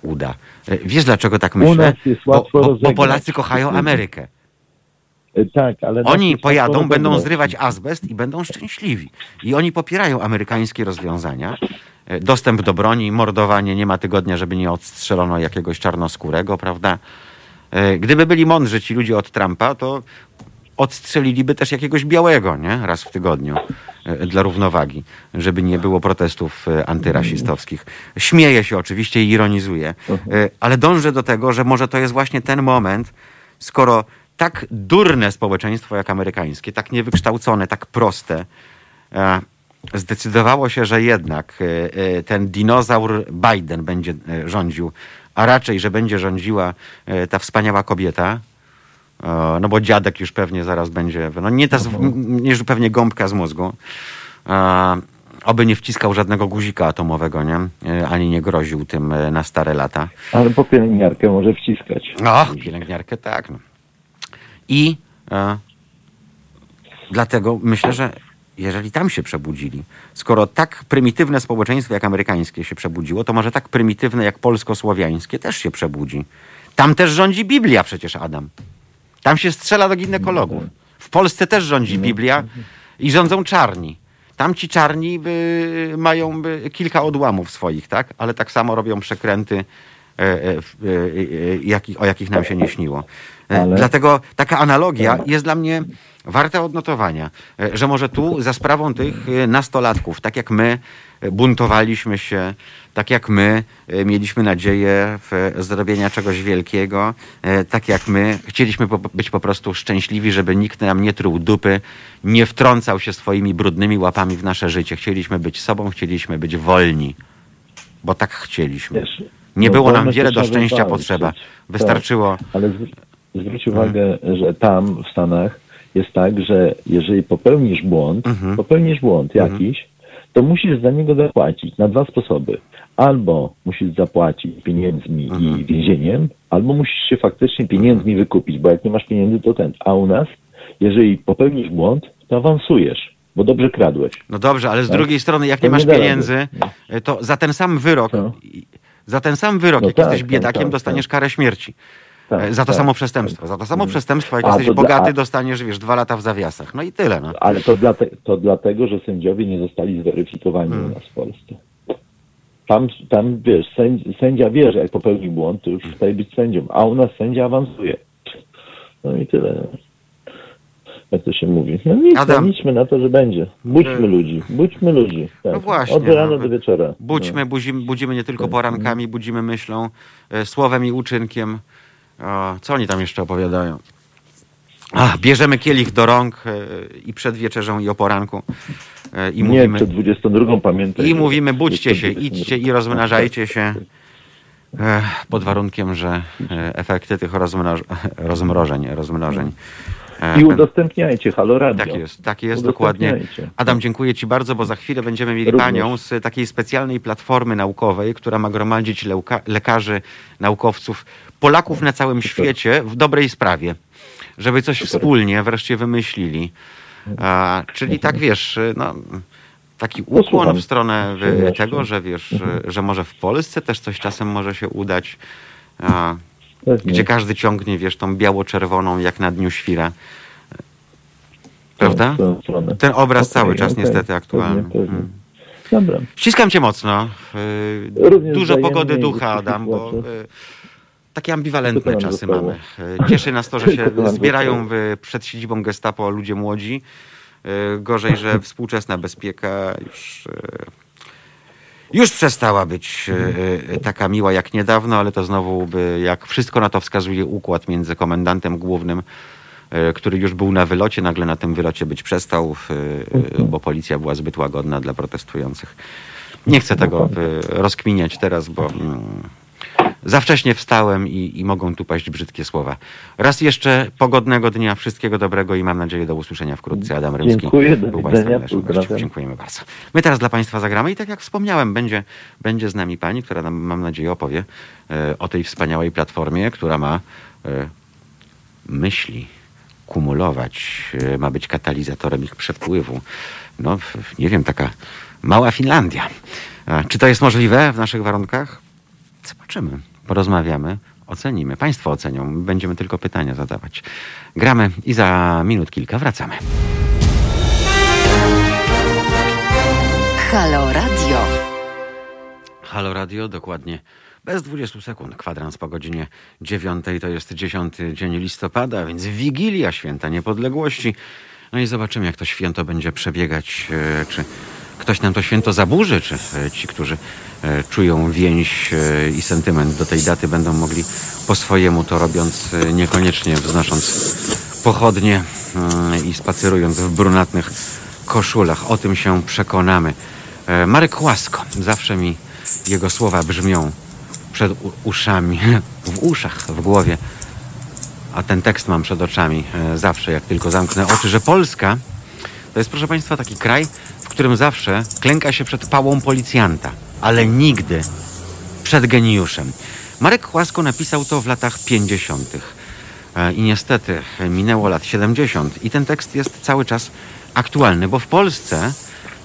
uda. E, Wiesz dlaczego tak myślę? Bo, bo, bo. Polacy kochają Amerykę. E, Tak, ale Oni pojadą, będą zrywać azbest i będą szczęśliwi. I oni popierają amerykańskie rozwiązania. E, Dostęp do broni, mordowanie, nie ma tygodnia, żeby nie odstrzelono jakiegoś czarnoskórego, prawda? Gdyby byli mądrzy ci ludzie od Trumpa, to odstrzeliliby też jakiegoś białego, nie? Raz w tygodniu e, dla równowagi, żeby nie było protestów e, antyrasistowskich. Śmieję się oczywiście i ironizuję, e, ale dążę do tego, że może to jest właśnie ten moment, skoro tak durne społeczeństwo jak amerykańskie, tak niewykształcone, tak proste, zdecydowało się, że jednak ten dinozaur Biden będzie rządził, a raczej, że będzie rządziła ta wspaniała kobieta, No bo dziadek już pewnie zaraz będzie, no nie, ta, Mhm. nie pewnie gąbka z mózgu. E, Oby nie wciskał żadnego guzika atomowego, nie? E, Ani nie groził tym e, na stare lata. Ale po pielęgniarkę może wciskać. Och, pielęgniarkę tak. No. I e, dlatego myślę, że jeżeli tam się przebudzili, skoro tak prymitywne społeczeństwo jak amerykańskie się przebudziło, to może tak prymitywne jak polsko-słowiańskie też się przebudzi. Tam też rządzi Biblia przecież, Adam. Tam się strzela do ginekologów. W Polsce też rządzi Biblia i rządzą czarni. Tam ci czarni by, mają by kilka odłamów swoich, tak? Ale tak samo robią przekręty e, e, e, e, jaki, o jakich nam się nie śniło. E, Ale- Dlatego taka analogia jest dla mnie warta odnotowania, e, że może tu za sprawą tych nastolatków, tak jak my buntowaliśmy się, tak jak my e, mieliśmy nadzieję w zrobienia czegoś wielkiego, e, tak jak my chcieliśmy być po prostu szczęśliwi, żeby nikt nam nie truł dupy, nie wtrącał się swoimi brudnymi łapami w nasze życie. Chcieliśmy być sobą, chcieliśmy być wolni, bo tak chcieliśmy. Nie no było nam wiele do szczęścia potrzeba. Tak. Wystarczyło. Ale zwr- zwróć uwagę, że tam w Stanach jest tak, że jeżeli popełnisz błąd, Mhm. popełnisz błąd jakiś, to musisz za niego zapłacić na dwa sposoby. Albo musisz zapłacić pieniędzmi Mhm. i więzieniem, albo musisz się faktycznie pieniędzmi wykupić, bo jak nie masz pieniędzy, to ten. A u nas, jeżeli popełnisz błąd, to awansujesz, bo dobrze kradłeś. No dobrze, ale z Tak. drugiej strony, jak To nie masz nie pieniędzy, to za ten sam wyrok, No. za ten sam wyrok, No jak tak, jesteś tak, biedakiem, tak, dostaniesz tak. karę śmierci. Tak, Za to tak. samo przestępstwo. Za to samo przestępstwo, jak A, jesteś dla- bogaty, a- dostaniesz, wiesz, dwa lata w zawiasach. No i tyle, no. Ale to, dlate, to dlatego, że sędziowie nie zostali zweryfikowani Hmm. u nas w Polsce. Tam, tam wiesz, sędzia, wie, że jak popełni błąd, to już przestaje być sędzią, a u nas sędzia awansuje. No i tyle. Jak to się mówi? No nic, Adam. no, liczmy na to, że będzie. Budźmy ludzi, budźmy ludzi. Tak. No właśnie, Od rana no. do wieczora. Budźmy, budzimy, budzimy nie tylko porankami, budzimy myślą, e, słowem i uczynkiem. O, co oni tam jeszcze opowiadają? A, bierzemy kielich do rąk e, i przed wieczerzą i o poranku. e, I Nie, mówimy, przed 22 pamiętaj. I mówimy, budźcie się, idźcie i rozmnażajcie się. E, Pod warunkiem, że efekty tych rozmnoż rozmrożeń, rozmnożeń. I udostępniajcie, halo radio. tak jest, tak jest, dokładnie. Adam, dziękuję Ci bardzo, bo za chwilę będziemy mieli Również. Panią z takiej specjalnej platformy naukowej, która ma gromadzić leuka- lekarzy, naukowców, Polaków na całym świecie w dobrej sprawie, żeby coś wspólnie wreszcie wymyślili. A, czyli tak wiesz, no, taki ukłon Posłucham. w stronę e, przyjemnością. tego, że wiesz, że, że może w Polsce też coś czasem może się udać. A, gdzie każdy ciągnie, wiesz, tą biało-czerwoną, jak na dniu świra. Prawda? Stronę. Ten obraz Okej, cały czas okej. niestety aktualny. Pewnie, pewnie. Mm. Dobra. Ściskam cię mocno. Również Dużo pogody ducha, Adam, bo takie ambiwalentne czasy zostało. mamy. Yy, Cieszy nas to, że się zbierają przed siedzibą gestapo ludzie młodzi. Yy, Gorzej, że współczesna bezpieka już... yy, Już przestała być taka miła jak niedawno, ale to znowu, by, jak wszystko na to wskazuje, układ między komendantem głównym, który już był na wylocie, nagle na tym wylocie być przestał, bo policja była zbyt łagodna dla protestujących. Nie chcę tego rozkminiać teraz, bo mm, za wcześnie wstałem i, i mogą tu paść brzydkie słowa. Raz jeszcze pogodnego dnia, wszystkiego dobrego i mam nadzieję do usłyszenia wkrótce. Adam Rymski. Dziękuję, do był Państwa widzenia, naszym. Dziękujemy bardzo. My teraz dla Państwa zagramy i tak jak wspomniałem, będzie, będzie z nami pani, która nam, mam nadzieję, opowie e, o tej wspaniałej platformie, która ma e, myśli kumulować, e, ma być katalizatorem ich przepływu. No, nie wiem, taka mała Finlandia. Czy to jest możliwe w naszych warunkach? Zobaczymy, porozmawiamy, ocenimy. Państwo ocenią, będziemy tylko pytania zadawać. Gramy i za minut kilka wracamy. Halo Radio. Halo Radio, dokładnie bez 20 sekund. Kwadrans po godzinie 9 to jest 10 dzień listopada, więc Wigilia Święta Niepodległości. No i zobaczymy, jak to święto będzie przebiegać. e, Czy ktoś nam to święto zaburzy, czy e, ci, którzy e, czują więź e, i sentyment do tej daty, będą mogli po swojemu to robiąc, niekoniecznie wznosząc pochodnie i spacerując w brunatnych koszulach. O tym się przekonamy. Marek Łasko, zawsze mi jego słowa brzmią przed uszami, w uszach, w głowie, a ten tekst mam przed oczami zawsze, jak tylko zamknę oczy, że Polska to jest, proszę Państwa, taki kraj, którym zawsze klęka się przed pałą policjanta, ale nigdy przed geniuszem. Marek Łasko napisał to w latach 50. E, I niestety minęło lat 70 i ten tekst jest cały czas aktualny, bo w Polsce,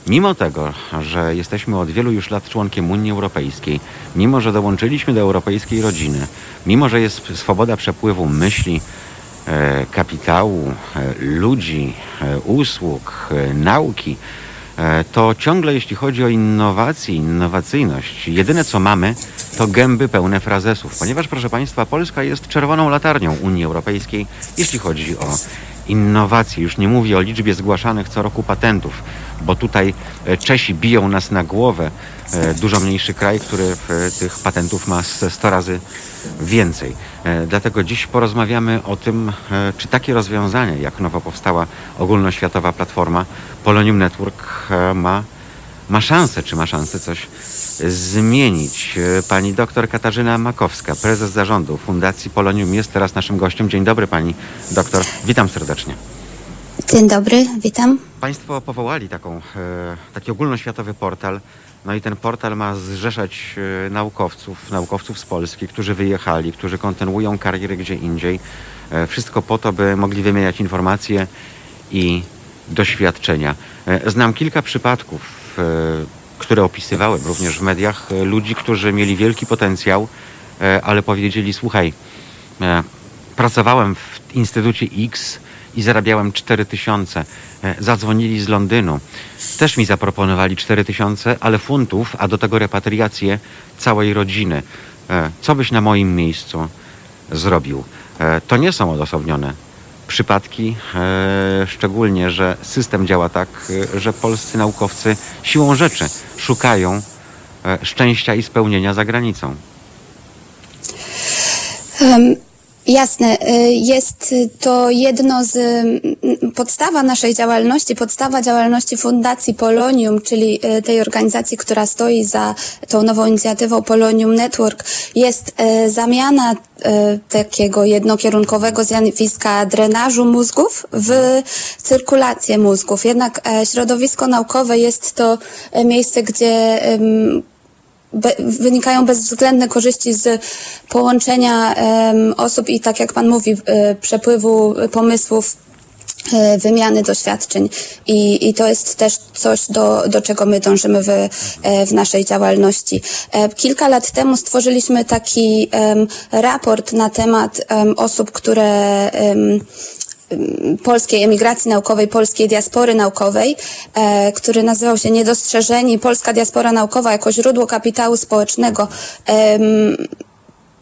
mimo tego, że jesteśmy od wielu już lat członkiem Unii Europejskiej, mimo że dołączyliśmy do europejskiej rodziny, mimo że jest swoboda przepływu myśli, e, kapitału, e, ludzi, usług, nauki, to ciągle jeśli chodzi o innowacje, innowacyjność, jedyne co mamy to gęby pełne frazesów, ponieważ proszę Państwa, Polska jest czerwoną latarnią Unii Europejskiej, jeśli chodzi o innowacje. Już nie mówię o liczbie zgłaszanych co roku patentów, bo tutaj e, Czesi biją nas na głowę. E, dużo mniejszy kraj, który e, tych patentów ma 100 razy więcej. Dlatego dziś porozmawiamy o tym, czy takie rozwiązanie, jak nowo powstała ogólnoświatowa platforma Polonium Network ma, ma szansę, czy ma szansę coś zmienić. Pani doktor Katarzyna Makowska, prezes zarządu Fundacji Polonium jest teraz naszym gościem. Dzień dobry pani doktor, witam serdecznie. Dzień dobry, witam. Państwo powołali taką, e, taki ogólnoświatowy portal. No i ten portal ma zrzeszać e, naukowców, naukowców z Polski, którzy wyjechali, którzy kontynuują kariery gdzie indziej. E, wszystko po to, by mogli wymieniać informacje i doświadczenia. Znam kilka przypadków, które opisywałem również w mediach, ludzi, którzy mieli wielki potencjał, ale powiedzieli: Słuchaj, pracowałem w Instytucie X, i zarabiałem 4 tysiące. E, zadzwonili z Londynu. Też mi zaproponowali 4 tysiące, ale funtów, a do tego repatriację całej rodziny. E, co byś na moim miejscu zrobił? E, to nie są odosobnione przypadki, szczególnie, że system działa tak, że polscy naukowcy siłą rzeczy szukają szczęścia i spełnienia za granicą. Um Jasne, y, jest to jedno z podstawa naszej działalności, podstawa działalności Fundacji Polonium, czyli y, tej organizacji, która stoi za tą nową inicjatywą Polonium Network, jest y, zamiana takiego jednokierunkowego zjawiska drenażu mózgów w cyrkulację mózgów. Jednak e, środowisko naukowe jest to e, miejsce, gdzie be, wynikają bezwzględne korzyści z połączenia um, osób i tak jak Pan mówi, e, przepływu pomysłów e, wymiany doświadczeń I, i to jest też coś, do, do czego my dążymy w, e, w naszej działalności. Kilka lat temu stworzyliśmy taki um, raport na temat um, osób, które um, polskiej emigracji naukowej, polskiej diaspory naukowej, e, który nazywał się Niedostrzeżeni Polska Diaspora Naukowa jako źródło kapitału społecznego.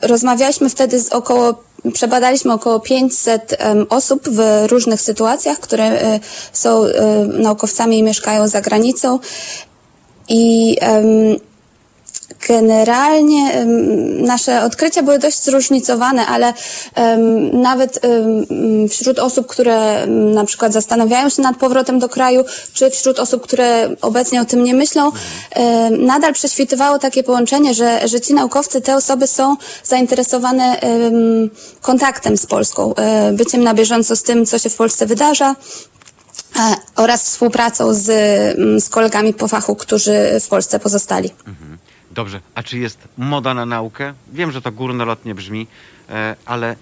Rozmawialiśmy wtedy z około Przebadaliśmy około 500 um, osób w różnych sytuacjach, które e, są e, naukowcami i mieszkają za granicą. I Generalnie nasze odkrycia były dość zróżnicowane, ale nawet wśród osób, które na przykład zastanawiają się nad powrotem do kraju, czy wśród osób, które obecnie o tym nie myślą, nadal prześwitywało takie połączenie, że, że ci naukowcy, te osoby są zainteresowane kontaktem z Polską, e, byciem na bieżąco z tym, co się w Polsce wydarza, e, oraz współpracą z, z kolegami po fachu, którzy w Polsce pozostali. Mhm. Dobrze, a czy jest moda na naukę? Wiem, że to górnolotnie brzmi, e, ale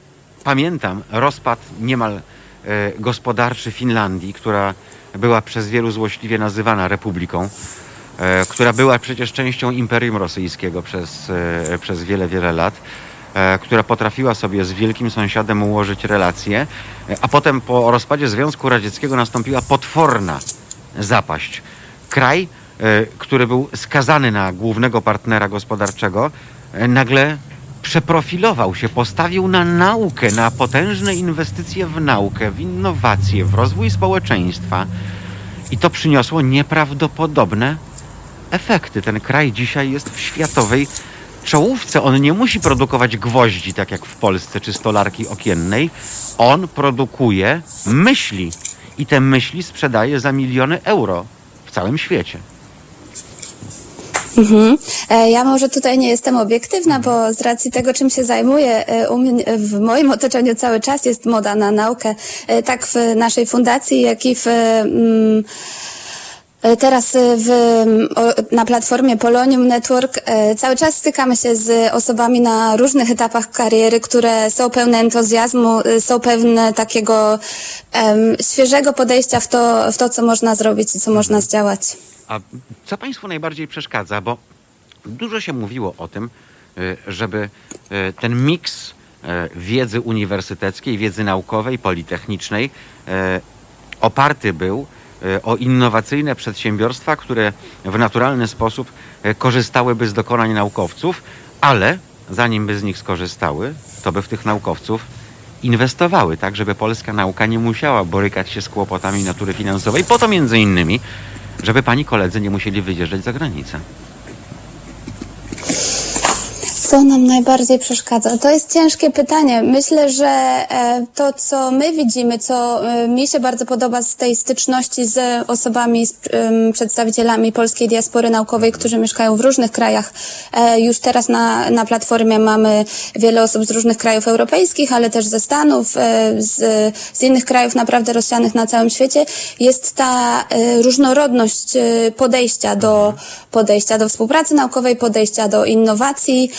pamiętam rozpad niemal e, gospodarczy Finlandii, która była przez wielu złośliwie nazywana republiką, e, która była przecież częścią Imperium Rosyjskiego przez, przez wiele, wiele lat, która potrafiła sobie z wielkim sąsiadem ułożyć relacje, a potem po rozpadzie Związku Radzieckiego nastąpiła potworna zapaść. Kraj, który był skazany na głównego partnera gospodarczego, e, nagle przeprofilował się, postawił na naukę, na potężne inwestycje w naukę, w innowacje, w rozwój społeczeństwa. I to przyniosło nieprawdopodobne efekty. Ten kraj dzisiaj jest w światowej czołówce. On nie musi produkować gwoździ, tak jak w Polsce, czy stolarki okiennej. On produkuje myśli i te myśli sprzedaje za miliony euro w całym świecie. Mhm. E, ja może tutaj nie jestem obiektywna, bo z racji tego, czym się zajmuję, e, w moim otoczeniu cały czas jest moda na naukę, e, tak w naszej fundacji, jak i w mm, Teraz w, na platformie Polonium Network cały czas stykamy się z osobami na różnych etapach kariery, które są pełne entuzjazmu, są pewne takiego um, świeżego podejścia w to, w to, co można zrobić i co można zdziałać. A co Państwu najbardziej przeszkadza? Bo dużo się mówiło o tym, y, żeby y, ten miks y, wiedzy uniwersyteckiej, wiedzy naukowej, politechnicznej oparty był o innowacyjne przedsiębiorstwa, które w naturalny sposób korzystałyby z dokonań naukowców, ale zanim by z nich skorzystały, to by w tych naukowców inwestowały, tak żeby polska nauka nie musiała borykać się z kłopotami natury finansowej, po to między innymi, żeby pani koledzy nie musieli wyjeżdżać za granicę. Co nam najbardziej przeszkadza? To jest ciężkie pytanie. Myślę, że e, to, co my widzimy, co e, mi się bardzo podoba z tej styczności z osobami, z przedstawicielami polskiej diaspory naukowej, którzy mieszkają w różnych krajach. E, Już teraz na, na platformie mamy wiele osób z różnych krajów europejskich, ale też ze Stanów, z, z innych krajów naprawdę rozsianych na całym świecie. Jest ta różnorodność podejścia do, podejścia do współpracy naukowej, podejścia do innowacji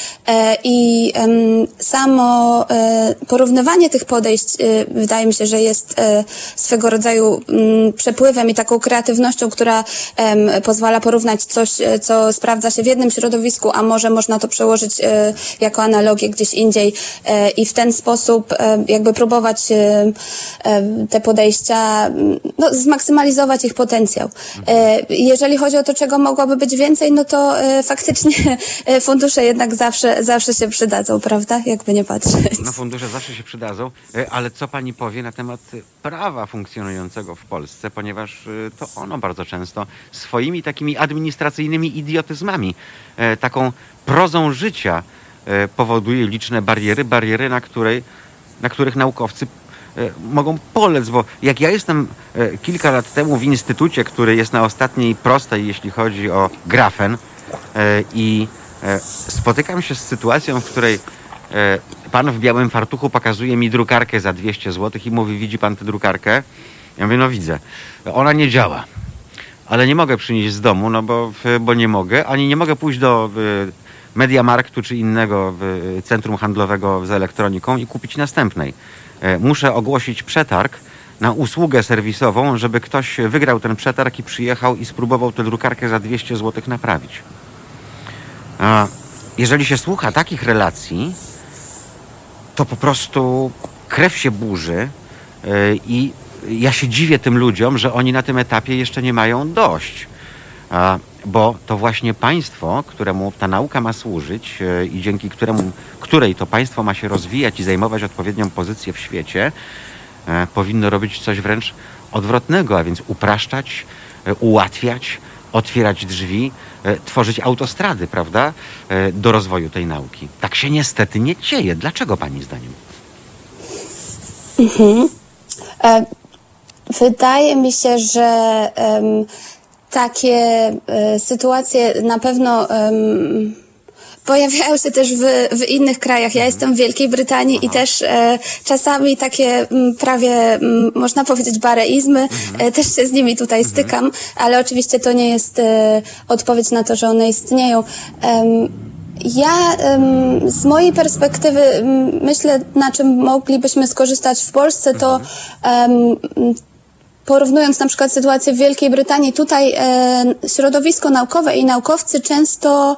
i em, samo e, porównywanie tych podejść e, wydaje mi się, że jest e, swego rodzaju przepływem i taką kreatywnością, która pozwala porównać coś, e, co sprawdza się w jednym środowisku, a może można to przełożyć e, jako analogię gdzieś indziej e, i w ten sposób e, jakby próbować e, e, te podejścia, no, zmaksymalizować ich potencjał. E, Jeżeli chodzi o to, czego mogłoby być więcej, no to e, faktycznie e, fundusze jednak zawsze, zawsze się przydadzą, prawda? Jakby nie patrzeć. No fundusze zawsze się przydadzą, e, ale co pani powie na temat prawa funkcjonującego w Polsce, ponieważ e, to ono bardzo często swoimi takimi administracyjnymi idiotyzmami, e, taką prozą życia powoduje liczne bariery, bariery, na, której, na których naukowcy mogą polec, bo jak ja jestem kilka lat temu w instytucie, który jest na ostatniej prostej, jeśli chodzi o grafen i spotykam się z sytuacją, w której e, pan w białym fartuchu pokazuje mi drukarkę za 200 zł i mówi, widzi pan tę drukarkę? Ja mówię, no widzę. Ona nie działa. Ale nie mogę przynieść z domu, no bo, bo nie mogę, ani nie mogę pójść do Mediamarktu czy innego centrum handlowego z elektroniką i kupić następnej. E, Muszę ogłosić przetarg na usługę serwisową, żeby ktoś wygrał ten przetarg i przyjechał i spróbował tę drukarkę za 200 zł naprawić. A jeżeli się słucha takich relacji, to po prostu krew się burzy yy, i ja się dziwię tym ludziom, że oni na tym etapie jeszcze nie mają dość. Bo to właśnie państwo, któremu ta nauka ma służyć yy, i dzięki któremu, której to państwo ma się rozwijać i zajmować odpowiednią pozycję w świecie, e, powinno robić coś wręcz odwrotnego, a więc upraszczać, e, ułatwiać, otwierać drzwi, e, tworzyć autostrady, prawda, e, do rozwoju tej nauki. Tak się niestety nie dzieje. Dlaczego pani zdaniem? E, Wydaje mi się, że takie sytuacje na pewno pojawiają się też w, w innych krajach. Ja jestem w Wielkiej Brytanii i też e, czasami takie m, prawie, m, można powiedzieć, bareizmy, e, też się z nimi tutaj stykam, ale oczywiście to nie jest e, odpowiedź na to, że one istnieją. Em, ja z mojej perspektywy myślę, na czym moglibyśmy skorzystać w Polsce, to porównując na przykład sytuację w Wielkiej Brytanii, tutaj e, środowisko naukowe i naukowcy często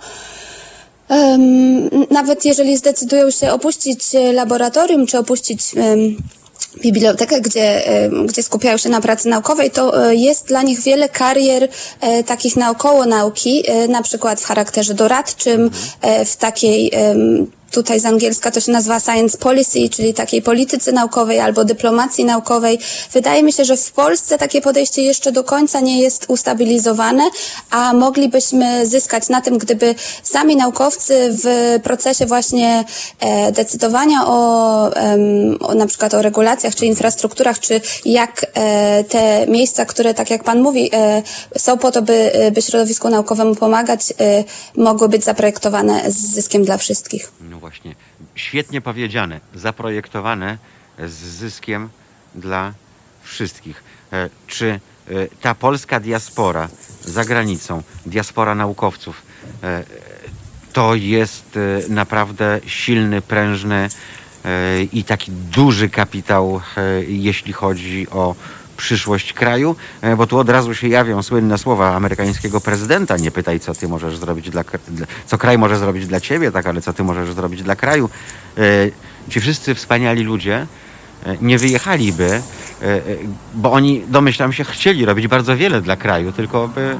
nawet jeżeli zdecydują się opuścić e, laboratorium czy opuścić bibliotekę, gdzie, gdzie skupiają się na pracy naukowej, to e, jest dla nich wiele karier e, takich naokoło nauki, na przykład w charakterze doradczym, w takiej tutaj z angielska to się nazywa science policy, czyli takiej polityce naukowej albo dyplomacji naukowej. Wydaje mi się, że w Polsce takie podejście jeszcze do końca nie jest ustabilizowane, a moglibyśmy zyskać na tym, gdyby sami naukowcy w procesie właśnie e, decydowania o, em, o na przykład o regulacjach czy infrastrukturach, czy jak e, te miejsca, które tak jak Pan mówi, e, są po to, by, e, by środowisku naukowemu pomagać, e, mogły być zaprojektowane z zyskiem dla wszystkich. Właśnie, świetnie powiedziane, zaprojektowane z zyskiem dla wszystkich. E, Czy e, ta polska diaspora za granicą, diaspora naukowców, e, to jest naprawdę silny, prężny i taki duży kapitał, jeśli chodzi o przyszłość kraju, E, bo tu od razu się jawią słynne słowa amerykańskiego prezydenta. Nie pytaj, co ty możesz zrobić dla, co kraj może zrobić dla ciebie, tak, ale co ty możesz zrobić dla kraju. E, Ci wszyscy wspaniali ludzie e, nie wyjechaliby bo oni, domyślam się, chcieli robić bardzo wiele dla kraju, tylko by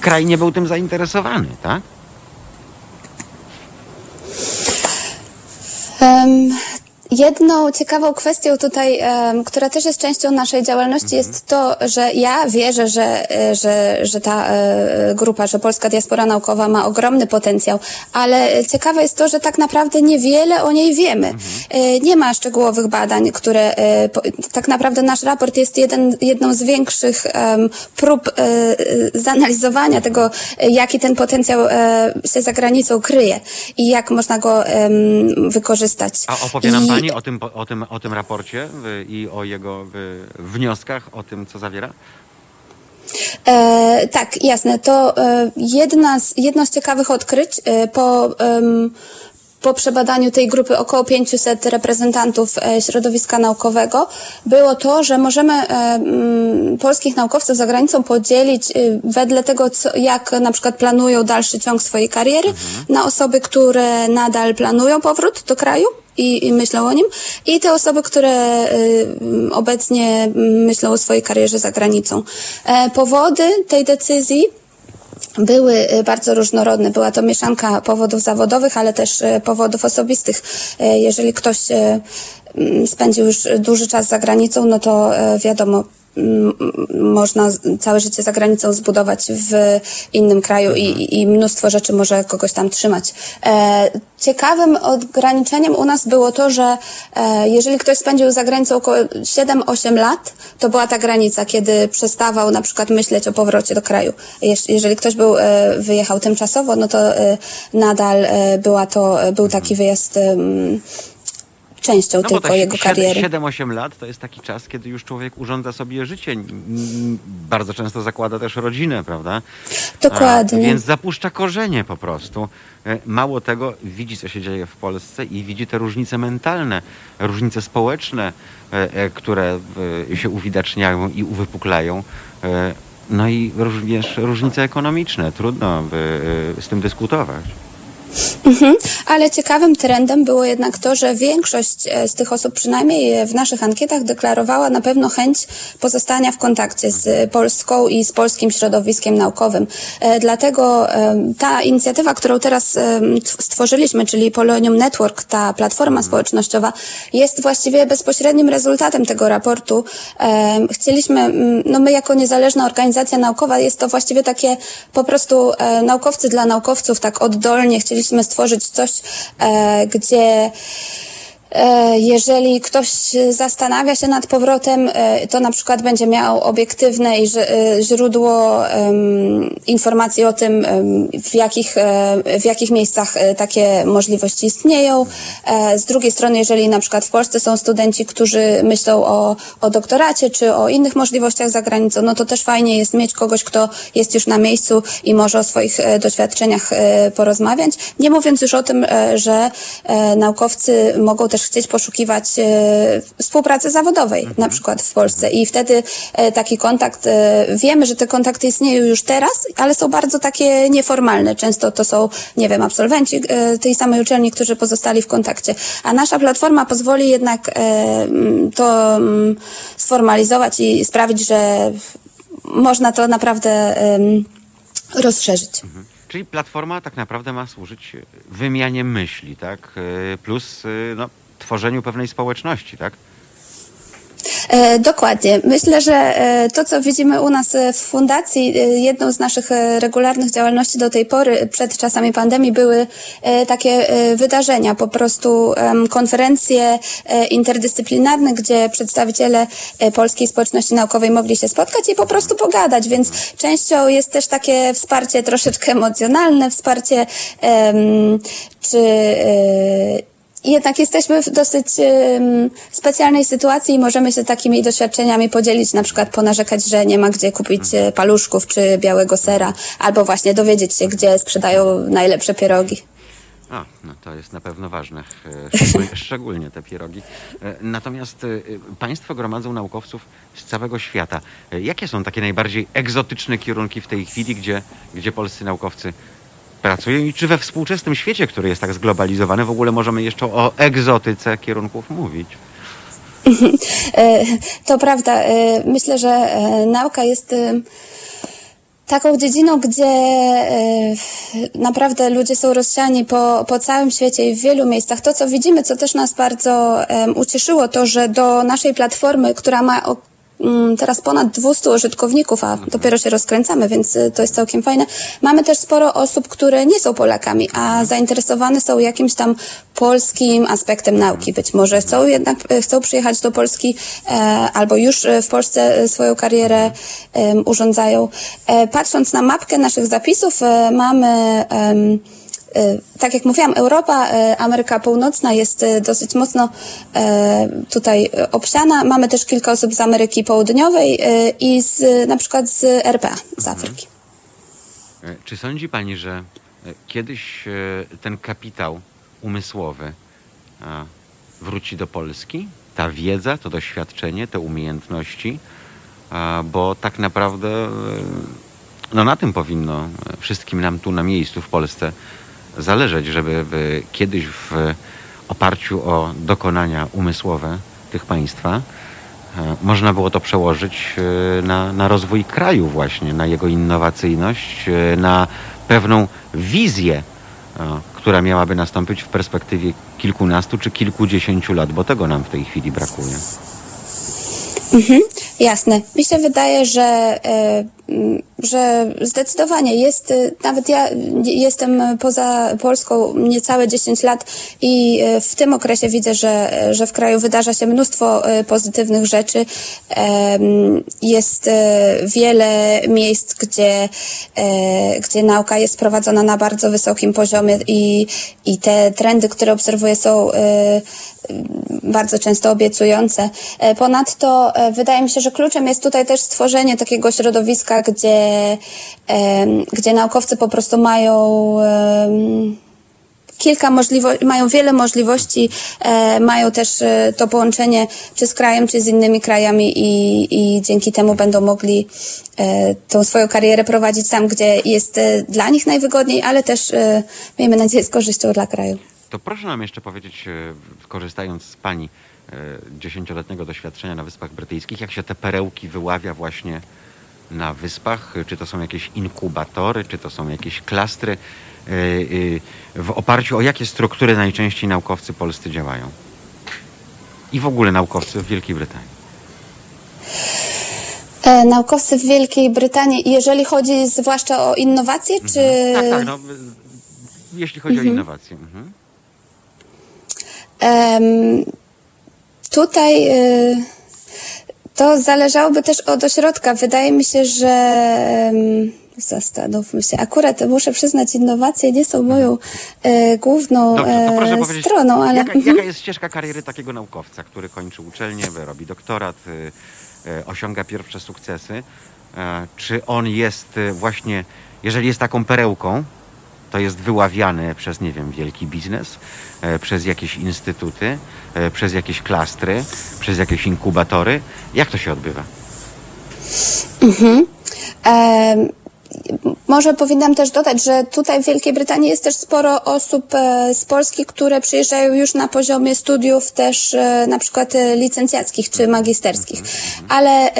kraj nie był tym zainteresowany, tak? Jedną ciekawą kwestią tutaj, która też jest częścią naszej działalności, mhm. jest to, że ja wierzę, że, e, że, że ta e, grupa, że Polska Diaspora Naukowa ma ogromny potencjał, ale ciekawe jest to, że tak naprawdę niewiele o niej wiemy. Mhm. E, nie ma szczegółowych badań, które po, tak naprawdę nasz raport jest jeden, jedną z większych prób zanalizowania tego, jaki ten potencjał się za granicą kryje i jak można go wykorzystać. A opowie nam Pani o tym, o tym, o tym raporcie i o jego wnioskach, o tym, co zawiera? E, tak, jasne. To e, jedna z, jedno z ciekawych odkryć e, po po przebadaniu tej grupy około 500 reprezentantów e, środowiska naukowego było to, że możemy polskich naukowców za granicą podzielić wedle tego, co, jak na przykład planują dalszy ciąg swojej kariery, mhm. na osoby, które nadal planują powrót do kraju i, i myślą o nim, i te osoby, które obecnie myślą o swojej karierze za granicą. Powody tej decyzji były y, bardzo różnorodne. Była to mieszanka powodów zawodowych, ale też y, powodów osobistych. Y, jeżeli ktoś mm, spędził już duży czas za granicą, no to wiadomo, można całe życie za granicą zbudować w innym kraju i, i mnóstwo rzeczy może kogoś tam trzymać. E, ciekawym ograniczeniem u nas było to, że e, jeżeli ktoś spędził za granicą około 7-8 lat, to była ta granica, kiedy przestawał na przykład myśleć o powrocie do kraju. Jeżeli ktoś był, e, wyjechał tymczasowo, no to nadal była to, był taki wyjazd częścią no tylko jego kariery. 7-8 lat to jest taki czas, kiedy już człowiek urządza sobie życie. Bardzo często zakłada też rodzinę, prawda? Dokładnie. A, więc zapuszcza korzenie po prostu. E, mało tego, widzi co się dzieje w Polsce i widzi te różnice mentalne, różnice społeczne, e, e, które się uwidaczniają i uwypuklają. No i również różnice ekonomiczne. Trudno z tym dyskutować. Mhm. Ale ciekawym trendem było jednak to, że większość e, z tych osób, przynajmniej w naszych ankietach, deklarowała na pewno chęć pozostania w kontakcie z Polską i z polskim środowiskiem naukowym. E, dlatego e, ta inicjatywa, którą teraz stworzyliśmy, czyli Polonium Network, ta platforma społecznościowa, jest właściwie bezpośrednim rezultatem tego raportu. Chcieliśmy, no my jako niezależna organizacja naukowa, jest to właściwie takie po prostu naukowcy dla naukowców, tak oddolnie chcieli chcieliśmy stworzyć coś, e, gdzie jeżeli ktoś zastanawia się nad powrotem, e, to na przykład będzie miał obiektywne e, źródło informacji o tym, w jakich, w jakich miejscach takie możliwości istnieją. Z drugiej strony, jeżeli na przykład w Polsce są studenci, którzy myślą o, o doktoracie czy o innych możliwościach za granicą, no to też fajnie jest mieć kogoś, kto jest już na miejscu i może o swoich doświadczeniach porozmawiać. Nie mówiąc już o tym, że naukowcy mogą też też chcieć poszukiwać e, współpracy zawodowej, mhm. na przykład w Polsce. I wtedy e, taki kontakt, e, wiemy, że te kontakty istnieją już teraz, ale są bardzo takie nieformalne. Często to są, nie wiem, absolwenci tej samej uczelni, którzy pozostali w kontakcie. A nasza platforma pozwoli jednak to sformalizować i sprawić, że można to naprawdę rozszerzyć. Mhm. Czyli platforma tak naprawdę ma służyć wymianie myśli, tak? Plus no, tworzeniu pewnej społeczności, tak? E, dokładnie. Myślę, że e, to, co widzimy u nas w fundacji, e, jedną z naszych regularnych działalności do tej pory, przed czasami pandemii, były takie wydarzenia, po prostu konferencje interdyscyplinarne, gdzie przedstawiciele polskiej społeczności naukowej mogli się spotkać i po prostu pogadać, więc częścią jest też takie wsparcie troszeczkę emocjonalne, wsparcie czy jednak jesteśmy w dosyć um, specjalnej sytuacji i możemy się takimi doświadczeniami podzielić, na przykład ponarzekać, że nie ma gdzie kupić e, paluszków czy białego sera, albo właśnie dowiedzieć się, gdzie sprzedają najlepsze pierogi. A, no to jest na pewno ważne, e, szczególnie, szczególnie te pierogi. E, natomiast Państwo gromadzą naukowców z całego świata. Jakie są takie najbardziej egzotyczne kierunki w tej chwili, gdzie, gdzie polscy naukowcy pracują i czy we współczesnym świecie, który jest tak zglobalizowany, w ogóle możemy jeszcze o egzotyce kierunków mówić? E, To prawda. E, Myślę, że e, nauka jest taką dziedziną, gdzie naprawdę ludzie są rozsiani po, po całym świecie i w wielu miejscach. To, co widzimy, co też nas bardzo ucieszyło, to, że do naszej platformy, która ma teraz ponad 200 użytkowników, a dopiero się rozkręcamy, więc y, to jest całkiem fajne. Mamy też sporo osób, które nie są Polakami, a zainteresowane są jakimś tam polskim aspektem nauki. Być może chcą jednak, y, chcą przyjechać do Polski e, albo już y, w Polsce swoją karierę urządzają. E, patrząc na mapkę naszych zapisów, e, mamy Tak jak mówiłam, Europa, e, Ameryka Północna jest e, dosyć mocno e, tutaj e, obsiana. Mamy też kilka osób z Ameryki Południowej e, i z, na przykład z RPA, z Afryki. E, Czy sądzi pani, że e, kiedyś e, ten kapitał umysłowy e, wróci do Polski? Ta wiedza, to doświadczenie, te umiejętności? Bo tak naprawdę e, no na tym powinno e, wszystkim nam tu na miejscu w Polsce zależeć, żeby kiedyś w oparciu o dokonania umysłowe tych państwa e, można było to przełożyć e, na, na rozwój kraju właśnie, na jego innowacyjność, e, na pewną wizję, która miałaby nastąpić w perspektywie kilkunastu czy kilkudziesięciu lat, bo tego nam w tej chwili brakuje. Mhm, jasne. Mi się wydaje, że, że zdecydowanie jest, e, nawet ja jestem poza Polską niecałe 10 lat i e, w tym okresie widzę, że, że w kraju wydarza się mnóstwo e, pozytywnych rzeczy. Jest wiele miejsc, gdzie, e, gdzie nauka jest prowadzona na bardzo wysokim poziomie i, i te trendy, które obserwuję są bardzo często obiecujące. E, Ponadto e, wydaje mi się, że kluczem jest tutaj też stworzenie takiego środowiska, gdzie, gdzie naukowcy po prostu mają kilka możliwości, mają wiele możliwości, e, mają też e, to połączenie czy z krajem, czy z innymi krajami i, i dzięki temu będą mogli e, tą swoją karierę prowadzić tam, gdzie jest dla nich najwygodniej, ale też miejmy nadzieję z korzyścią dla kraju. To proszę nam jeszcze powiedzieć, korzystając z Pani dziesięcioletniego doświadczenia na Wyspach Brytyjskich, jak się te perełki wyławia właśnie na wyspach? Czy to są jakieś inkubatory, czy to są jakieś klastry? E, e, W oparciu o jakie struktury najczęściej naukowcy polscy działają? I w ogóle naukowcy w Wielkiej Brytanii. E, naukowcy w Wielkiej Brytanii, jeżeli chodzi zwłaszcza o innowacje, czy... Tak, tak, no, jeśli chodzi o innowacje. Mhm. Em, tutaj y, to zależałoby też od ośrodka. Wydaje mi się, że zastanówmy się. Akurat muszę przyznać, innowacje nie są moją e, główną e, stroną, ale jaka, mhm. jaka jest ścieżka kariery takiego naukowca, który kończy uczelnię, robi doktorat, y, osiąga pierwsze sukcesy? E, Czy on jest y, właśnie, jeżeli jest taką perełką, to jest wyławiany przez, nie wiem, wielki biznes, e, przez jakieś instytuty, e, przez jakieś klastry, przez jakieś inkubatory? Jak to się odbywa? Em, Może powinnam też dodać, że tutaj w Wielkiej Brytanii jest też sporo osób e, z Polski, które przyjeżdżają już na poziomie studiów też e, na przykład e, licencjackich czy magisterskich. Ale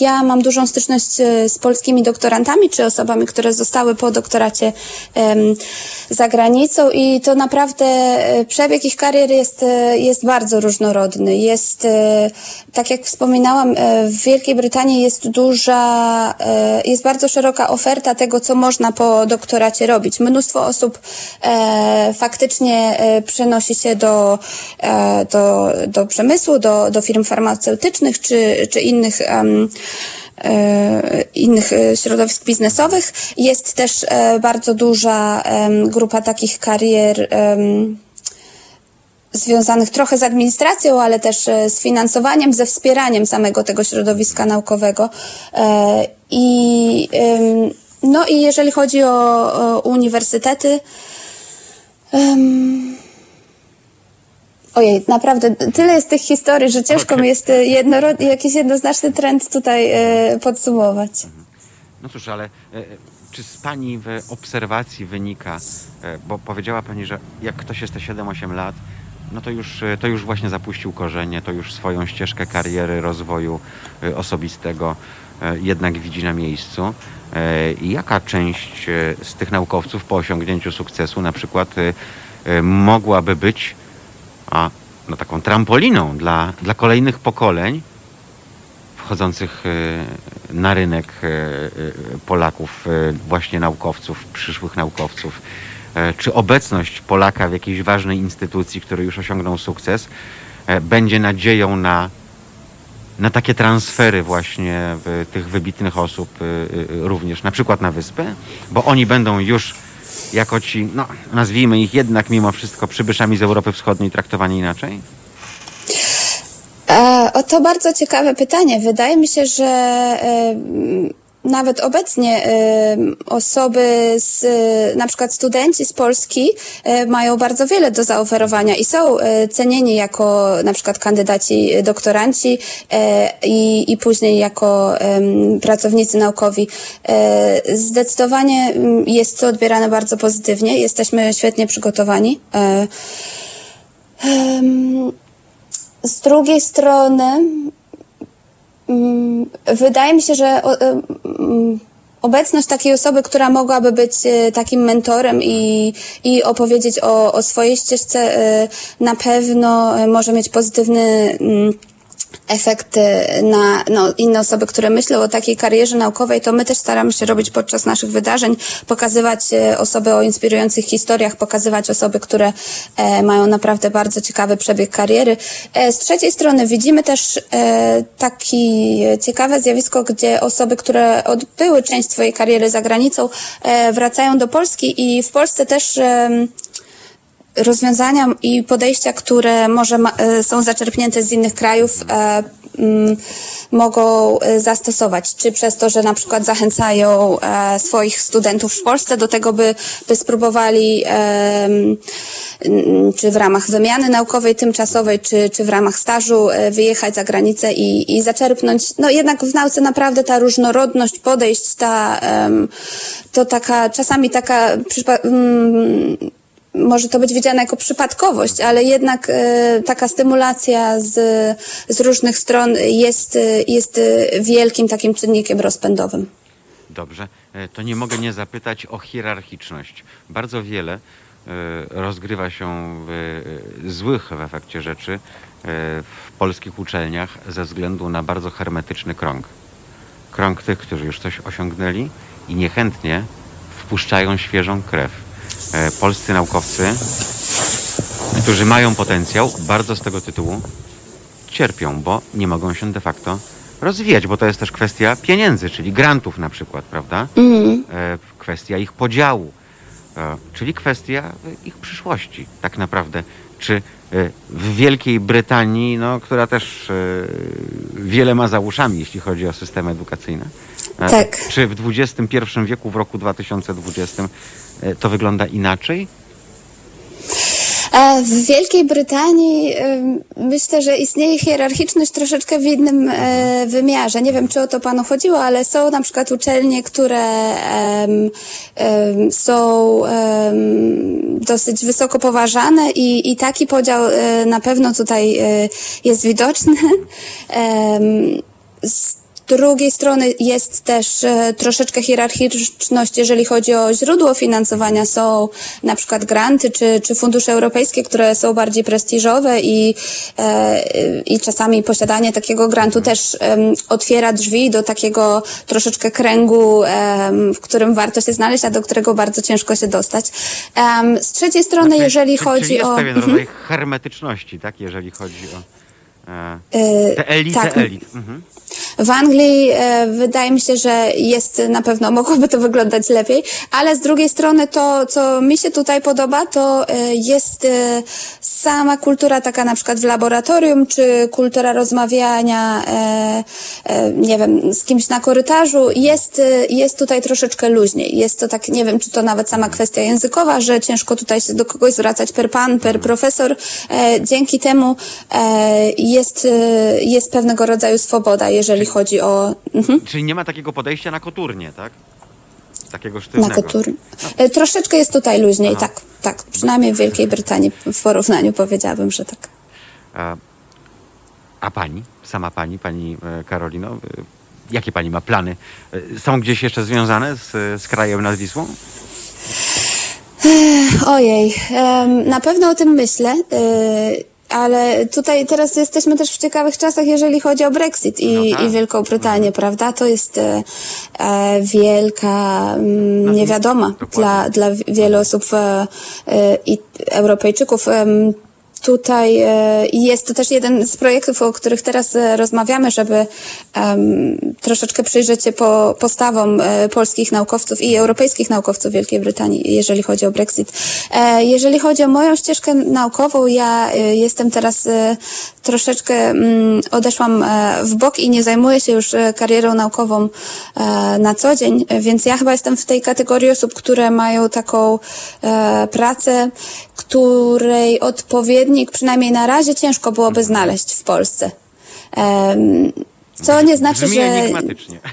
ja mam dużą styczność z polskimi doktorantami czy osobami, które zostały po doktoracie za granicą i to naprawdę przebieg ich kariery jest, jest bardzo różnorodny. Jest, tak jak wspominałam, w Wielkiej Brytanii jest duża, jest bardzo szeroka oferta tego, co można po doktoracie robić. Mnóstwo osób e, faktycznie e, przenosi się do, e, do, do przemysłu, do, do firm farmaceutycznych czy, czy innych e, innych e, środowisk biznesowych. Jest też e, bardzo duża grupa takich karier związanych trochę z administracją, ale też e, z finansowaniem, ze wspieraniem samego tego środowiska naukowego. E, I, no i jeżeli chodzi o, o uniwersytety, em, Ojej, naprawdę tyle jest tych historii, że ciężko Okej. mi jest e, jednoro- jakiś jednoznaczny trend tutaj podsumować. No cóż, ale czy z Pani w obserwacji wynika, bo powiedziała Pani, że jak ktoś jest te 7-8 lat, no to już, e, to już właśnie zapuścił korzenie, to już swoją ścieżkę kariery, rozwoju e, osobistego e, jednak widzi na miejscu. I jaka część z tych naukowców po osiągnięciu sukcesu na przykład mogłaby być a, no, taką trampoliną dla, dla kolejnych pokoleń wchodzących na rynek Polaków, właśnie naukowców, przyszłych naukowców? E, Czy obecność Polaka w jakiejś ważnej instytucji, który już osiągnął sukces, e, będzie nadzieją na, na takie transfery właśnie tych wybitnych osób e, również, na przykład na wyspę? Bo oni będą już jako ci, no nazwijmy ich jednak mimo wszystko przybyszami z Europy Wschodniej traktowani inaczej? E, o to bardzo ciekawe pytanie. Wydaje mi się, że nawet obecnie e, osoby z, e, na przykład studenci z Polski e, mają bardzo wiele do zaoferowania i są cenieni jako na przykład kandydaci doktoranci i, i później jako pracownicy naukowi. Zdecydowanie jest to odbierane bardzo pozytywnie. Jesteśmy świetnie przygotowani. Z drugiej strony, wydaje mi się, że em, mm, obecność takiej osoby, która mogłaby być e, takim mentorem i, i opowiedzieć o, o swojej ścieżce, e, na pewno e, może mieć pozytywny mm, efekt e, na no, inne osoby, które myślą o takiej karierze naukowej, to my też staramy się robić podczas naszych wydarzeń, pokazywać e, osoby o inspirujących historiach, pokazywać osoby, które e, mają naprawdę bardzo ciekawy przebieg kariery. E, z trzeciej strony widzimy też e, taki ciekawe zjawisko, gdzie osoby, które odbyły część swojej kariery za granicą, e, wracają do Polski i w Polsce też em, rozwiązania i podejścia, które może ma, e, są zaczerpnięte z innych krajów, e, mm, mogą e, zastosować. Czy przez to, że na przykład zachęcają e, swoich studentów w Polsce do tego, by, by spróbowali, em, mm, czy w ramach wymiany naukowej tymczasowej, czy, czy w ramach stażu e, wyjechać za granicę i, i zaczerpnąć. No jednak w nauce naprawdę ta różnorodność podejść, ta, to taka, czasami taka, mm, może to być widziane jako przypadkowość, ale jednak e, taka stymulacja z, z różnych stron jest, e, jest e, wielkim takim czynnikiem rozpędowym. Dobrze, to nie mogę nie zapytać o hierarchiczność. Bardzo wiele rozgrywa się złych w efekcie rzeczy w polskich uczelniach ze względu na bardzo hermetyczny krąg. Krąg tych, którzy już coś osiągnęli i niechętnie wpuszczają świeżą krew. E, Polscy naukowcy, którzy mają potencjał, bardzo z tego tytułu cierpią, bo nie mogą się de facto rozwijać, bo to jest też kwestia pieniędzy, czyli grantów na przykład, prawda? E, kwestia ich podziału, e, czyli kwestia ich przyszłości tak naprawdę. Czy w Wielkiej Brytanii, no, która też e, wiele ma za uszami, jeśli chodzi o systemy edukacyjne, e, Tak. czy w XXI wieku, w roku 2020 e, to wygląda inaczej? W Wielkiej Brytanii myślę, że istnieje hierarchiczność troszeczkę w innym e, wymiarze. Nie wiem, czy o to panu chodziło, ale są na przykład uczelnie, które są dosyć wysoko poważane i, i taki podział e, na pewno tutaj e, jest widoczny. drugiej strony jest też e, troszeczkę hierarchiczność, jeżeli chodzi o źródło finansowania. Są na przykład granty czy, czy fundusze europejskie, które są bardziej prestiżowe i, e, i czasami posiadanie takiego grantu też otwiera drzwi do takiego troszeczkę kręgu, w którym warto się znaleźć, a do którego bardzo ciężko się dostać. Z trzeciej strony, Znaczy, jeżeli chodzi czyli jest o... pewien Mhm. rodzaj hermetyczności, tak, jeżeli chodzi o E, te elity tak. elit. Mhm. W Anglii e, wydaje mi się, że jest na pewno, mogłoby to wyglądać lepiej, ale z drugiej strony to, co mi się tutaj podoba, to e, jest e, sama kultura taka na przykład w laboratorium, czy kultura rozmawiania, nie wiem, z kimś na korytarzu, jest, jest tutaj troszeczkę luźniej. Jest to tak, nie wiem, czy to nawet sama kwestia językowa, że ciężko tutaj się do kogoś zwracać per pan, per profesor. Dzięki temu jest, jest pewnego rodzaju swoboda, jeżeli chodzi o... Mhm. Czyli nie ma takiego podejścia na koturnie, tak? Takiego Na sztywnego. kotur. E, Troszeczkę jest tutaj luźniej, Aha. tak. tak, przynajmniej w Wielkiej Brytanii w porównaniu powiedziałabym, że tak. A, a pani, sama pani, pani e, Karolino, e, jakie pani ma plany? Są gdzieś jeszcze związane z, z krajem nad Wisłą? Ojej, na pewno o tym myślę. Ale tutaj teraz jesteśmy też w ciekawych czasach, jeżeli chodzi o Brexit i, No tak. i Wielką Brytanię, prawda? To jest e, e, wielka mm, niewiadoma dla, dla wielu osób e, e, i Europejczyków. Em, Tutaj e, i jest to też jeden z projektów, o których teraz e, rozmawiamy, żeby em, troszeczkę przyjrzeć się po postawom e, polskich naukowców i europejskich naukowców Wielkiej Brytanii, jeżeli chodzi o Brexit. Jeżeli chodzi o moją ścieżkę naukową, ja jestem teraz troszeczkę mm, odeszłam w bok i nie zajmuję się już karierą naukową na co dzień, więc ja chyba jestem w tej kategorii osób, które mają taką pracę, której odpowiednik przynajmniej na razie ciężko byłoby znaleźć w Polsce. Co nie znaczy, Brzmi że enigmatycznie.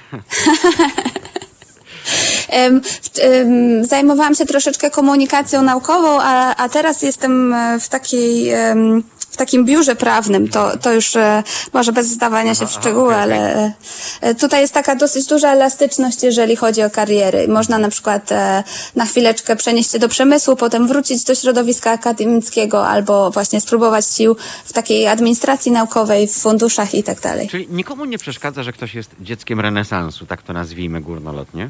Zajmowałam się troszeczkę komunikacją naukową, a, a teraz jestem e, w takiej em, w takim biurze prawnym, to, to już e, może bez wdawania się w aha, szczegóły, ale e, tutaj jest taka dosyć duża elastyczność, jeżeli chodzi o kariery. Można na przykład e, na chwileczkę przenieść się do przemysłu, potem wrócić do środowiska akademickiego albo właśnie spróbować sił w takiej administracji naukowej, w funduszach i tak dalej. Czyli nikomu nie przeszkadza, że ktoś jest dzieckiem renesansu, tak to nazwijmy górnolotnie.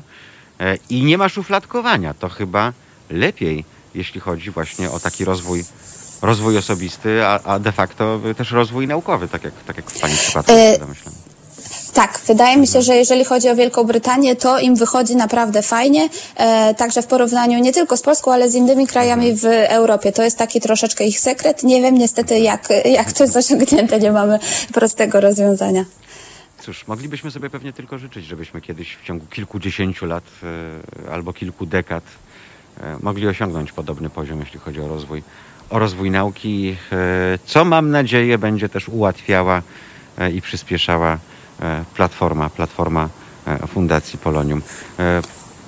I nie ma szufladkowania. To chyba lepiej, jeśli chodzi właśnie o taki rozwój, rozwój osobisty, a, a de facto też rozwój naukowy, tak jak, tak jak w Pani przypadku E, domyślam. Tak, wydaje mi się, że jeżeli chodzi o Wielką Brytanię, to im wychodzi naprawdę fajnie, e, także w porównaniu nie tylko z Polską, ale z innymi krajami w Europie. To jest taki troszeczkę ich sekret. Nie wiem niestety, jak, jak to jest osiągnięte, nie mamy prostego rozwiązania. Cóż, moglibyśmy sobie pewnie tylko życzyć, żebyśmy kiedyś w ciągu kilkudziesięciu lat e, albo kilku dekad e, mogli osiągnąć podobny poziom, jeśli chodzi o rozwój, o rozwój nauki, e, co mam nadzieję będzie też ułatwiała e, i przyspieszała e, platforma, platforma Fundacji Polonium.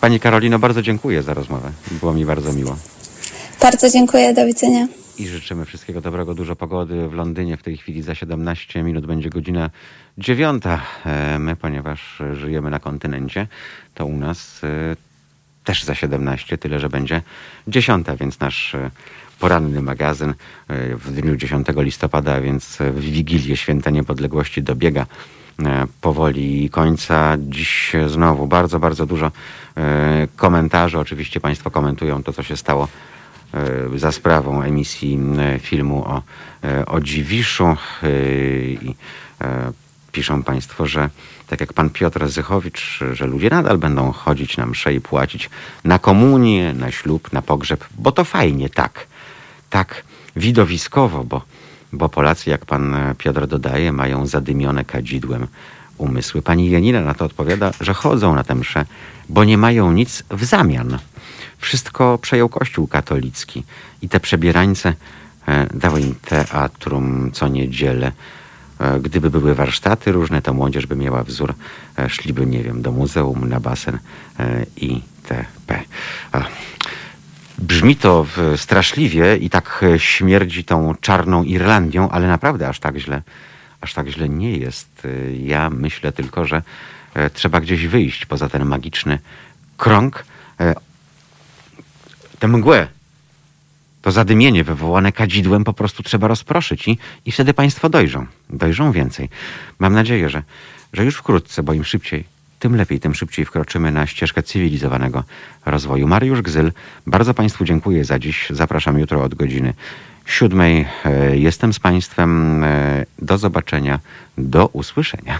Pani Karolino, bardzo dziękuję za rozmowę. Było mi bardzo miło. Bardzo dziękuję, do widzenia. I życzymy wszystkiego dobrego, dużo pogody w Londynie. W tej chwili za 17 minut będzie godzina dziewiąta. My, ponieważ żyjemy na kontynencie, to u nas też za 17, tyle że będzie dziesiąta, więc nasz poranny magazyn e, w dniu 10 listopada, więc w Wigilię Święta Niepodległości dobiega e, powoli końca. Dziś znowu bardzo, bardzo dużo e, komentarzy. Oczywiście Państwo komentują to, co się stało za sprawą emisji filmu o, o Dziwiszu i piszą Państwo, że tak jak pan Piotr Zychowicz, że ludzie nadal będą chodzić na msze i płacić na komunię, na ślub, na pogrzeb, bo to fajnie, tak. Tak widowiskowo, bo, bo Polacy, jak pan e, Piotr dodaje, mają zadymione kadzidłem umysły. Pani Janina na to odpowiada, że chodzą na tę mszę, bo nie mają nic w zamian. Wszystko przejął Kościół katolicki i te przebierańce e, dały im teatrum co niedzielę. E, Gdyby były warsztaty różne, to młodzież by miała wzór, szliby, nie wiem, do muzeum, na basen e, itp. Brzmi to w- straszliwie i tak e, śmierdzi tą czarną Irlandią, ale naprawdę aż tak źle, aż tak źle nie jest. E, Ja myślę tylko, że e, trzeba gdzieś wyjść poza ten magiczny krąg, e, tę mgłę, to zadymienie wywołane kadzidłem po prostu trzeba rozproszyć i, i wtedy państwo dojrzą. Dojrzą więcej. Mam nadzieję, że, że już wkrótce, bo im szybciej, tym lepiej, tym szybciej wkroczymy na ścieżkę cywilizowanego rozwoju. Mariusz Gzyl, bardzo Państwu dziękuję za dziś. Zapraszam jutro od godziny siódmej. E, Jestem z Państwem. E, Do zobaczenia, do usłyszenia.